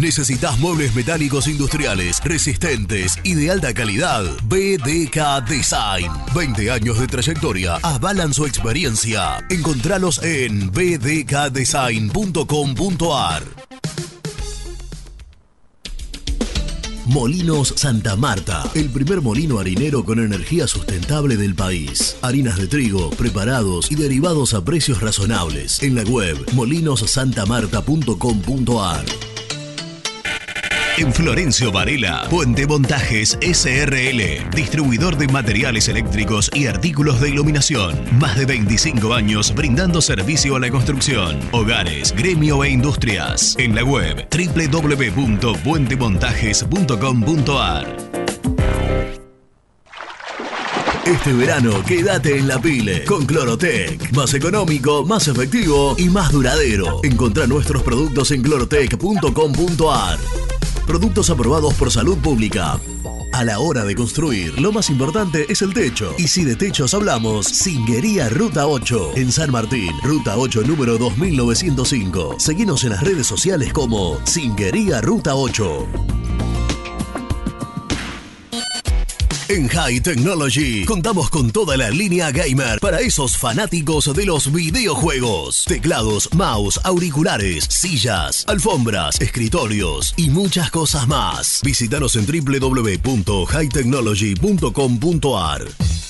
¿Necesitas muebles metálicos industriales, resistentes y de alta calidad? BDK Design. 20 años de trayectoria avalan su experiencia. Encontralos en bdkdesign.com.ar. Molinos Santa Marta, el primer molino harinero con energía sustentable del país. Harinas de trigo, preparados y derivados a precios razonables. En la web molinosantamarta.com.ar. En Florencio Varela, Puente Montajes SRL, distribuidor de materiales eléctricos y artículos de iluminación. Más de 25 años brindando servicio a la construcción, hogares, gremio e industrias. En la web www.puentemontajes.com.ar. Este verano quédate en la pile con Clorotec. Más económico, más efectivo y más duradero. Encontrá nuestros productos en clorotec.com.ar. Productos aprobados por salud pública. A la hora de construir, lo más importante es el techo. Y si de techos hablamos, Singuería Ruta 8, en San Martín, Ruta 8 número 2905. Seguinos en las redes sociales como Singuería Ruta 8. En High Technology contamos con toda la línea gamer para esos fanáticos de los videojuegos. Teclados, mouse, auriculares, sillas, alfombras, escritorios y muchas cosas más. Visítanos en www.hightechnology.com.ar.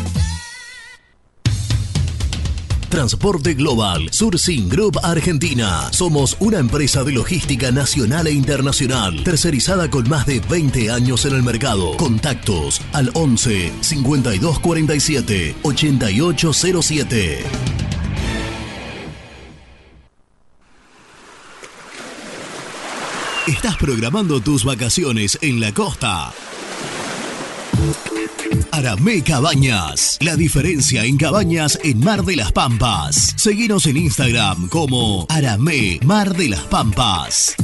Transporte Global, Surcing Group Argentina. Somos una empresa de logística nacional e internacional, tercerizada con más de 20 años en el mercado. Contactos al 11 5247 8807. ¿Estás programando tus vacaciones en la costa? Aramé Cabañas. La diferencia en cabañas en Mar de las Pampas. Seguinos en Instagram como Aramé Mar de las Pampas.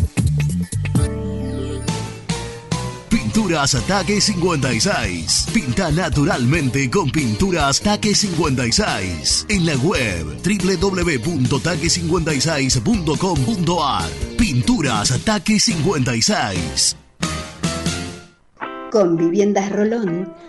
Pinturas Ataque 56. Pinta naturalmente con Pinturas Taque 56. En la web www.taque56.com.ar. Pinturas Ataque 56. Con Viviendas Rolón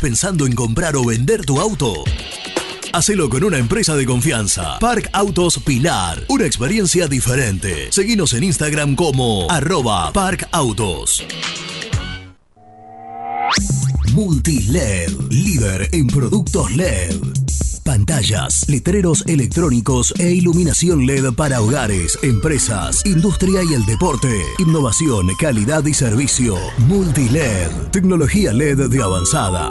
Pensando en comprar o vender tu auto? Hacelo con una empresa de confianza. Park Autos Pilar. Una experiencia diferente. Seguinos en Instagram como arroba Park líder en productos LED. Pantallas, letreros electrónicos e iluminación LED para hogares, empresas, industria y el deporte. Innovación, calidad y servicio. Multiled, tecnología LED de avanzada.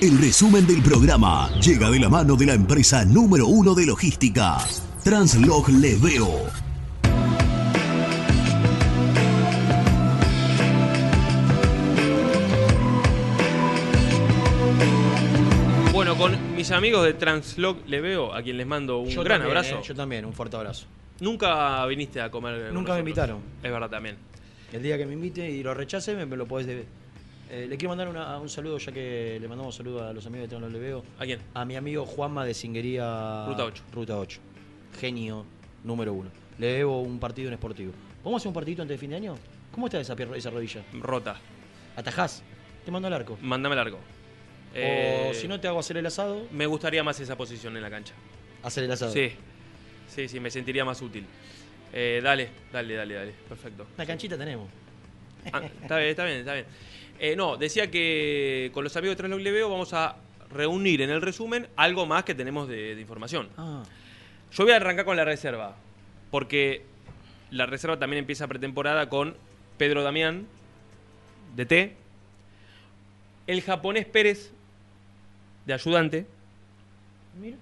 El resumen del programa llega de la mano de la empresa número uno de logística, Translog Leveo. Bueno, con mis amigos de Translog le veo, a quien les mando un Yo gran también, abrazo. eh, yo también, un fuerte abrazo. Nunca viniste a comer. con Nunca me nosotros. invitaron. Es verdad también. El día que me invite y lo rechace, me, me lo podés deber. Eh, le quiero mandar una- un saludo, ya que le mandamos saludo a los amigos de Translog Le Veo. ¿A quién? A mi amigo Juanma de Singuería. Ruta 8. Ruta 8. Genio número uno. Le debo un partido en Sportivo. ¿Vamos a hacer un partidito antes de fin de año? ¿Cómo está esa, esa rodilla? Rota. ¿Atajás? Te mando al arco. Mándame largo. O si no, te hago hacer el asado. Eh, Me gustaría más esa posición en la cancha. Hacer el asado. Sí. Sí, sí, me sentiría más útil. Eh, dale, dale, dale, dale. Perfecto. Una canchita tenemos. Ah, está bien, está bien, está bien. Eh, no, decía que con los amigos de Translog Leveo vamos a reunir en el resumen algo más que tenemos de, de información. Ah. Yo voy a arrancar con la reserva, porque la reserva también empieza pretemporada con Pedro Damián, de T, el japonés Pérez, de ayudante. Mira.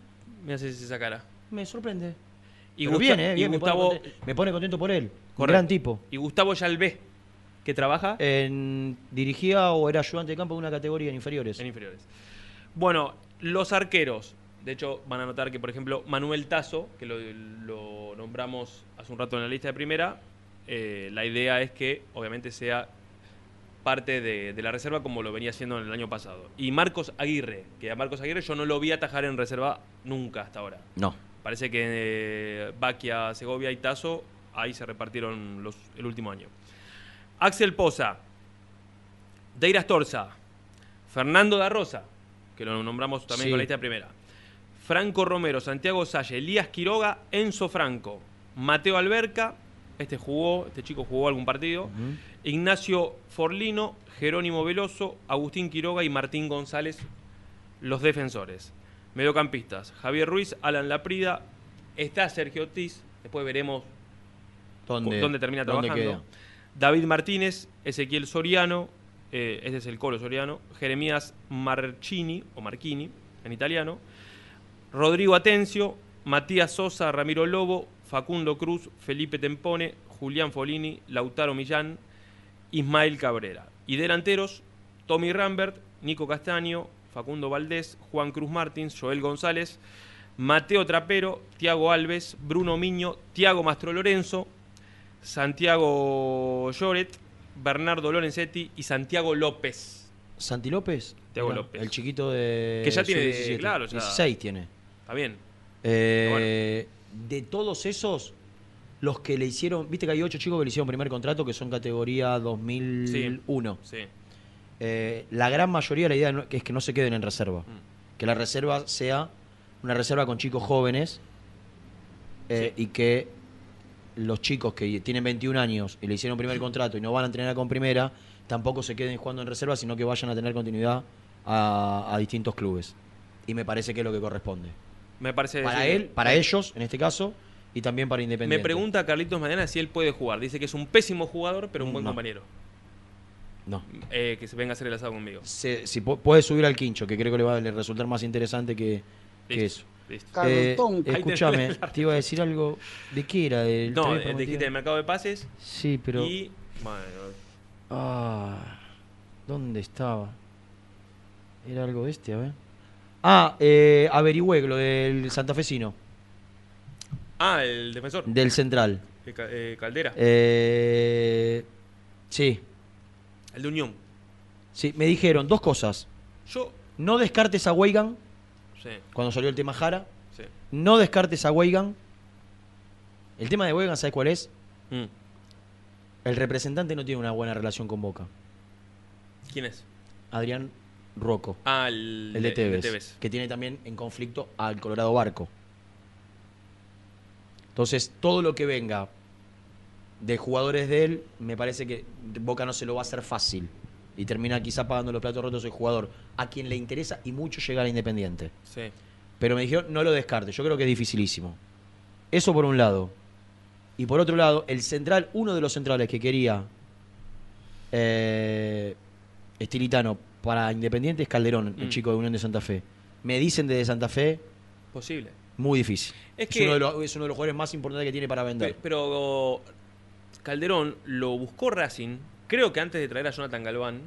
Me haces esa cara. Me sorprende. Y, Pero Gusta- bien, eh, y me, Gustavo, pone contento, me pone contento por él. Un Correcto. gran tipo. Y Gustavo Yalvé, que trabaja En, dirigía o era ayudante de campo de una categoría en inferiores. En inferiores. Bueno, los arqueros. De hecho, van a notar que, por ejemplo, Manuel Tazo, que lo, lo nombramos hace un rato en la lista de primera, eh, la idea es que, obviamente, sea parte de, de la reserva como lo venía haciendo en el año pasado. Y Marcos Aguirre, que a Marcos Aguirre yo no lo vi atajar en reserva nunca hasta ahora. No. Parece que eh, Baquia, Segovia y Tazo ahí se repartieron los, el último año. Axel Poza, Deira Torza, Fernando da Rosa, que lo nombramos también Sí. con la lista primera. Franco Romero, Santiago Salle, Elías Quiroga, Enzo Franco, Mateo Alberca, este jugó, este chico jugó algún partido. Ignacio Forlino, Jerónimo Veloso, Agustín Quiroga y Martín González, los defensores. Mediocampistas, Javier Ruiz, Alan Laprida, está Sergio Ortiz, después veremos ¿Dónde, dónde termina dónde trabajando. David Martínez, Ezequiel Soriano, eh, este es el Colo Soriano, Jeremías Marchini, o Marchini, en italiano, Rodrigo Atencio, Matías Sosa, Ramiro Lobo, Facundo Cruz, Felipe Tempone, Julián Folini, Lautaro Millán, Ismael Cabrera. Y delanteros, Tommy Rambert, Nico Castaño, Facundo Valdés, Juan Cruz Martins, Joel González, Mateo Trapero, Tiago Alves, Bruno Miño, Tiago Mastro Lorenzo, Santiago Lloret, Bernardo Lorenzetti y Santiago López. ¿Santi López? Tiago Mirá, López. El chiquito de. Que ya tiene, sub-17. claro, ya- 16 tiene. Está bien. Eh, De todos esos, los que le hicieron. Viste que hay ocho chicos que le hicieron primer contrato que son categoría 2001. Sí. Eh, la gran mayoría, la idea es que no se queden en reserva. Mm. Que la reserva sea una reserva con chicos jóvenes eh, y que los chicos que tienen 21 años y le hicieron primer contrato y no van a entrenar con primera, tampoco se queden jugando en reserva, sino que vayan a tener continuidad a, a distintos clubes. Y me parece que es lo que corresponde. Me parece Para decir- él, para ellos, en este caso, y también para Me Independiente. pregunta Carlitos Mañana si él puede jugar. Dice que es un pésimo jugador, pero un buen No. compañero. No. Eh, que se venga a hacer el asado conmigo. Se- si pu- puede subir al quincho, que creo que le va a resultar más interesante que, eso. Eh, escúchame, te iba a decir algo. ¿De qué era? Del No, eh, dijiste del mercado de pases. Sí, pero. Y. Bueno, Ah, ¿dónde estaba? Era algo de este, a ver. Ah, eh, averigüé lo del santafesino, Ah, el defensor. del central. De Ca- eh, Caldera. Eh, sí, El de Unión. sí, me dijeron dos cosas. Yo. No descartes a Weigan, Sí. cuando salió el tema Jara. Sí. No descartes a Weigan. El tema de Weigan, ¿sabes cuál es? Mm. El representante no tiene una buena relación con Boca. ¿Quién es? Adrián Rocco. Ah, el, El de Tevez, Tevez. que tiene también en conflicto al Colorado Barco. Entonces, todo lo que venga de jugadores de él, me parece que Boca no se lo va a hacer fácil. Y termina quizá pagando los platos rotos el jugador, a quien le interesa y mucho llegar a Independiente. Sí. Pero me dijeron, no lo descarte, yo creo que es dificilísimo. Eso por un lado. Y por otro lado, el central, uno de los centrales que quería eh, Estilitano para Independiente es Calderón, el Mm. chico de Unión de Santa Fe. Me dicen desde Santa Fe, Posible. muy difícil. Es Es, que- uno, de los, es uno de los jugadores más importantes que tiene para vender. Pe- Pero Calderón lo buscó Racing, creo que antes de traer a Jonathan Galván.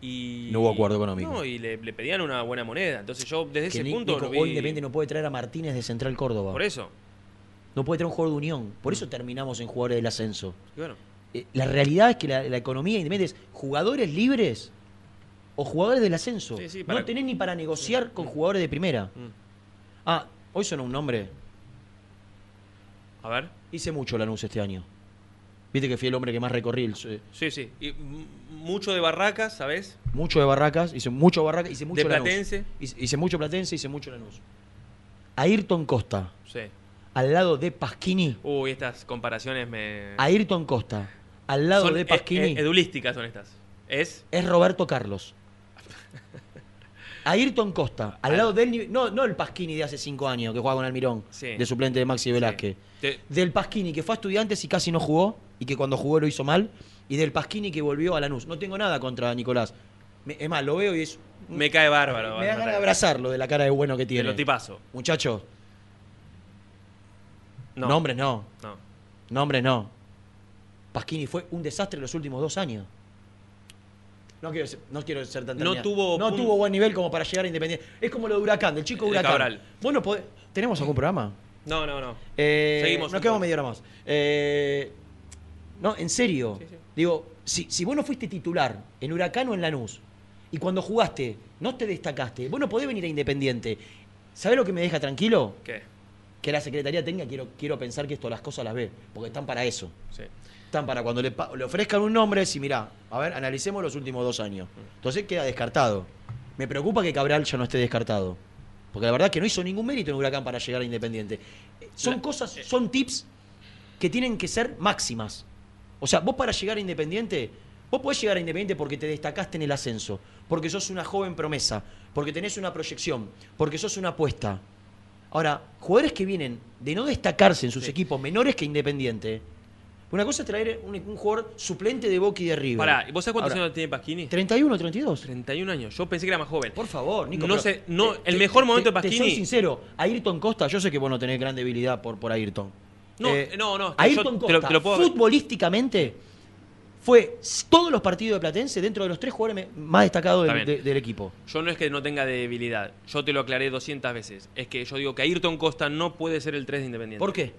Y, No hubo acuerdo económico. No, y le, le pedían una buena moneda. Entonces yo desde que ese Ni- punto Nico, lo vi- hoy Independiente no puede traer a Martínez de Central Córdoba. Por eso. No puede traer un jugador de Unión. Por eso terminamos en jugadores del ascenso. Y bueno, Eh, La realidad es que la, la economía de Independiente es jugadores libres o jugadores del ascenso. Sí, sí, para- No tenés ni para negociar con jugadores de primera. Mm. Ah, hoy sonó un nombre. a ver. Hice mucho Lanús este año. Viste que fui el hombre que más recorrí. el- eh, Sí, sí. Y mucho de Barracas, ¿sabes? mucho de Barracas, hice mucho Barracas, hice mucho De Lanús. Platense. Hice, hice mucho Platense, hice mucho Lanús. Ayrton Costa, Sí. al lado de Pasquini. Uy, estas comparaciones me. Ayrton Costa, al lado Son de e- Pasquini. e- edulísticas son estas. Es. es Roberto Carlos. Ayrton Costa, al lado del no, no el Pasquini de hace cinco años que juega con Almirón, Sí. de suplente de Maxi Velázquez. Te- Del Pasquini que fue a estudiantes y casi no jugó, y que cuando jugó lo hizo mal, y del Pasquini que volvió a Lanús. No tengo nada contra Nicolás. Me- es más, lo veo y es. Me cae bárbaro. Me da ganas de abrazarlo de la cara de bueno que Te tiene. lo tipazo. Muchachos, No. nombres no. No. Nombres no. Pasquini fue un desastre los últimos dos años. No quiero ser, no quiero ser tan No tuvo no tuvo buen nivel como para llegar a Independiente. Es como lo de Huracán, del chico De Huracán. Cabral. Podés- ¿tenemos algún programa? No, no, no. Eh, Seguimos Nos quedamos media hora más. Eh, no, en serio. Sí, sí. Digo, si, si vos no fuiste titular en Huracán o en Lanús, y cuando jugaste no te destacaste, vos no podés venir a Independiente. ¿Sabés lo que me deja tranquilo? ¿Qué? Que la Secretaría Técnica, quiero, quiero pensar que esto las cosas las ve, porque están para eso. Sí. Están para cuando le, le ofrezcan un nombre, si mirá, a ver, analicemos los últimos dos años. Entonces queda descartado. Me preocupa que Cabral ya no esté descartado. Porque la verdad es que no hizo ningún mérito en Huracán para llegar a Independiente. Eh, Son La- cosas, son tips que tienen que ser máximas. O sea, vos para llegar a Independiente, vos podés llegar a Independiente porque te destacaste en el ascenso, porque sos una joven promesa, porque tenés una proyección, porque sos una apuesta. Ahora, jugadores que vienen de no destacarse en sus equipos menores que Independiente, una cosa es traer un, un jugador suplente de Boca y de River. Pará, ¿y vos sabés cuántos Ahora, años tiene Pasquini? 31, 32. 31 años. Yo pensé que era más joven. Por favor, Nico. No sé, no, te- el mejor te- momento de te- Te Pasquini. soy sincero, Ayrton Costa, yo sé que vos no tenés gran debilidad por, por Ayrton. No, Eh, no, no. Ayrton yo Costa, te lo, te lo puedo. futbolísticamente, fue todos los partidos de Platense dentro de los tres jugadores más destacados de- del equipo. Yo no es que no tenga debilidad. Yo te lo aclaré 200 veces. Es que yo digo que Ayrton Costa no puede ser el 3 de Independiente. ¿Por qué?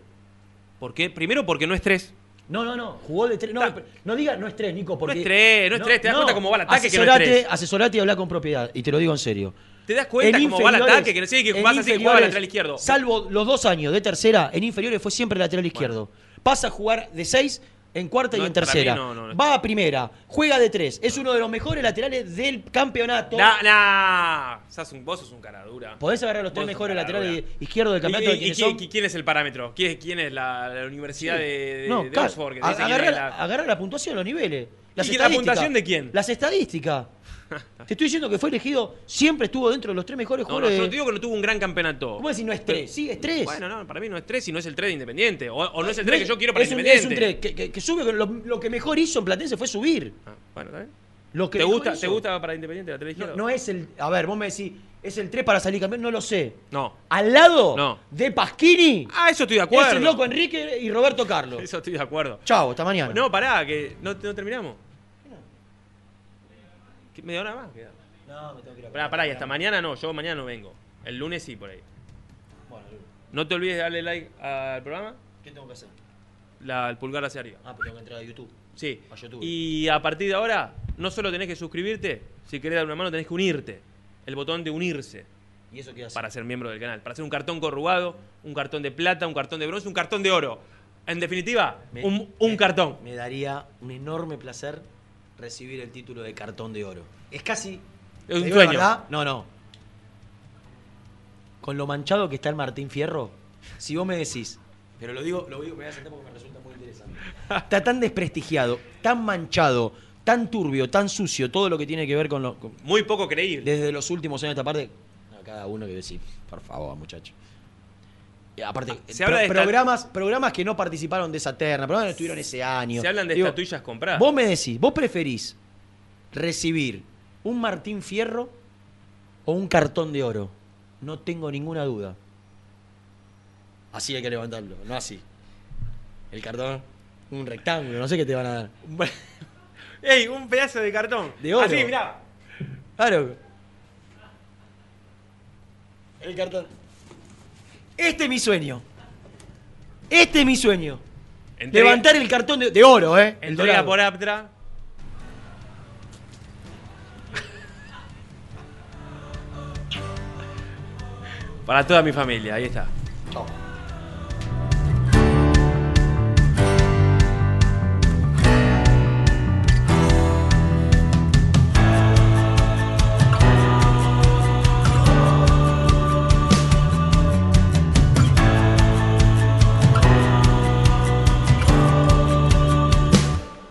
¿Por qué? Primero porque no es 3. No, no, no. Jugó de tres. No, no diga no es tres, Nico. Porque, es tres, no es tres, te das cuenta cómo va el ataque que no es asesorate- tres. Asesorate y habla con propiedad. Y te lo digo en serio. ¿Te das cuenta En cómo va el ataque? Que no sé que vas así que inferiores, lateral izquierdo. Salvo los dos años de tercera, en inferiores fue siempre lateral izquierdo. Pasa a jugar de seis en cuarta No, y en tercera. no, no, no. Va a primera, juega de tres. Es uno de los mejores laterales del campeonato. Nah, nah. Sos un, vos sos un cara dura. ¿Podés agarrar los tres Vos mejores laterales izquierdos del campeonato ¿Y, de y- quiénes quién, son? y quién es el parámetro? ¿Quién, es- quién es la, la Universidad de, de- No, de Oxford? que agarrar, la- agarrar la puntuación, los niveles. Las ¿Y la puntuación de quién? Las estadísticas. Te estoy diciendo que fue elegido, siempre estuvo dentro de los tres mejores No, no, jugadores. yo no te digo que no tuvo un gran campeonato. ¿Cómo decir no es tres? Sí, es tres. Bueno, no, para mí no es 3 y no es el 3 de Independiente. O, o no es el No 3 que yo quiero para es un- Independiente. Es un tres, que, que- que sube, lo, lo que mejor hizo en Platense fue subir. Ah, bueno, ¿está bien? Lo que ¿Te gusta, hizo. ¿Te gusta para Independiente la tele No, no es el. A ver, vos me decís, ¿es el 3 para salir campeón? No lo sé. No. Al lado No. de Pasquini Ah, eso estoy de acuerdo. es el loco Enrique y Roberto Carlos. Eso estoy de acuerdo. Chao, hasta mañana. No, pará, que no terminamos. ¿Qué, ¿Media hora más? queda? No, me tengo que ir a Pará, pará, y hasta mañana no, yo mañana no vengo. El lunes sí, por ahí. Bueno, No te olvides de darle like al programa, ¿qué tengo que hacer? la, el pulgar hacia arriba. Ah, pero tengo que entrar a YouTube. Sí. A YouTube. Y a partir de ahora, no solo tenés que suscribirte, si querés dar una mano tenés que unirte. El botón de unirse. ¿Y eso qué hace? Para ser miembro del canal. Para hacer un cartón corrugado, un cartón de plata, un cartón de bronce, un cartón de oro. En definitiva, Me- un, un cartón. Me daría un enorme placer recibir el título de cartón de oro. Es casi. Es ¿te un sueño. No, no. Con lo manchado que está el Martín Fierro, si vos me decís, pero lo digo, lo digo, me voy a sentar porque me resulta muy interesante. Está tan desprestigiado, tan manchado, tan turbio, tan sucio, todo lo que tiene que ver con lo. con- Muy poco creíble. desde los últimos años de esta parte. A cada uno que decir, por favor, muchacho. Y aparte, Ah, Se pro- habla de esta- programas, programas que no participaron de esa terna, programas que no estuvieron ese año. Se hablan de Digo, estatuillas compradas. Vos me decís, vos preferís recibir un Martín Fierro o un cartón de oro. No tengo ninguna duda. Así hay que levantarlo, no así. El cartón, un rectángulo, no sé qué te van a dar. ¡Ey! Un pedazo de cartón. De oro. Así, mirá. Claro. El cartón. Este es mi sueño. Este es mi sueño. Entrega- Levantar el cartón de, de oro, ¿eh? El Entrega dorado. por Aptra. Para toda mi familia, ahí está.